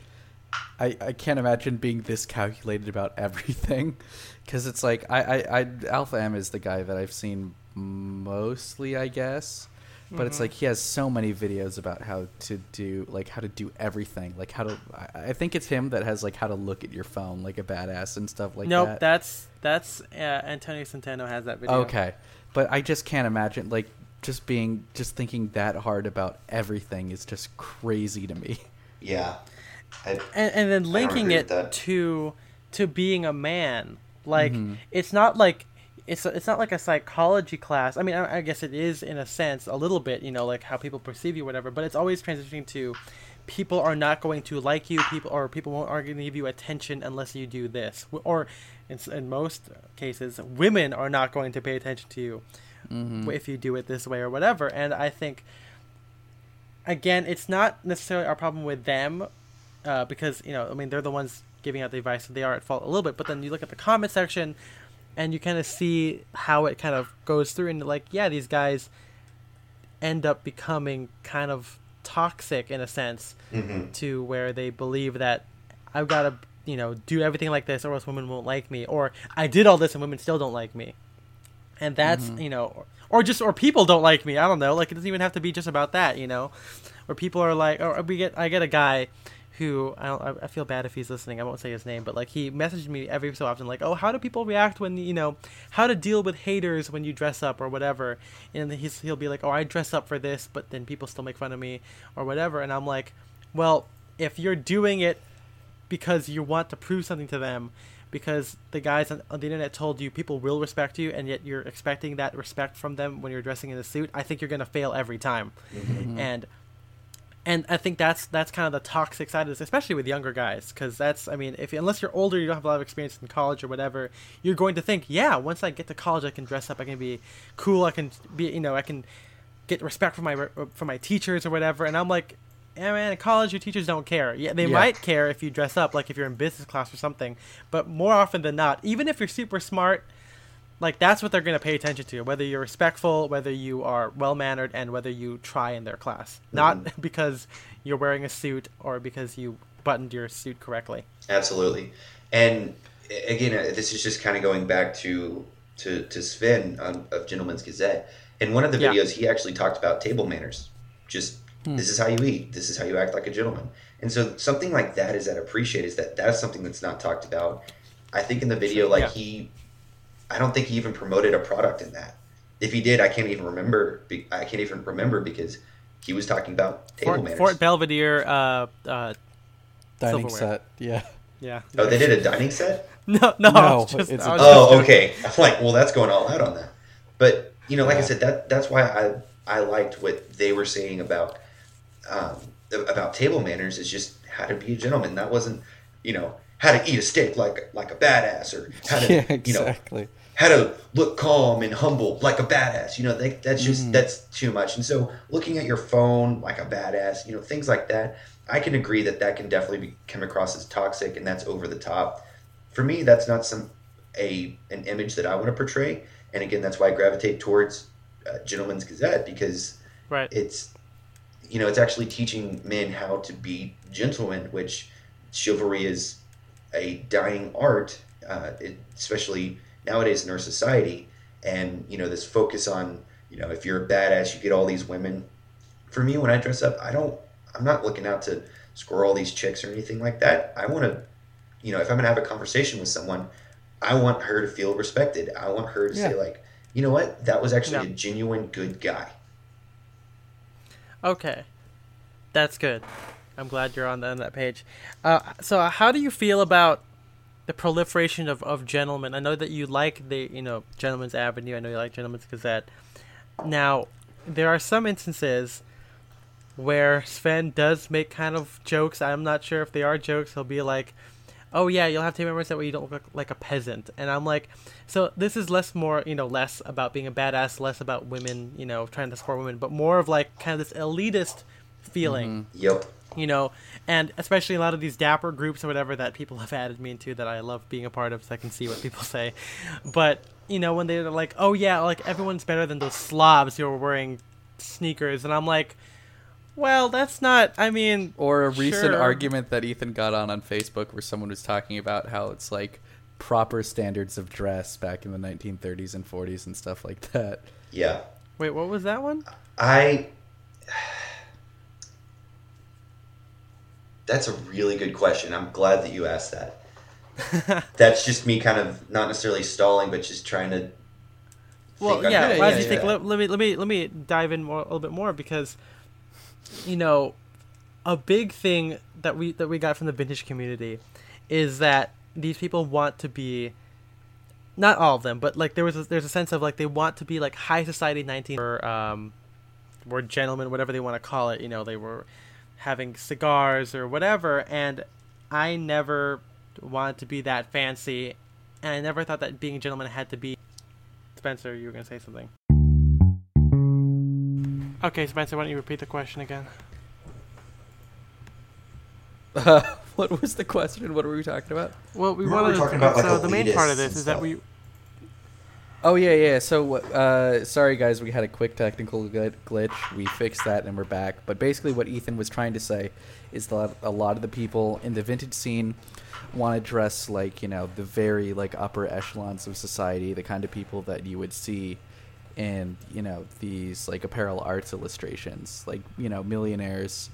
Speaker 2: I, I can't imagine being this calculated about everything because it's like I, I, I Alpha M is the guy that I've seen mostly I guess but it's
Speaker 1: Mhm.
Speaker 2: like he has so many videos about how to do like how to do everything like how to I, I think it's him that has like how to look at your phone like a badass and stuff like
Speaker 1: nope,
Speaker 2: that
Speaker 1: that's that's uh, Antonio Centeno has that video.
Speaker 2: okay but I just can't imagine like just being just thinking that hard about everything is just crazy to me
Speaker 3: Yeah. I,
Speaker 1: and, and then linking it to to being a man like
Speaker 2: Mhm.
Speaker 1: it's not like it's it's not like a psychology class i mean I, I guess it is in a sense a little bit you know like how people perceive you whatever but it's always transitioning to people are not going to like you people or people won't are going to give you attention unless you do this or in, in most cases women are not going to pay attention to you
Speaker 2: mm-hmm.
Speaker 1: if you do it this way or whatever. And I think, again, it's not necessarily our problem with them, uh, because you know, I mean, they're the ones giving out the advice, so they are at fault a little bit. But then you look at the comment section, and you kind of see how it kind of goes through, and like, yeah, these guys end up becoming kind of toxic in a sense
Speaker 3: hmm
Speaker 1: to where they believe that I've got to, you know, do everything like this or else women won't like me, or I did all this and women still don't like me. And that's,
Speaker 2: Mhm.
Speaker 1: you know, or, or just, or people don't like me. I don't know. Like, it doesn't even have to be just about that, you know, where people are like, or we get, I get a guy who, I don't, I- feel bad if he's listening. I won't say his name, but like, he messaged me every so often, like, oh, how do people react when, you know, how to deal with haters when you dress up or whatever. And he's, he'll be like, oh, I dress up for this, but then people still make fun of me or whatever. And I'm like, well, if you're doing it because you want to prove something to them, because the guys on, on the internet told you people will respect you, and yet you're expecting that respect from them when you're dressing in a suit, I think you're gonna fail every time.
Speaker 2: Mm-hmm.
Speaker 1: And and I think that's that's kind of the toxic side of this, especially with younger guys, because that's I mean, if unless you're older, you don't have a lot of experience in college or whatever, you're going to think, yeah, once I get to college, I can dress up, I can be cool, I can be, you know, I can get respect from my from my teachers or whatever. And I'm like, yeah, man, in college, your teachers don't care. Yeah, they
Speaker 2: Yeah.
Speaker 1: might care if you dress up, like if you're in business class or something, but more often than not, even if you're super smart, like that's what they're going to pay attention to whether you're respectful whether you are well mannered and whether you try in their class not because you're wearing a suit or because you buttoned your suit correctly
Speaker 3: Absolutely. And again, uh, this is just kind of going back to to, to Sven on, of Gentleman's Gazette. In one of the
Speaker 1: Yeah.
Speaker 3: videos, he actually talked about table manners. Just
Speaker 2: Hmm.
Speaker 3: this is how you eat. This is how you act like a gentleman. And so something like that is that appreciate is that that's something that's not talked about. I think in the video, like
Speaker 1: Yeah.
Speaker 3: he, I don't think he even promoted a product in that. If he did, I can't even remember. I can't even remember because he was talking about table
Speaker 1: fort,
Speaker 3: manners.
Speaker 1: fort belvedere uh uh
Speaker 2: dining
Speaker 1: Silverware.
Speaker 2: set yeah
Speaker 1: yeah
Speaker 3: oh, they did a dining set.
Speaker 1: no no,
Speaker 2: No,
Speaker 1: just,
Speaker 2: it's
Speaker 1: I
Speaker 2: a-
Speaker 3: Oh, okay. I'm like, well, that's going all out on that. But you know, like I said, that that's why I I liked what they were saying about um, about table manners is just how to be a gentleman. That wasn't you know how to eat a steak like like a badass or how to
Speaker 2: yeah
Speaker 3: you know how to look calm and humble like a badass. You know, they, that's just
Speaker 2: Mhm.
Speaker 3: that's too much. And so, looking at your phone like a badass, you know, things like that, I can agree that that can definitely be, come across as toxic and that's over the top. For me, that's not some a an image that I want to portray. And again, that's why I gravitate towards uh, Gentleman's Gazette because
Speaker 1: right
Speaker 3: it's you know it's actually teaching men how to be gentlemen which chivalry is a dying art uh, it, especially nowadays in our society and you know this focus on you know if you're a badass you get all these women. For me when i dress up i don't i'm not looking out to score all these chicks or anything like that. I want to you know if i'm going to have a conversation with someone i want her to feel respected. I want her to say like you know what? That was actually
Speaker 1: Yeah.
Speaker 3: a genuine good guy.
Speaker 1: Okay, that's good. I'm glad you're on, the, on that page. Uh, so, how do you feel about the proliferation of, of gentlemen? I know that you like the you know Gentleman's Avenue. I know you like Gentleman's Gazette. Now, there are some instances where Sven does make kind of jokes. I'm not sure if they are jokes. He'll be like, "Oh yeah, you'll have to remember that way you don't look like a peasant," and I'm like, so this is less more you know less about being a badass, less about women you know trying to support women, but more of like kind of this elitist feeling.
Speaker 3: Yep.
Speaker 1: You know, and especially a lot of these dapper groups or whatever that people have added me into that I love being a part of, so I can see what people say. But you know, when they're like, "Oh yeah, like everyone's better than those slobs who are wearing sneakers," and I'm like, "Well, that's not. I mean,
Speaker 2: Or a recent
Speaker 1: Sure.
Speaker 2: argument that Ethan got on on Facebook where someone was talking about how it's like proper standards of dress back in the 1930s and 40s and stuff like that.
Speaker 3: Yeah.
Speaker 1: wait, what was that one?"
Speaker 3: I. That's a really good question. I'm glad that you asked that. That's just me kind of not necessarily stalling, but just trying to.
Speaker 1: Well,
Speaker 3: think on
Speaker 1: yeah.
Speaker 3: how to
Speaker 2: yeah,
Speaker 1: as you
Speaker 3: answer
Speaker 1: think,
Speaker 3: that.
Speaker 1: let, let me let me let me dive in more a little bit more because, you know, a big thing that we that we got from the vintage community is that these people want to be. Not all of them, but like there was a, there's a sense of like they want to be like high society nineteen or um, were gentlemen, whatever they want to call it. You know, they were having cigars or whatever, and I never wanted to be that fancy, and I never thought that being a gentleman had to be Spencer, you were going to say something. Okay, Spencer, why don't you repeat the question again?
Speaker 2: Uh, what was the question? What were we talking about?
Speaker 1: Well, we
Speaker 3: Remember
Speaker 1: wanted
Speaker 3: we were talking about,
Speaker 1: so
Speaker 3: like,
Speaker 1: the main part of this
Speaker 3: and
Speaker 1: is that we
Speaker 2: Oh yeah, yeah. So, uh, sorry guys, we had a quick technical glitch. We fixed that and we're back. But basically, what Ethan was trying to say is that a lot of the people in the vintage scene want to dress like you know the very like upper echelons of society, the kind of people that you would see in you know these like apparel arts illustrations, like you know millionaires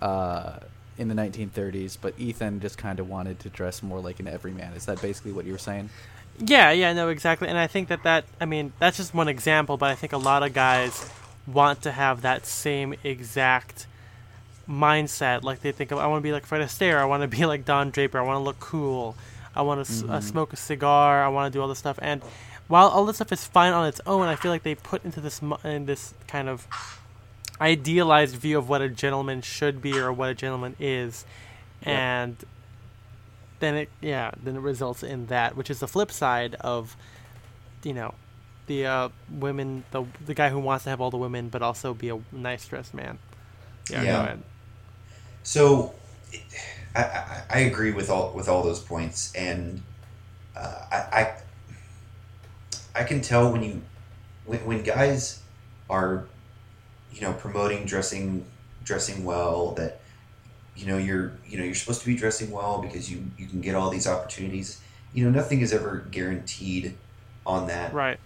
Speaker 2: uh, in the 1930s. But Ethan just kind of wanted to dress more like an everyman. Is that basically what you were saying?
Speaker 1: Yeah, yeah, no, exactly. And I think that that, I mean, that's just one example, but I think a lot of guys want to have that same exact mindset. Like they think, of, I want to be like Fred Astaire, I want to be like Don Draper, I want to look cool, I want to s uh, smoke a cigar, I want to do all this stuff. And while all this stuff is fine on its own, I feel like they put into this in this kind of idealized view of what a gentleman should be or what a gentleman is,
Speaker 2: Yep.
Speaker 1: and then it yeah then it results in that, which is the flip side of, you know, the uh, women the the guy who wants to have all the women but also be a nice dressed man. Yeah,
Speaker 3: Yeah. So, I, I, I agree with all with all those points, and uh, I, I I can tell when you when, when guys are you know promoting dressing dressing well that you know you're you know you're supposed to be dressing well because you you can get all these opportunities. You know nothing is ever guaranteed on that
Speaker 1: Right.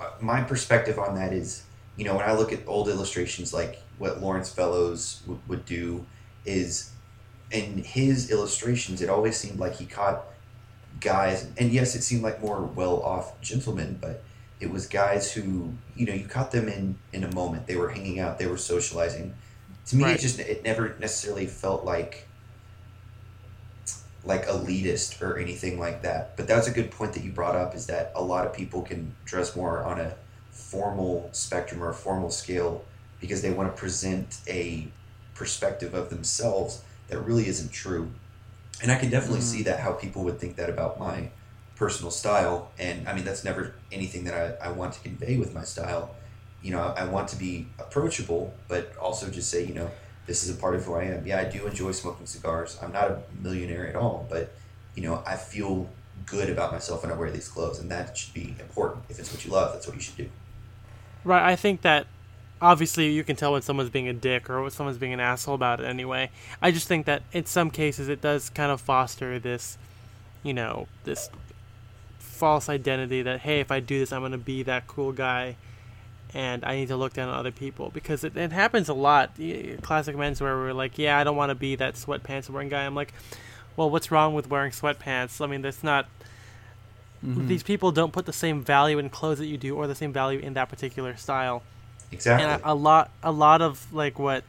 Speaker 3: uh, my perspective on that is, you know, when I look at old illustrations like what Laurence Fellows w- would do, is in his illustrations, it always seemed like he caught guys, and yes, it seemed like more well-off gentlemen, but it was guys who, you know, you caught them in in a moment. They were hanging out, they were socializing. To me,
Speaker 1: Right.
Speaker 3: it just it never necessarily felt like like elitist or anything like that. But that's a good point that you brought up is that a lot of people can dress more on a formal spectrum or a formal scale because they want to present a perspective of themselves that really isn't true. And I can definitely
Speaker 2: Mhm.
Speaker 3: see that how people would think that about my personal style. And I mean, that's never anything that I, I want to convey with my style. You know, I, want to be approachable, but also just say, you know, this is a part of who I am. Yeah, I do enjoy smoking cigars. I'm not a millionaire at all, but you know, I feel good about myself when I wear these clothes, and that should be important. If it's what you love, that's what you should do.
Speaker 1: Right. I think that obviously you can tell when someone's being a dick or when someone's being an asshole about it anyway. I just think that in some cases it does kind of foster this, you know, this false identity that hey, if I do this, I'm gonna be that cool guy, and I need to look down on other people because it, it happens a lot. Classic men's where we're like, yeah, I don't want to be that sweatpants wearing guy. I'm like, well, what's wrong with wearing sweatpants? I mean, that's not
Speaker 2: Mhm.
Speaker 1: these people don't put the same value in clothes that you do or the same value in that particular style
Speaker 3: exactly.
Speaker 1: and a, a lot a lot of like what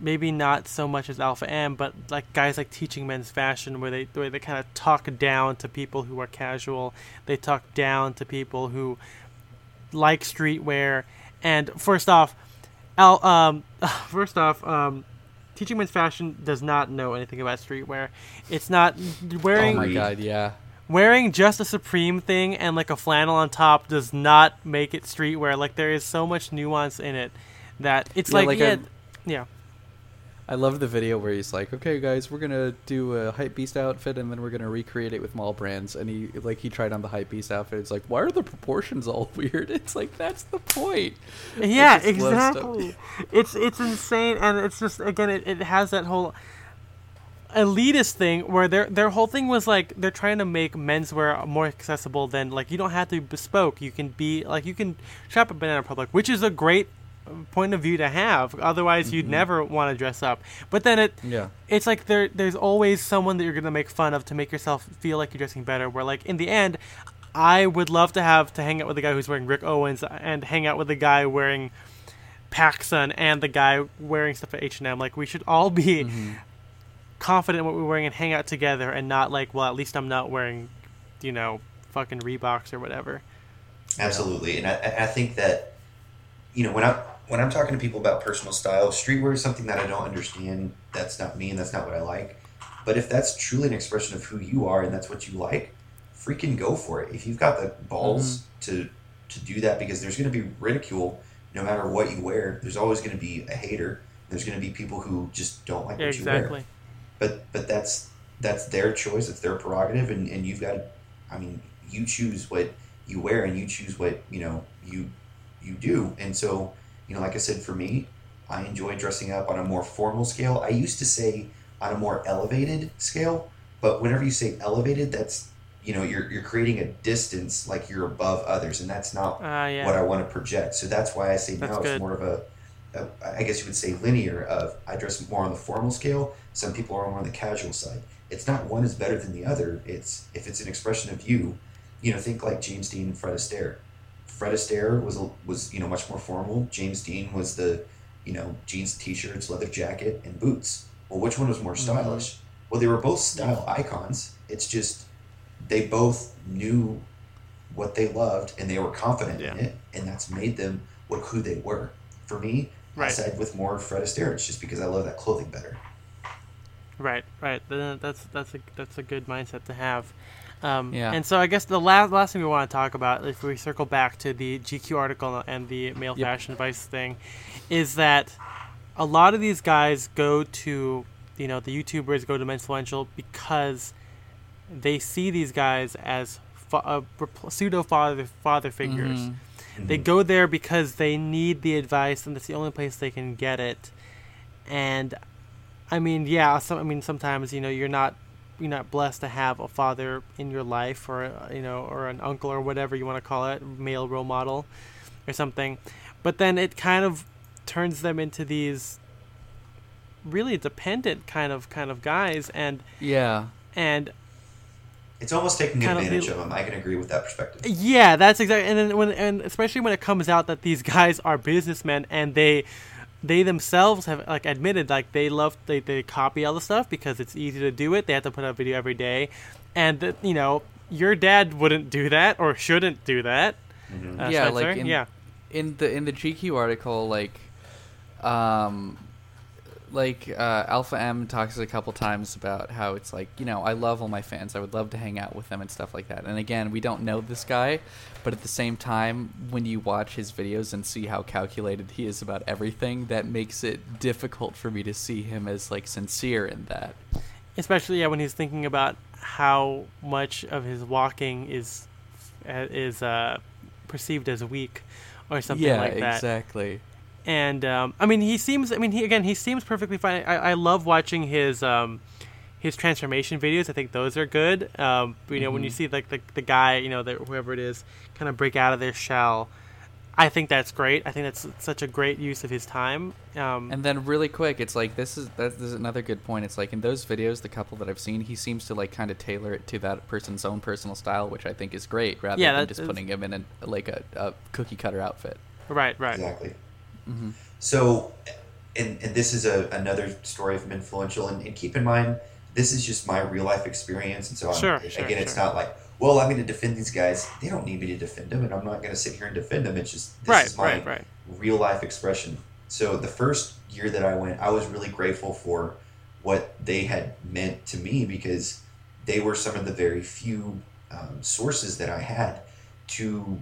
Speaker 1: maybe not so much as alpha m but like guys like teaching men's fashion where they where they kind of talk down to people who are casual they talk down to people who like streetwear and first off Al, um, first off um, teaching men's fashion does not know anything about streetwear it's not wearing.
Speaker 2: Oh
Speaker 3: my
Speaker 2: god, yeah.
Speaker 1: wearing just a supreme thing and like a flannel on top does not make it streetwear like there is so much nuance in it that it's
Speaker 2: Yeah,
Speaker 1: like,
Speaker 2: like
Speaker 1: yeah, yeah
Speaker 2: I love the video where he's like, "Okay, guys, we're gonna do a hype beast outfit, and then we're gonna recreate it with mall brands." And he like he tried on the hype beast outfit. It's like, why are the proportions all weird? It's like that's the point.
Speaker 1: Yeah
Speaker 2: just love stuff.
Speaker 1: exactly it's it's insane and it's just again it, it has that whole elitist thing where their their whole thing was like they're trying to make menswear more accessible than like you don't have to be bespoke you can be like you can shop at banana republic which is a great point of view to have otherwise you'd never want to dress up but then it
Speaker 2: Yeah.
Speaker 1: it's like there there's always someone that you're gonna make fun of to make yourself feel like you're dressing better. Where like in the end, I would love to have to hang out with the guy who's wearing Rick Owens and hang out with the guy wearing PacSun and the guy wearing stuff at H and M. Like we should all be
Speaker 2: Mm-hmm.
Speaker 1: confident in what we're wearing and hang out together and not like well at least I'm not wearing, you know, fucking Reeboks or whatever.
Speaker 3: Absolutely, and I, I think that you know when I when I'm talking to people about personal style, streetwear is something that I don't understand. That's not me, and that's not what I like. But if that's truly an expression of who you are and that's what you like, freaking go for it. If you've got the balls mm-hmm. to to do that, because there's going to be ridicule no matter what you wear. There's always going to be a hater. There's going to be people who just don't like
Speaker 1: Yeah,
Speaker 3: what you wear
Speaker 1: exactly.
Speaker 3: but but that's that's their choice it's their prerogative and, and you've got to i mean you choose what you wear and you choose what you know you you do and so you know like i said for me i enjoy dressing up on a more formal scale i used to say on a more elevated scale but whenever you say elevated that's you know you're, you're creating a distance like you're above others and that's not
Speaker 1: Ah, yeah.
Speaker 3: what I want to project. So that's why I say
Speaker 1: That's
Speaker 3: now
Speaker 1: good.
Speaker 3: it's more of a, a, I guess you would say linear. Of I dress more on the formal scale. Some people are more on the casual side. It's not one is better than the other. It's if it's an expression of you, you know, think like James Dean and Fred Astaire. Fred Astaire was a, was you know much more formal. James Dean was the you know jeans, t-shirts, leather jacket, and boots. Well, which one was more mm-hmm. stylish? Well, they were both style icons. It's just they both knew what they loved and they were confident
Speaker 1: Yeah.
Speaker 3: in it, and that's made them what who they were. For me, I side with more Fred Astaire. It's just because I love that clothing better.
Speaker 1: Right, right. That's that's a that's a good mindset to have. Um,
Speaker 2: Yeah.
Speaker 1: And so I guess the last last thing we want to talk about, if we circle back to the GQ article and the male
Speaker 2: Yep.
Speaker 1: fashion advice thing, is that a lot of these guys go to you know the YouTubers go to Menfluential because they see these guys as fa- uh, pseudo father father figures.
Speaker 2: Mhm.
Speaker 1: They go there because they need the advice, and that's the only place they can get it. And I mean, yeah, some, I mean, sometimes you know you're not you're not blessed to have a father in your life, or uh, you know, or an uncle, or whatever you want to call it, male role model, or something. But then it kind of turns them into these really dependent kind of kind of guys, and
Speaker 2: Yeah.
Speaker 1: and
Speaker 3: It's almost taking
Speaker 1: Kind of
Speaker 3: advantage
Speaker 1: the-
Speaker 3: of them. I can agree with that perspective.
Speaker 1: Yeah, that's exactly. And then when and especially when it comes out that these guys are businessmen and they they themselves have like admitted like they love they, they copy all the stuff because it's easy to do it. They have to put out a video every day, and you know your dad wouldn't do that or shouldn't do that.
Speaker 3: Mhm.
Speaker 1: Uh,
Speaker 2: Yeah,
Speaker 1: Spencer?
Speaker 2: like in-
Speaker 1: yeah,
Speaker 2: in the in the GQ article, like, um, like uh, Alpha M talks a couple times about how it's like you know I love all my fans. I would love to hang out with them and stuff like that. And again, we don't know this guy, but at the same time, when you watch his videos and see how calculated he is about everything, that makes it difficult for me to see him as like sincere in that.
Speaker 1: especially yeah when he's thinking about how much of his walking is uh, is uh, perceived as weak or something
Speaker 2: yeah,
Speaker 1: like that.
Speaker 2: Yeah, exactly.
Speaker 1: And um, I mean, he seems. I mean, he again, he seems perfectly fine. I, I love watching his um, his transformation videos. I think those are good. Um, you know, when you
Speaker 2: Mhm.
Speaker 1: see like the the guy, you know, the, whoever it is, kind of break out of their shell. I think that's great. I think that's such a great use of his time. Um,
Speaker 2: And then really quick, it's like this is that, this is another good point. It's like in those videos, the couple that I've seen, he seems to like kind of tailor it to that person's own personal style, which I think is great, rather
Speaker 1: Yeah,
Speaker 2: than just putting him in a, like a, a cookie cutter outfit.
Speaker 1: right, right.
Speaker 3: Exactly.
Speaker 2: Mhm.
Speaker 3: So, and, and this is a, another story of influential. And, and keep in mind, this is just my real life experience. And so, I'm,
Speaker 1: Sure,
Speaker 3: again,
Speaker 1: sure,
Speaker 3: it's
Speaker 1: sure.
Speaker 3: not like, well, I'm going to defend these guys. They don't need me to defend them, and I'm not going to sit here and defend them. It's just this
Speaker 1: right,
Speaker 3: is my
Speaker 1: right, right.
Speaker 3: real life expression. So the first year that I went, I was really grateful for what they had meant to me because they were some of the very few um, sources that I had to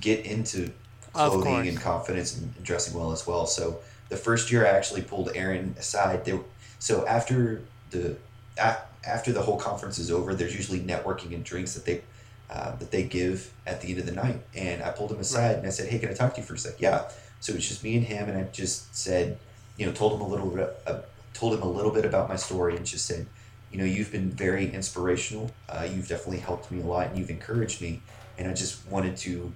Speaker 3: get into clothing and confidence and dressing well as well. So the first year I actually pulled Aaron aside. There, so after the after the whole conference is over, there's usually networking and drinks that they uh, that they give at the end of the night. And I pulled him aside and I said, "Hey, can I talk to you for a sec?" Yeah. So it was just me and him, and I just said, you know, told him a little bit, uh, told him a little bit about my story, and just said, you know, you've been very inspirational. Uh, you've definitely helped me a lot, and you've encouraged me. And I just wanted to,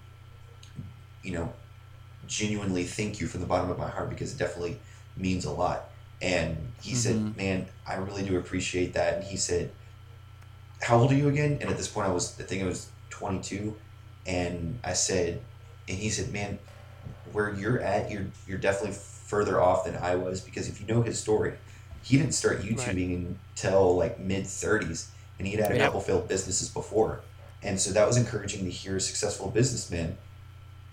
Speaker 3: you know, genuinely thank you from the bottom of my heart because it definitely means a lot. And he said,
Speaker 2: Mhm.
Speaker 3: "Man, I really do appreciate that." And he said, "How old are you again?" And at this point, I was, I think I was 22. And I said, and he said, "Man, where you're at, you're you're definitely further off than I was because if you know his story, he didn't start YouTubing until like mid 30s, and he had had a couple failed businesses before, and so that was encouraging to hear a successful businessman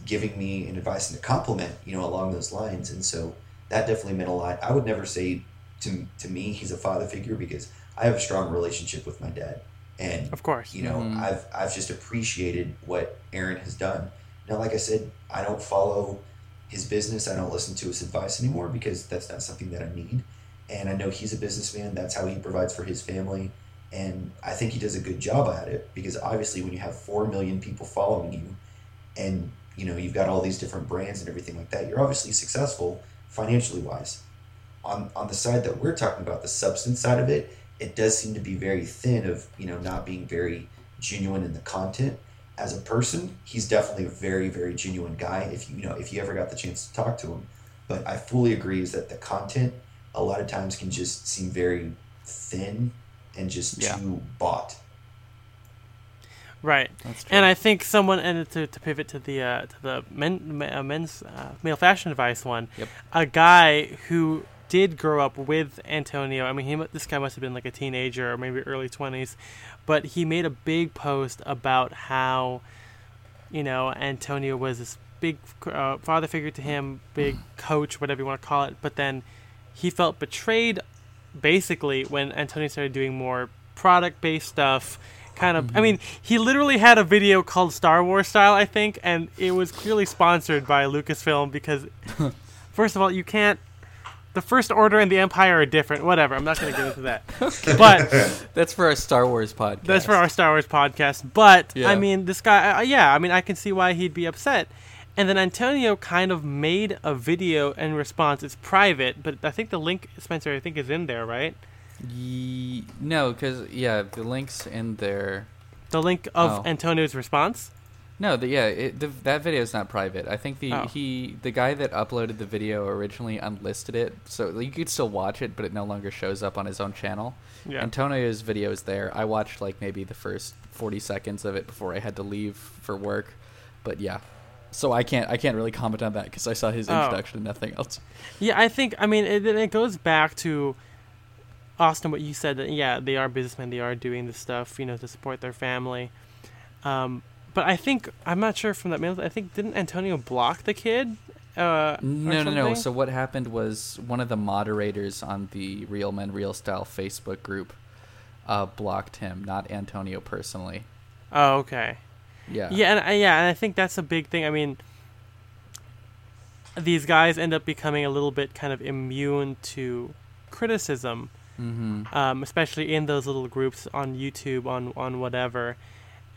Speaker 3: giving me an advice and a compliment, you know, along those lines, and so that definitely meant a lot. I would never say to to me he's a father figure because I have a strong relationship with my dad, and
Speaker 1: Of course.
Speaker 3: you know
Speaker 2: Mhm.
Speaker 3: i've i've just appreciated what aaron has done. Now like i said i don't follow his business. I don't listen to his advice anymore because that's not something that i need. And i know he's a businessman. That's how he provides for his family. And i think he does a good job at it because obviously when you have 4 million people following you and you know you've got all these different brands and everything like that you're obviously successful financially wise. On on the side that we're talking about the substance side of it it does seem to be very thin of you know not being very genuine in the content. As a person he's definitely a very very genuine guy if you, you know if you ever got the chance to talk to him. But i fully agree is that the content a lot of times can just seem very thin and just
Speaker 2: Yeah.
Speaker 3: too bought
Speaker 1: Right.
Speaker 2: That's true.
Speaker 1: And I think someone, and to, to pivot to the uh, to the men, uh, men's uh, male fashion advice one,
Speaker 2: Yep.
Speaker 1: a guy who did grow up with Antonio. I mean, he this guy must have been like a teenager or maybe early twenties, but he made a big post about how, you know, Antonio was this big uh, father figure to him, big coach, whatever you want to call it. But then he felt betrayed, basically, when Antonio started doing more product based stuff. Kind of, I mean, he literally had a video called Star Wars Style, I think, and it was clearly sponsored by Lucasfilm because, first of all, you can't. The First Order and the Empire are different. Whatever, I'm not going to get into that. But
Speaker 2: That's for our Star Wars podcast.
Speaker 1: that's for our Star Wars podcast. But
Speaker 2: Yeah.
Speaker 1: I mean, this guy, uh, yeah, I mean, I can see why he'd be upset. And then Antonio kind of made a video in response. It's private, but I think the link, Spencer, I think is in there, right?
Speaker 2: Ye- no, because yeah, the links in there.
Speaker 1: The link of
Speaker 2: Oh.
Speaker 1: Antonio's response.
Speaker 2: No, the, yeah, it, the, that video is not private. I think the
Speaker 1: Oh.
Speaker 2: he the guy that uploaded the video originally unlisted it, so you could still watch it, but it no longer shows up on his own channel.
Speaker 1: Yeah.
Speaker 2: Antonio's video is there. I watched like maybe the first forty seconds of it before I had to leave for work, but yeah. So I can't I can't really comment on that because I saw his
Speaker 1: Oh.
Speaker 2: introduction and nothing else.
Speaker 1: Yeah, I think. I mean, it, it goes back to Austin. What you said that yeah, they are businessmen. They are doing this stuff, you know, to support their family. Um, but I think I'm not sure from that mail. I think didn't Antonio block the kid? Uh,
Speaker 2: No, no, no. So what happened was one of the moderators on the Real Men Real Style Facebook group uh, blocked him, not Antonio personally.
Speaker 1: Oh, okay.
Speaker 2: Yeah.
Speaker 1: Yeah, and uh, yeah, and I think that's a big thing. I mean, these guys end up becoming a little bit kind of immune to criticism,
Speaker 2: Mm-hmm.
Speaker 1: um, especially in those little groups on YouTube, on on whatever,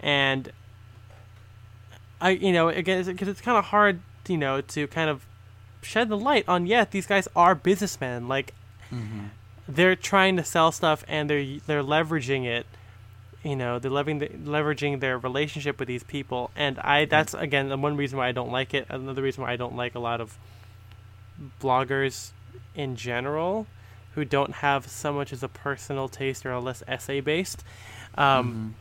Speaker 1: and I, you know, again, because it's, kind of hard, you know, to kind of shed the light on. Yeah, these guys are businessmen. Like
Speaker 2: Mm-hmm.
Speaker 1: they're trying to sell stuff and they're they're leveraging it you know they're leveraging, the, leveraging their relationship with these people and i that's again the one reason why i don't like it another reason why i don't like a lot of bloggers in general who don't have so much as a personal taste or are less essay based um,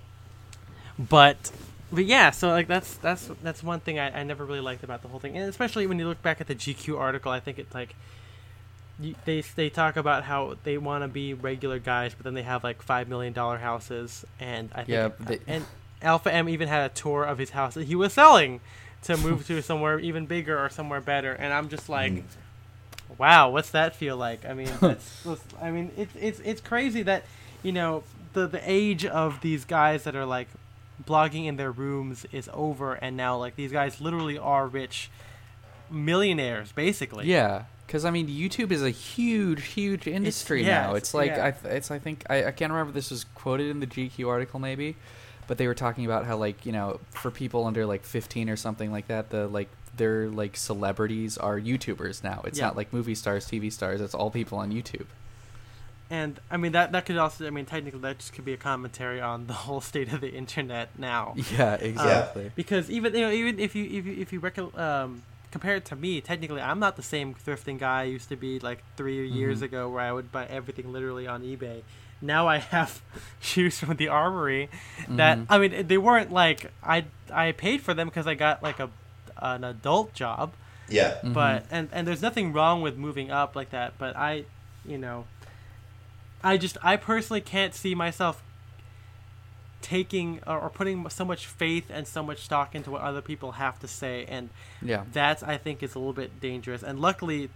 Speaker 1: but but yeah, so like that's that's that's one thing I, I never really liked about the whole thing, and especially when you look back at the GQ article, I think it's like you, they they talk about how they want to be regular guys, but then they have like five million dollar houses, and I think
Speaker 2: Yeah, they-
Speaker 1: and Alpha M even had a tour of his house that he was selling to move to somewhere even bigger or somewhere better, and I'm just like. Wow, what's that feel like? I mean, that's, I mean, it's it's it's crazy that you know the the age of these guys that are like blogging in their rooms is over, and now like these guys literally are rich millionaires, basically.
Speaker 2: Yeah, because I mean, YouTube is a huge, huge industry
Speaker 1: yeah,
Speaker 2: now.
Speaker 1: it's-
Speaker 2: It's like
Speaker 1: yeah.
Speaker 2: I, th- it's I think I, I can't remember if this was quoted in the GQ article maybe, but they were talking about how like you know for people under like 15 or something like that, the like their like celebrities are YouTubers now. It's
Speaker 1: Yeah.
Speaker 2: not like movie stars, TV stars. It's all people on YouTube.
Speaker 1: And I mean that that could also I mean technically that just could be a commentary on the whole state of the internet now.
Speaker 2: Yeah, exactly.
Speaker 1: because even you know even if you if you if you rec- um, compare it to me, technically I'm not the same thrifting guy I used to be like 3 years
Speaker 2: Mhm.
Speaker 1: ago, where I would buy everything literally on eBay. Now I have shoes from the Armoury that
Speaker 2: Mhm.
Speaker 1: I mean they weren't like I I paid for them because I got like a an adult job,
Speaker 3: Yeah.
Speaker 2: Mhm.
Speaker 1: but and and there's nothing wrong with moving up like that, but I you know I just I personally can't see myself taking or, or putting so much faith and so much stock into what other people have to say and
Speaker 2: yeah,
Speaker 1: that's I think is a little bit dangerous. And luckily,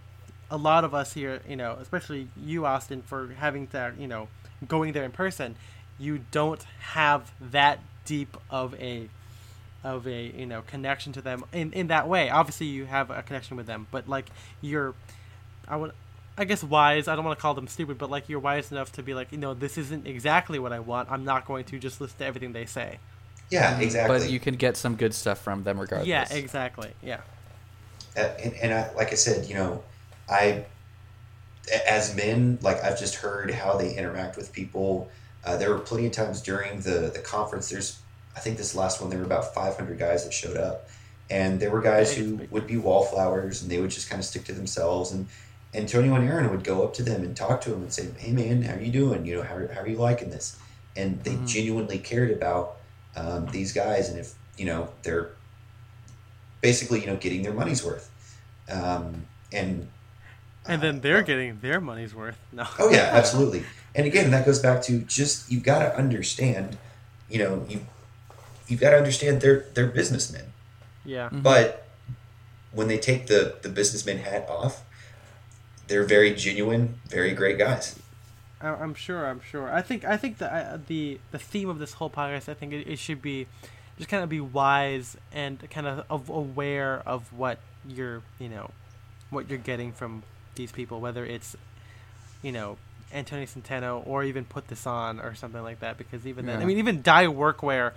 Speaker 1: a lot of us here, you know, especially you, Austin, for having that, you know, going there in person, you don't have that deep of a of a you know connection to them in in that way. Obviously, you have a connection with them, but like you're, I would. I guess wise. I don't want to call them stupid, but like you're wise enough to be like, you know, this isn't exactly what I want. I'm not going to just listen to everything they say.
Speaker 3: Yeah, exactly.
Speaker 2: but you can get some good stuff from them regardless.
Speaker 1: Yeah, exactly. Yeah.
Speaker 3: Uh, and, and I, like I said, you know, I, as men, like I've just heard how they interact with people. Uh, there were plenty of times during the the conference. There's, I think this last one, there were about 500 guys that showed up, and there were guys who would be wallflowers, and they would just kind of stick to themselves. And Antonio and Aaron would go up to them and talk to them and say, "Hey, man, how are you doing? You know, how, how are you liking this?" And they
Speaker 2: Mhm.
Speaker 3: genuinely cared about um, these guys, and if you know they're basically you know getting their money's worth um, and
Speaker 1: And then they're getting their money's worth. No.
Speaker 3: oh yeah absolutely and again that goes back to just you've got to understand you know you you've got to understand they're they're businessmen
Speaker 1: Yeah.
Speaker 2: Mhm.
Speaker 3: but when they take the the businessman hat off they're very genuine very great guys
Speaker 1: I, I'm sure. I'm sure. I think. I think the uh, the the theme of this whole podcast. I think it, it should be just kind of be wise and kind of of aware of what you're you know what you're getting from these people, whether it's you know Antonio Centeno or even put this on or something like that. Because even then, I mean, even Die Workwear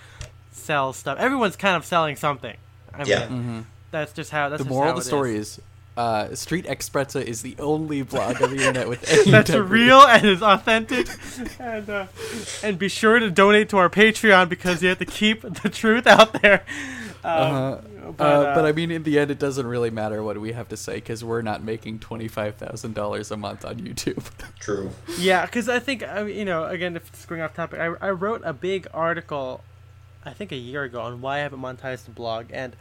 Speaker 1: sells stuff. Everyone's kind of selling something. I
Speaker 3: Yeah.
Speaker 1: mean,
Speaker 2: hmm
Speaker 1: that's just how. That's
Speaker 2: the moral of the story
Speaker 1: is.
Speaker 2: is, uh, Street x Sprezza is the only blog on the internet with any
Speaker 1: that's
Speaker 2: integrity.
Speaker 1: real and is authentic. and uh, and be sure to donate to our Patreon because you have to keep the truth out there. Um,
Speaker 2: Uh-huh.
Speaker 1: but,
Speaker 2: uh,
Speaker 1: uh,
Speaker 2: but I mean, in the end, it doesn't really matter what we have to say because we're not making twenty five thousand dollars a month on YouTube.
Speaker 3: true
Speaker 1: yeah, because I think I mean, you know, again, if it's going off topic, I I wrote a big article, I think a year ago, on why I haven't monetized the blog, and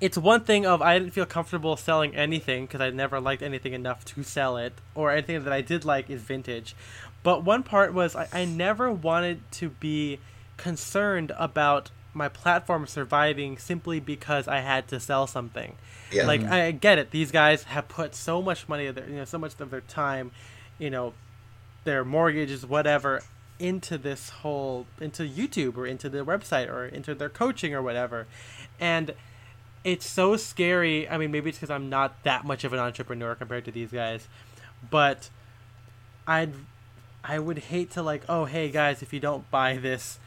Speaker 1: it's one thing of I didn't feel comfortable selling anything because I never liked anything enough to sell it, or anything that I did like is vintage. But one part was I, I never wanted to be concerned about my platform surviving simply because I had to sell something.
Speaker 3: yeah
Speaker 1: Like mm-hmm. I get it. These guys have put so much money, of their, you know, so much of their time, you know, their mortgages, whatever, into this whole into YouTube or into their website or into their coaching or whatever, and it's so scary. I mean, maybe it's because I'm not that much of an entrepreneur compared to these guys, but I'd I would hate to like, oh hey guys, if you don't buy this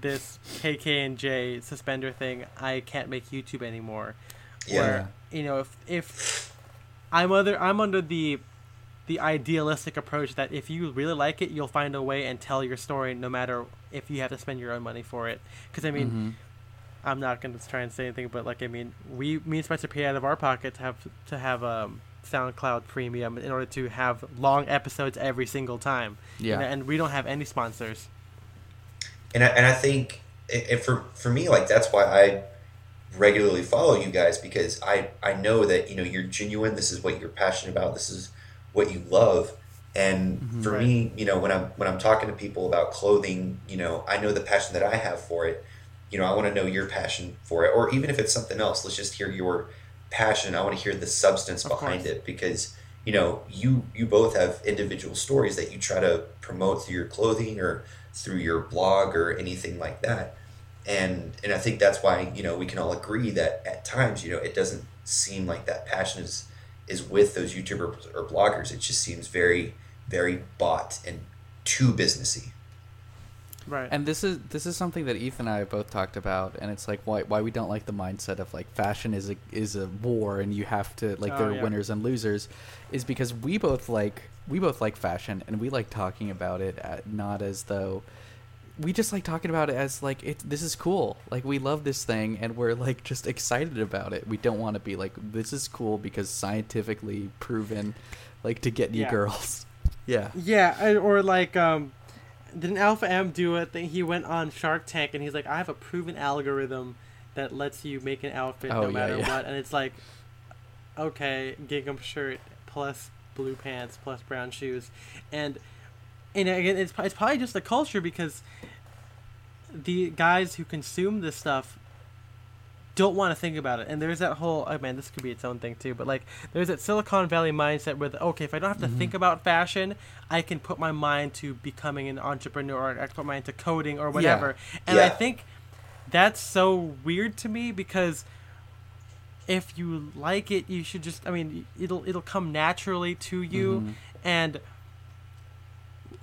Speaker 1: this KK and J suspender thing, I can't make YouTube anymore.
Speaker 3: Yeah.
Speaker 1: Where you know if if I'm other I'm under the the idealistic approach that if you really like it, you'll find a way and tell your story, no matter if you have to spend your own money for it. Because I mean,
Speaker 2: Mhm.
Speaker 1: I'm not going to try and say anything, but like I mean, we me and Spencer pay out of our pocket to have to have um, SoundCloud Premium in order to have long episodes every single time.
Speaker 2: yeah,
Speaker 1: know, and we don't have any sponsors.
Speaker 3: and I, and I think and and for for me, like that's why I regularly follow you guys because I I know that you know you're genuine. This is what you're passionate about. This is what you love. And mm-hmm. for
Speaker 1: Right.
Speaker 3: me, you know, when I'm when I'm talking to people about clothing, you know, I know the passion that I have for it. You know, I want to know your passion for it, or even if it's something else, let's just hear your passion. I want to hear the substance
Speaker 1: Of
Speaker 3: behind
Speaker 1: course.
Speaker 3: it because you know you you both have individual stories that you try to promote through your clothing or through your blog or anything like that and and I think that's why you know we can all agree that at times you know it doesn't seem like that passion is is with those YouTubers or bloggers. It just seems very very bought and too businessy.
Speaker 1: Right.
Speaker 2: And this is this is something that Ethan and I have both talked about, and it's like why why we don't like the mindset of like fashion is a is a war, and you have to like
Speaker 1: Oh,
Speaker 2: there are
Speaker 1: yeah.
Speaker 2: winners and losers, is because we both like we both like fashion, and we like talking about it at, not as though we just like talking about it as like it this is cool, like we love this thing, and we're like just excited about it. We don't want to be like this is cool because scientifically proven, like to get you
Speaker 1: Yeah.
Speaker 2: girls. Yeah.
Speaker 1: Yeah, or like um, didn't Alpha M do it? That he went on Shark Tank and he's like, I have a proven algorithm that lets you make an outfit
Speaker 2: Oh,
Speaker 1: no
Speaker 2: yeah,
Speaker 1: matter
Speaker 2: yeah.
Speaker 1: what, and it's like, okay, gingham shirt plus blue pants plus brown shoes, and and again, it's it's probably just the culture because the guys who consume this stuff don't want to think about it. And there's that whole, oh man, this could be its own thing too, but like there's that Silicon Valley mindset where, the, okay, if I don't have to think about fashion, I can put my mind to becoming an entrepreneur, or I can put my mind to coding or whatever. And I think that's so weird to me because if you like it, you should just, I mean, it'll it'll come naturally to you,
Speaker 2: Mhm.
Speaker 1: and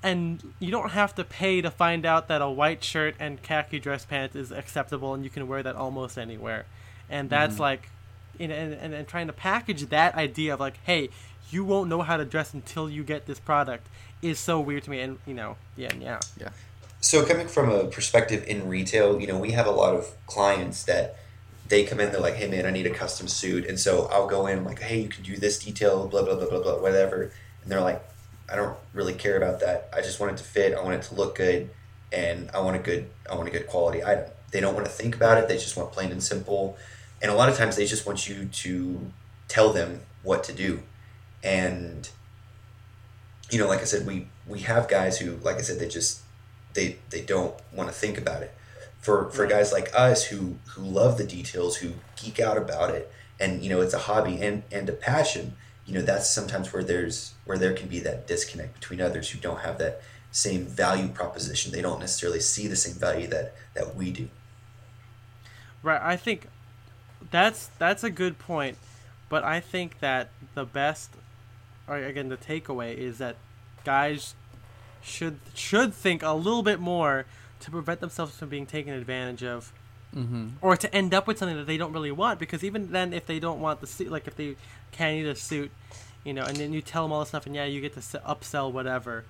Speaker 1: and you don't have to pay to find out that a white shirt and khaki dress pants is acceptable and you can wear that almost anywhere and that's
Speaker 2: Mhm.
Speaker 1: like you know, and, and, and trying to package that idea of like hey you won't know how to dress until you get this product is so weird to me and you know yeah yeah
Speaker 2: Yeah.
Speaker 3: So coming from a perspective in retail, you know, we have a lot of clients that they come in, they're like, "Hey, man, I need a custom suit," and so I'll go in like, "Hey, you can do this detail, blah blah blah blah blah, whatever," and they're like, "I don't really care about that. I just want it to fit. I want it to look good, and I want a good, I want a good quality item." They don't want to think about it. They just want plain and simple, and a lot of times they just want you to tell them what to do, and you know, like I said, we we have guys who, like I said, they just they they don't want to think about it. For for guys like us who who love the details, who geek out about it, and you know, it's a hobby and and a passion. You know, that's sometimes where there's where there can be that disconnect between others who don't have that same value proposition. They don't necessarily see the same value that that we do.
Speaker 1: right i think that's that's a good point but i think that the best or again the takeaway is that guys should should think a little bit more to prevent themselves from being taken advantage of
Speaker 2: Mm-hmm.
Speaker 1: or to end up with something that they don't really want because even then if they don't want the suit like if they can't eat suit you know and then you tell them all this stuff and yeah you get to upsell whatever.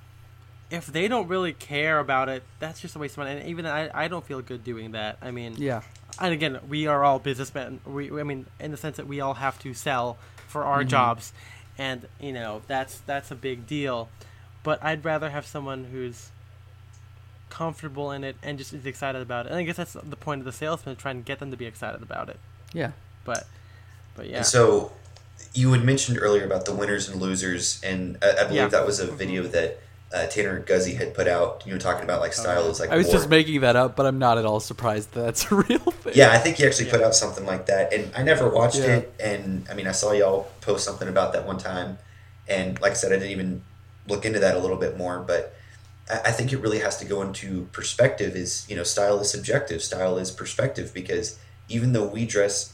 Speaker 1: If they don't really care about it that's just a waste of money. And even I, I don't feel good doing that. I mean
Speaker 2: Yeah.
Speaker 1: and again we are all businessmen. We i mean in the sense that we all have to sell for our
Speaker 2: Mhm.
Speaker 1: jobs. And you know that's that's a big deal. But i'd rather have someone who's comfortable in it and just is excited about it. And i guess that's the point of the salesman trying to get them to be excited about it.
Speaker 2: Yeah.
Speaker 1: but but yeah.
Speaker 3: And so you had mentioned earlier about the winners and losers, and I, I believe
Speaker 1: Yeah.
Speaker 3: that was a
Speaker 1: Mhm.
Speaker 3: video that uh, Tanner Guzy had put out. You know, talking about like style is like
Speaker 2: I was
Speaker 3: war.
Speaker 2: just making that up, but I'm not at all surprised that that's a real thing.
Speaker 3: Yeah, I think he actually
Speaker 1: Yeah.
Speaker 3: put out something like that, and I never watched
Speaker 2: Yeah.
Speaker 3: it. And I mean, I saw y'all post something about that one time, and like I said, I didn't even look into that a little bit more. But I, I think it really has to go into perspective. Is you know, style is subjective. Style is perspective because even though we dress,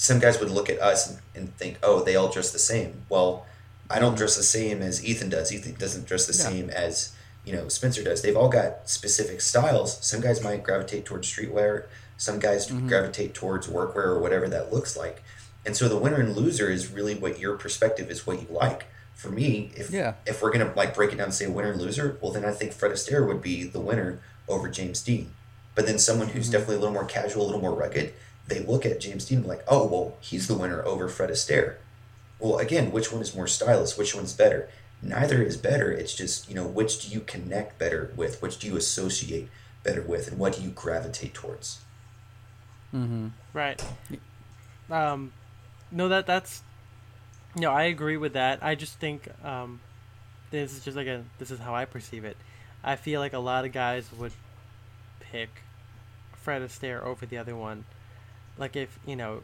Speaker 3: some guys would look at us and, and think, oh, they all dress the same. Well, I don't dress the same as Ethan does. Ethan doesn't dress the
Speaker 2: Yeah.
Speaker 3: same as you know Spencer does. They've all got specific styles. Some guys might gravitate towards streetwear. Some guys
Speaker 2: Mhm.
Speaker 3: gravitate towards workwear or whatever that looks like. And so the winner and loser is really what your perspective is, what you like. For me, if
Speaker 2: Yeah.
Speaker 3: if we're gonna like break it down and say winner and loser, well then I think Fred Astaire would be the winner over James Dean. But then someone who's
Speaker 2: Mhm.
Speaker 3: definitely a little more casual, a little more rugged, they look at James Dean and be like, oh well, he's the winner over Fred Astaire. Well, again, which one is more stylish? Which one's better? Neither is better. It's just you know which do you connect better with? Which do you associate better with, and what do you gravitate towards?
Speaker 2: Mm-hmm.
Speaker 1: Right. Um, no, that that's. No, I agree with that. I just think um, this is just like a. This is how I perceive it. I feel like a lot of guys would pick Fred Astaire over the other one. Like if you know,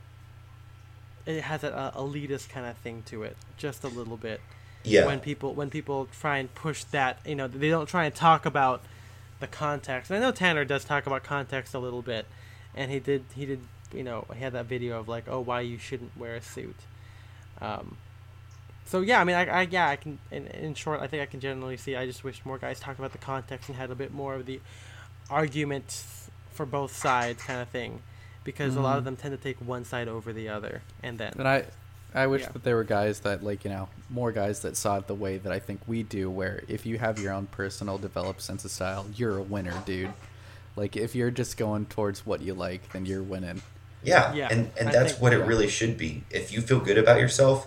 Speaker 1: it has a, a elitist kind of thing to it, just a little bit.
Speaker 3: Yeah.
Speaker 1: When people when people try and push that, you know, they don't try and talk about the context. And I know Tanner does talk about context a little bit, and he did he did you know he had that video of like oh why you shouldn't wear a suit. Um, so yeah, I mean, I, I yeah, I can. In, in short, I think I can generally see. I just wish more guys talked about the context and had a bit more of the argument for both sides, kind of thing, because a lot of
Speaker 2: Mhm.
Speaker 1: them tend to take one side over the other, and then
Speaker 2: And I, I wish
Speaker 1: Yeah.
Speaker 2: that there were guys that like you know more guys that saw it the way that I think we do, where if you have your own personal developed sense of style, you're a winner, dude. Like if you're just going towards what you like, then you're winning.
Speaker 3: Yeah,
Speaker 1: Yeah,
Speaker 3: and and
Speaker 1: I
Speaker 3: that's
Speaker 1: think-
Speaker 3: what it really should be. If you feel good about yourself,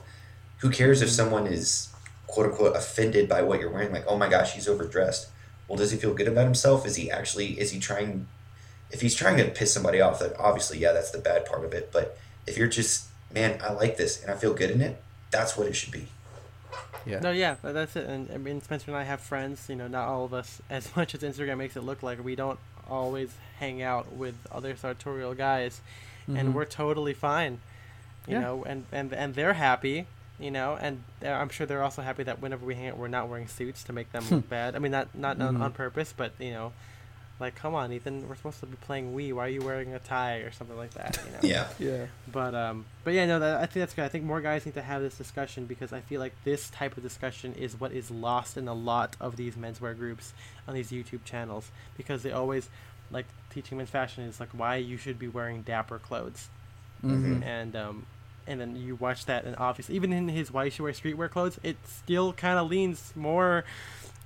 Speaker 3: who cares
Speaker 1: Mm-hmm.
Speaker 3: if someone is quote unquote offended by what you're wearing? Like, oh my gosh, he's overdressed. Well, does he feel good about himself? Is he actually? Is he trying? If he's trying to piss somebody off, then obviously, yeah, that's the bad part of it. But if you're just, man, I like this and I feel good in it, that's what it should be.
Speaker 2: Yeah.
Speaker 1: No, yeah, tha- that's it. And I mean, Spencer and I have friends. You know, not all of us, as much as Instagram makes it look like, we don't always hang out with other sartorial guys, and
Speaker 2: Mhm.
Speaker 1: we're totally fine. You
Speaker 2: Yeah.
Speaker 1: know, and and and they're happy. You know, and I'm sure they're also happy that whenever we hang out, we're not wearing suits to make them look bad. I mean, not not on,
Speaker 2: Mhm.
Speaker 1: on purpose, but you know, like, come on, Ethan, we're supposed to be playing Wii. Why are you wearing a tie or something like that? You know?
Speaker 3: Yeah,
Speaker 2: Yeah.
Speaker 1: But um, but yeah, no, that, I think that's good. I think more guys need to have this discussion because I feel like this type of discussion is what is lost in a lot of these menswear groups on these YouTube channels because they always like teaching men's fashion is like why you should be wearing dapper clothes
Speaker 2: Mhm.
Speaker 1: and um, and then you watch that and obviously even in his why you should wear streetwear clothes, it still kind of leans more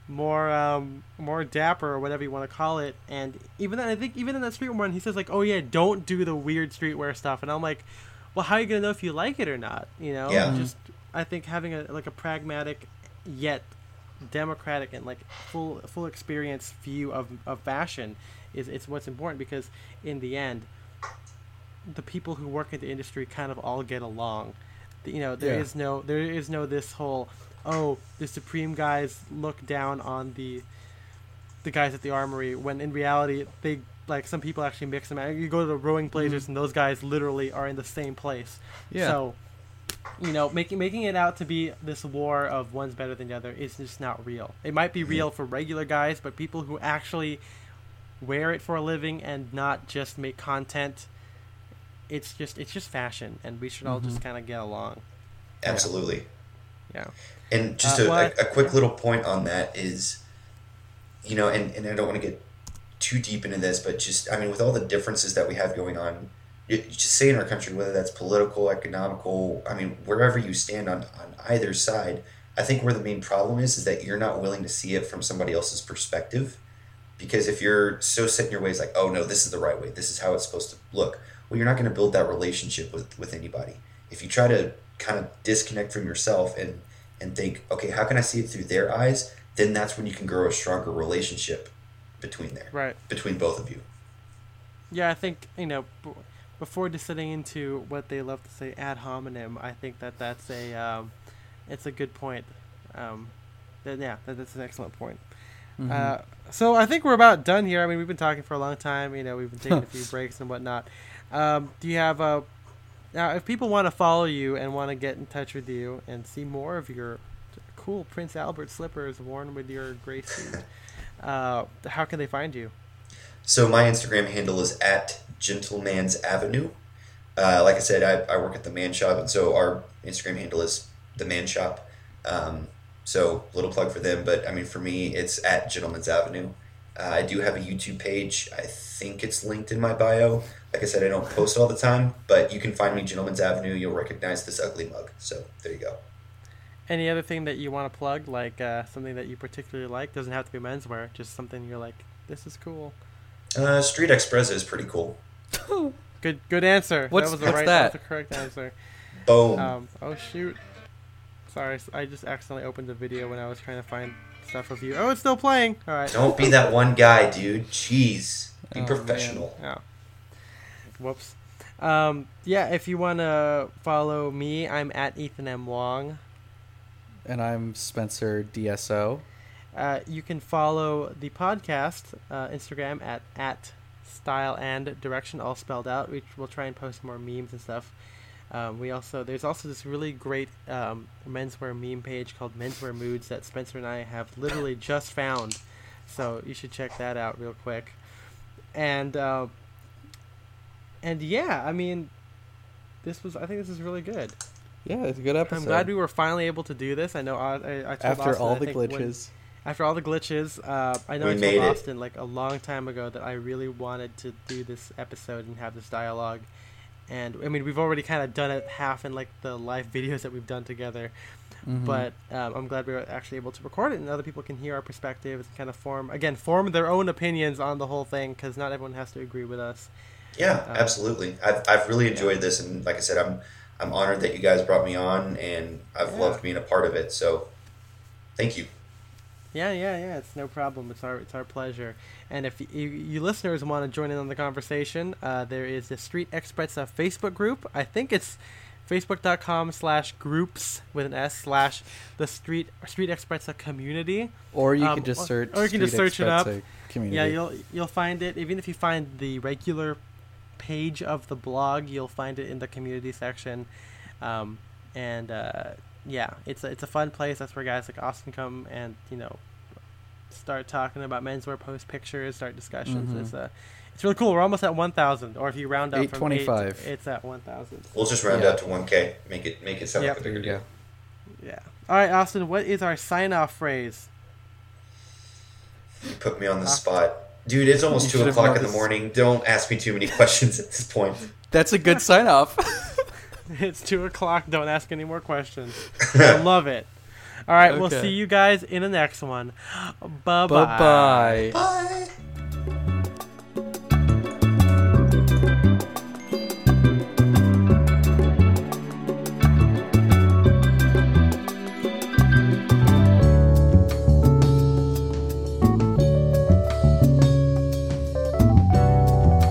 Speaker 1: more um more dapper or whatever you want to call it. And even then i think even in that streetwear one he says like oh yeah don't do the weird streetwear stuff. And i'm like well how are you gonna know if you like it or not? You know?
Speaker 3: Yeah.
Speaker 1: Just i think having a like a pragmatic yet democratic and like full full experience view of, of fashion is it's what's important because in the end the people who work in the industry kind of all get along. You know there is
Speaker 2: Yeah.
Speaker 1: no there is no this whole oh the supreme guys look down on the the guys at the Armoury when in reality they like some people actually mix them out. you go to the rowing mm-hmm. places and those guys literally are in the same place.
Speaker 2: Yeah.
Speaker 1: so you know making making it out to be this war of one's better than the other is just not real. It might be mm-hmm. real for regular guys but people who actually wear it for a living and not just make content it's just it's just fashion and we should all just mm-hmm. kind of get along.
Speaker 3: Absolutely.
Speaker 1: yeah
Speaker 3: And just
Speaker 1: Uh,
Speaker 3: a, a, a quick little point on that is, you know, and, and I don't want to get too deep into this, but just, I mean, with all the differences that we have going on, you, you just say in our country, whether that's political, economical, I mean, wherever you stand on, on either side, I think where the main problem is, is that you're not willing to see it from somebody else's perspective. Because if you're so set in your ways, like, oh no, this is the right way, this is how it's supposed to look, well, you're not going to build that relationship with, with anybody. If you try to kind of disconnect from yourself and and think, okay, how can I see it through their eyes? Then that's when you can grow a stronger relationship between there,
Speaker 1: right
Speaker 3: between both of you.
Speaker 1: Yeah, I think you know b- before descending into what they love to say ad hominem, I think that that's a um, it's a good point. Um, that, yeah, that, that's an excellent point.
Speaker 2: Mhm.
Speaker 1: Uh, so I think we're about done here. I mean, we've been talking for a long time. You know, we've been taking a few breaks and whatnot. Um, do you have a now? If people want to follow you and want to get in touch with you and see more of your cool Prince Albert slippers worn with your gray suit, uh, how can they find you?
Speaker 3: So my Instagram handle is at Gentleman's Avenue. Uh, like I said, I, I work at the Man Shop, and so our Instagram handle is the Man Shop. Um, so little plug for them, but I mean for me, it's at Gentleman's Avenue. Uh, I do have a YouTube page. I think it's linked in my bio. Like I said, I don't post all the time, but you can find me Gentleman's Avenue. You'll recognize this ugly mug. So there you go.
Speaker 1: Any other thing that you want to plug, like uh, something that you particularly like? Doesn't have to be menswear, just something you're like, this is cool.
Speaker 3: Uh, Street x Sprezza is pretty cool.
Speaker 1: Good, good answer.
Speaker 2: What's-
Speaker 1: that was the
Speaker 2: what's
Speaker 1: right,
Speaker 2: that?
Speaker 1: was the correct answer.
Speaker 3: Boom.
Speaker 1: Um, oh shoot, sorry, I just accidentally opened the video when I was trying to find stuff of you. Oh, it's still playing. All right.
Speaker 3: Don't be that one guy, dude. Jeez. Be
Speaker 2: Oh,
Speaker 3: professional.
Speaker 1: Yeah. Whoops. Um, yeah, if you want to follow me, I'm at Ethan M. Wong.
Speaker 2: And I'm Spencer DSO.
Speaker 1: Uh, you can follow the podcast uh, Instagram at at style and direction all spelled out. We will try and post more memes and stuff. Um, we also there's also this really great um, menswear meme page called Menswear Moods that Spencer and I have literally just found. So you should check that out real quick. And uh, and yeah, I mean, this was I think this is really good.
Speaker 2: Yeah, it's a good episode.
Speaker 1: I'm glad we were finally able to do this. I know I, I, I told
Speaker 2: After
Speaker 1: Austin,
Speaker 2: all
Speaker 1: I
Speaker 2: the
Speaker 1: think when-
Speaker 2: glitches.
Speaker 1: after all the glitches, uh, I know
Speaker 3: We
Speaker 1: I told
Speaker 3: made it.
Speaker 1: Austin like a long time ago that I really wanted to do this episode and have this dialogue. And I mean, we've already kind of done it half in like the live videos that we've done together.
Speaker 2: Mhm.
Speaker 1: But um, I'm glad we were actually able to record it, and other people can hear our perspectives and kind of form again form their own opinions on the whole thing because not everyone has to agree with us.
Speaker 3: Yeah,
Speaker 1: Uh,
Speaker 3: absolutely. I've, I've really enjoyed this, and like I said, I'm I'm honored that you guys brought me on, and I've
Speaker 1: Yeah.
Speaker 3: loved being a part of it. So, thank you.
Speaker 1: Yeah, yeah, yeah. It's no problem. It's our it's our pleasure. And if you, you listeners want to join in on the conversation, uh, there is the Street x Sprezza uh, Facebook group. I think it's facebook.com slash groups with an S slash the Street Street x Sprezza community.
Speaker 2: or you
Speaker 1: um,
Speaker 2: can just search.
Speaker 1: or you can just search it up.
Speaker 2: Community.
Speaker 1: Yeah, you'll you'll find it. Even if you find the regular page of the blog, you'll find it in the community section. Um, and uh, yeah, it's a, it's a fun place. That's where guys like Austin come and you know start talking about menswear, post pictures, start discussions.
Speaker 2: Mhm.
Speaker 1: It's uh, it's really cool. We're almost at 1,000, or if you round up from eight,
Speaker 2: 825.
Speaker 1: it's at 1,000.
Speaker 3: We'll just round
Speaker 2: Yeah.
Speaker 3: up to 1K. Make it make it sound
Speaker 1: Yep.
Speaker 3: like a
Speaker 2: There
Speaker 3: bigger
Speaker 2: you
Speaker 3: deal.
Speaker 1: Yeah. All right, Austin. What is our sign off phrase?
Speaker 3: You put me on the spot, dude. It's almost
Speaker 2: You
Speaker 3: two o'clock in the morning. Don't ask me too many questions at this point.
Speaker 2: That's a good sign off.
Speaker 1: It's two o'clock. Don't ask any more questions. I love it. All right, we'll see you guys in the next one. Bye
Speaker 2: bye bye.
Speaker 3: Bye.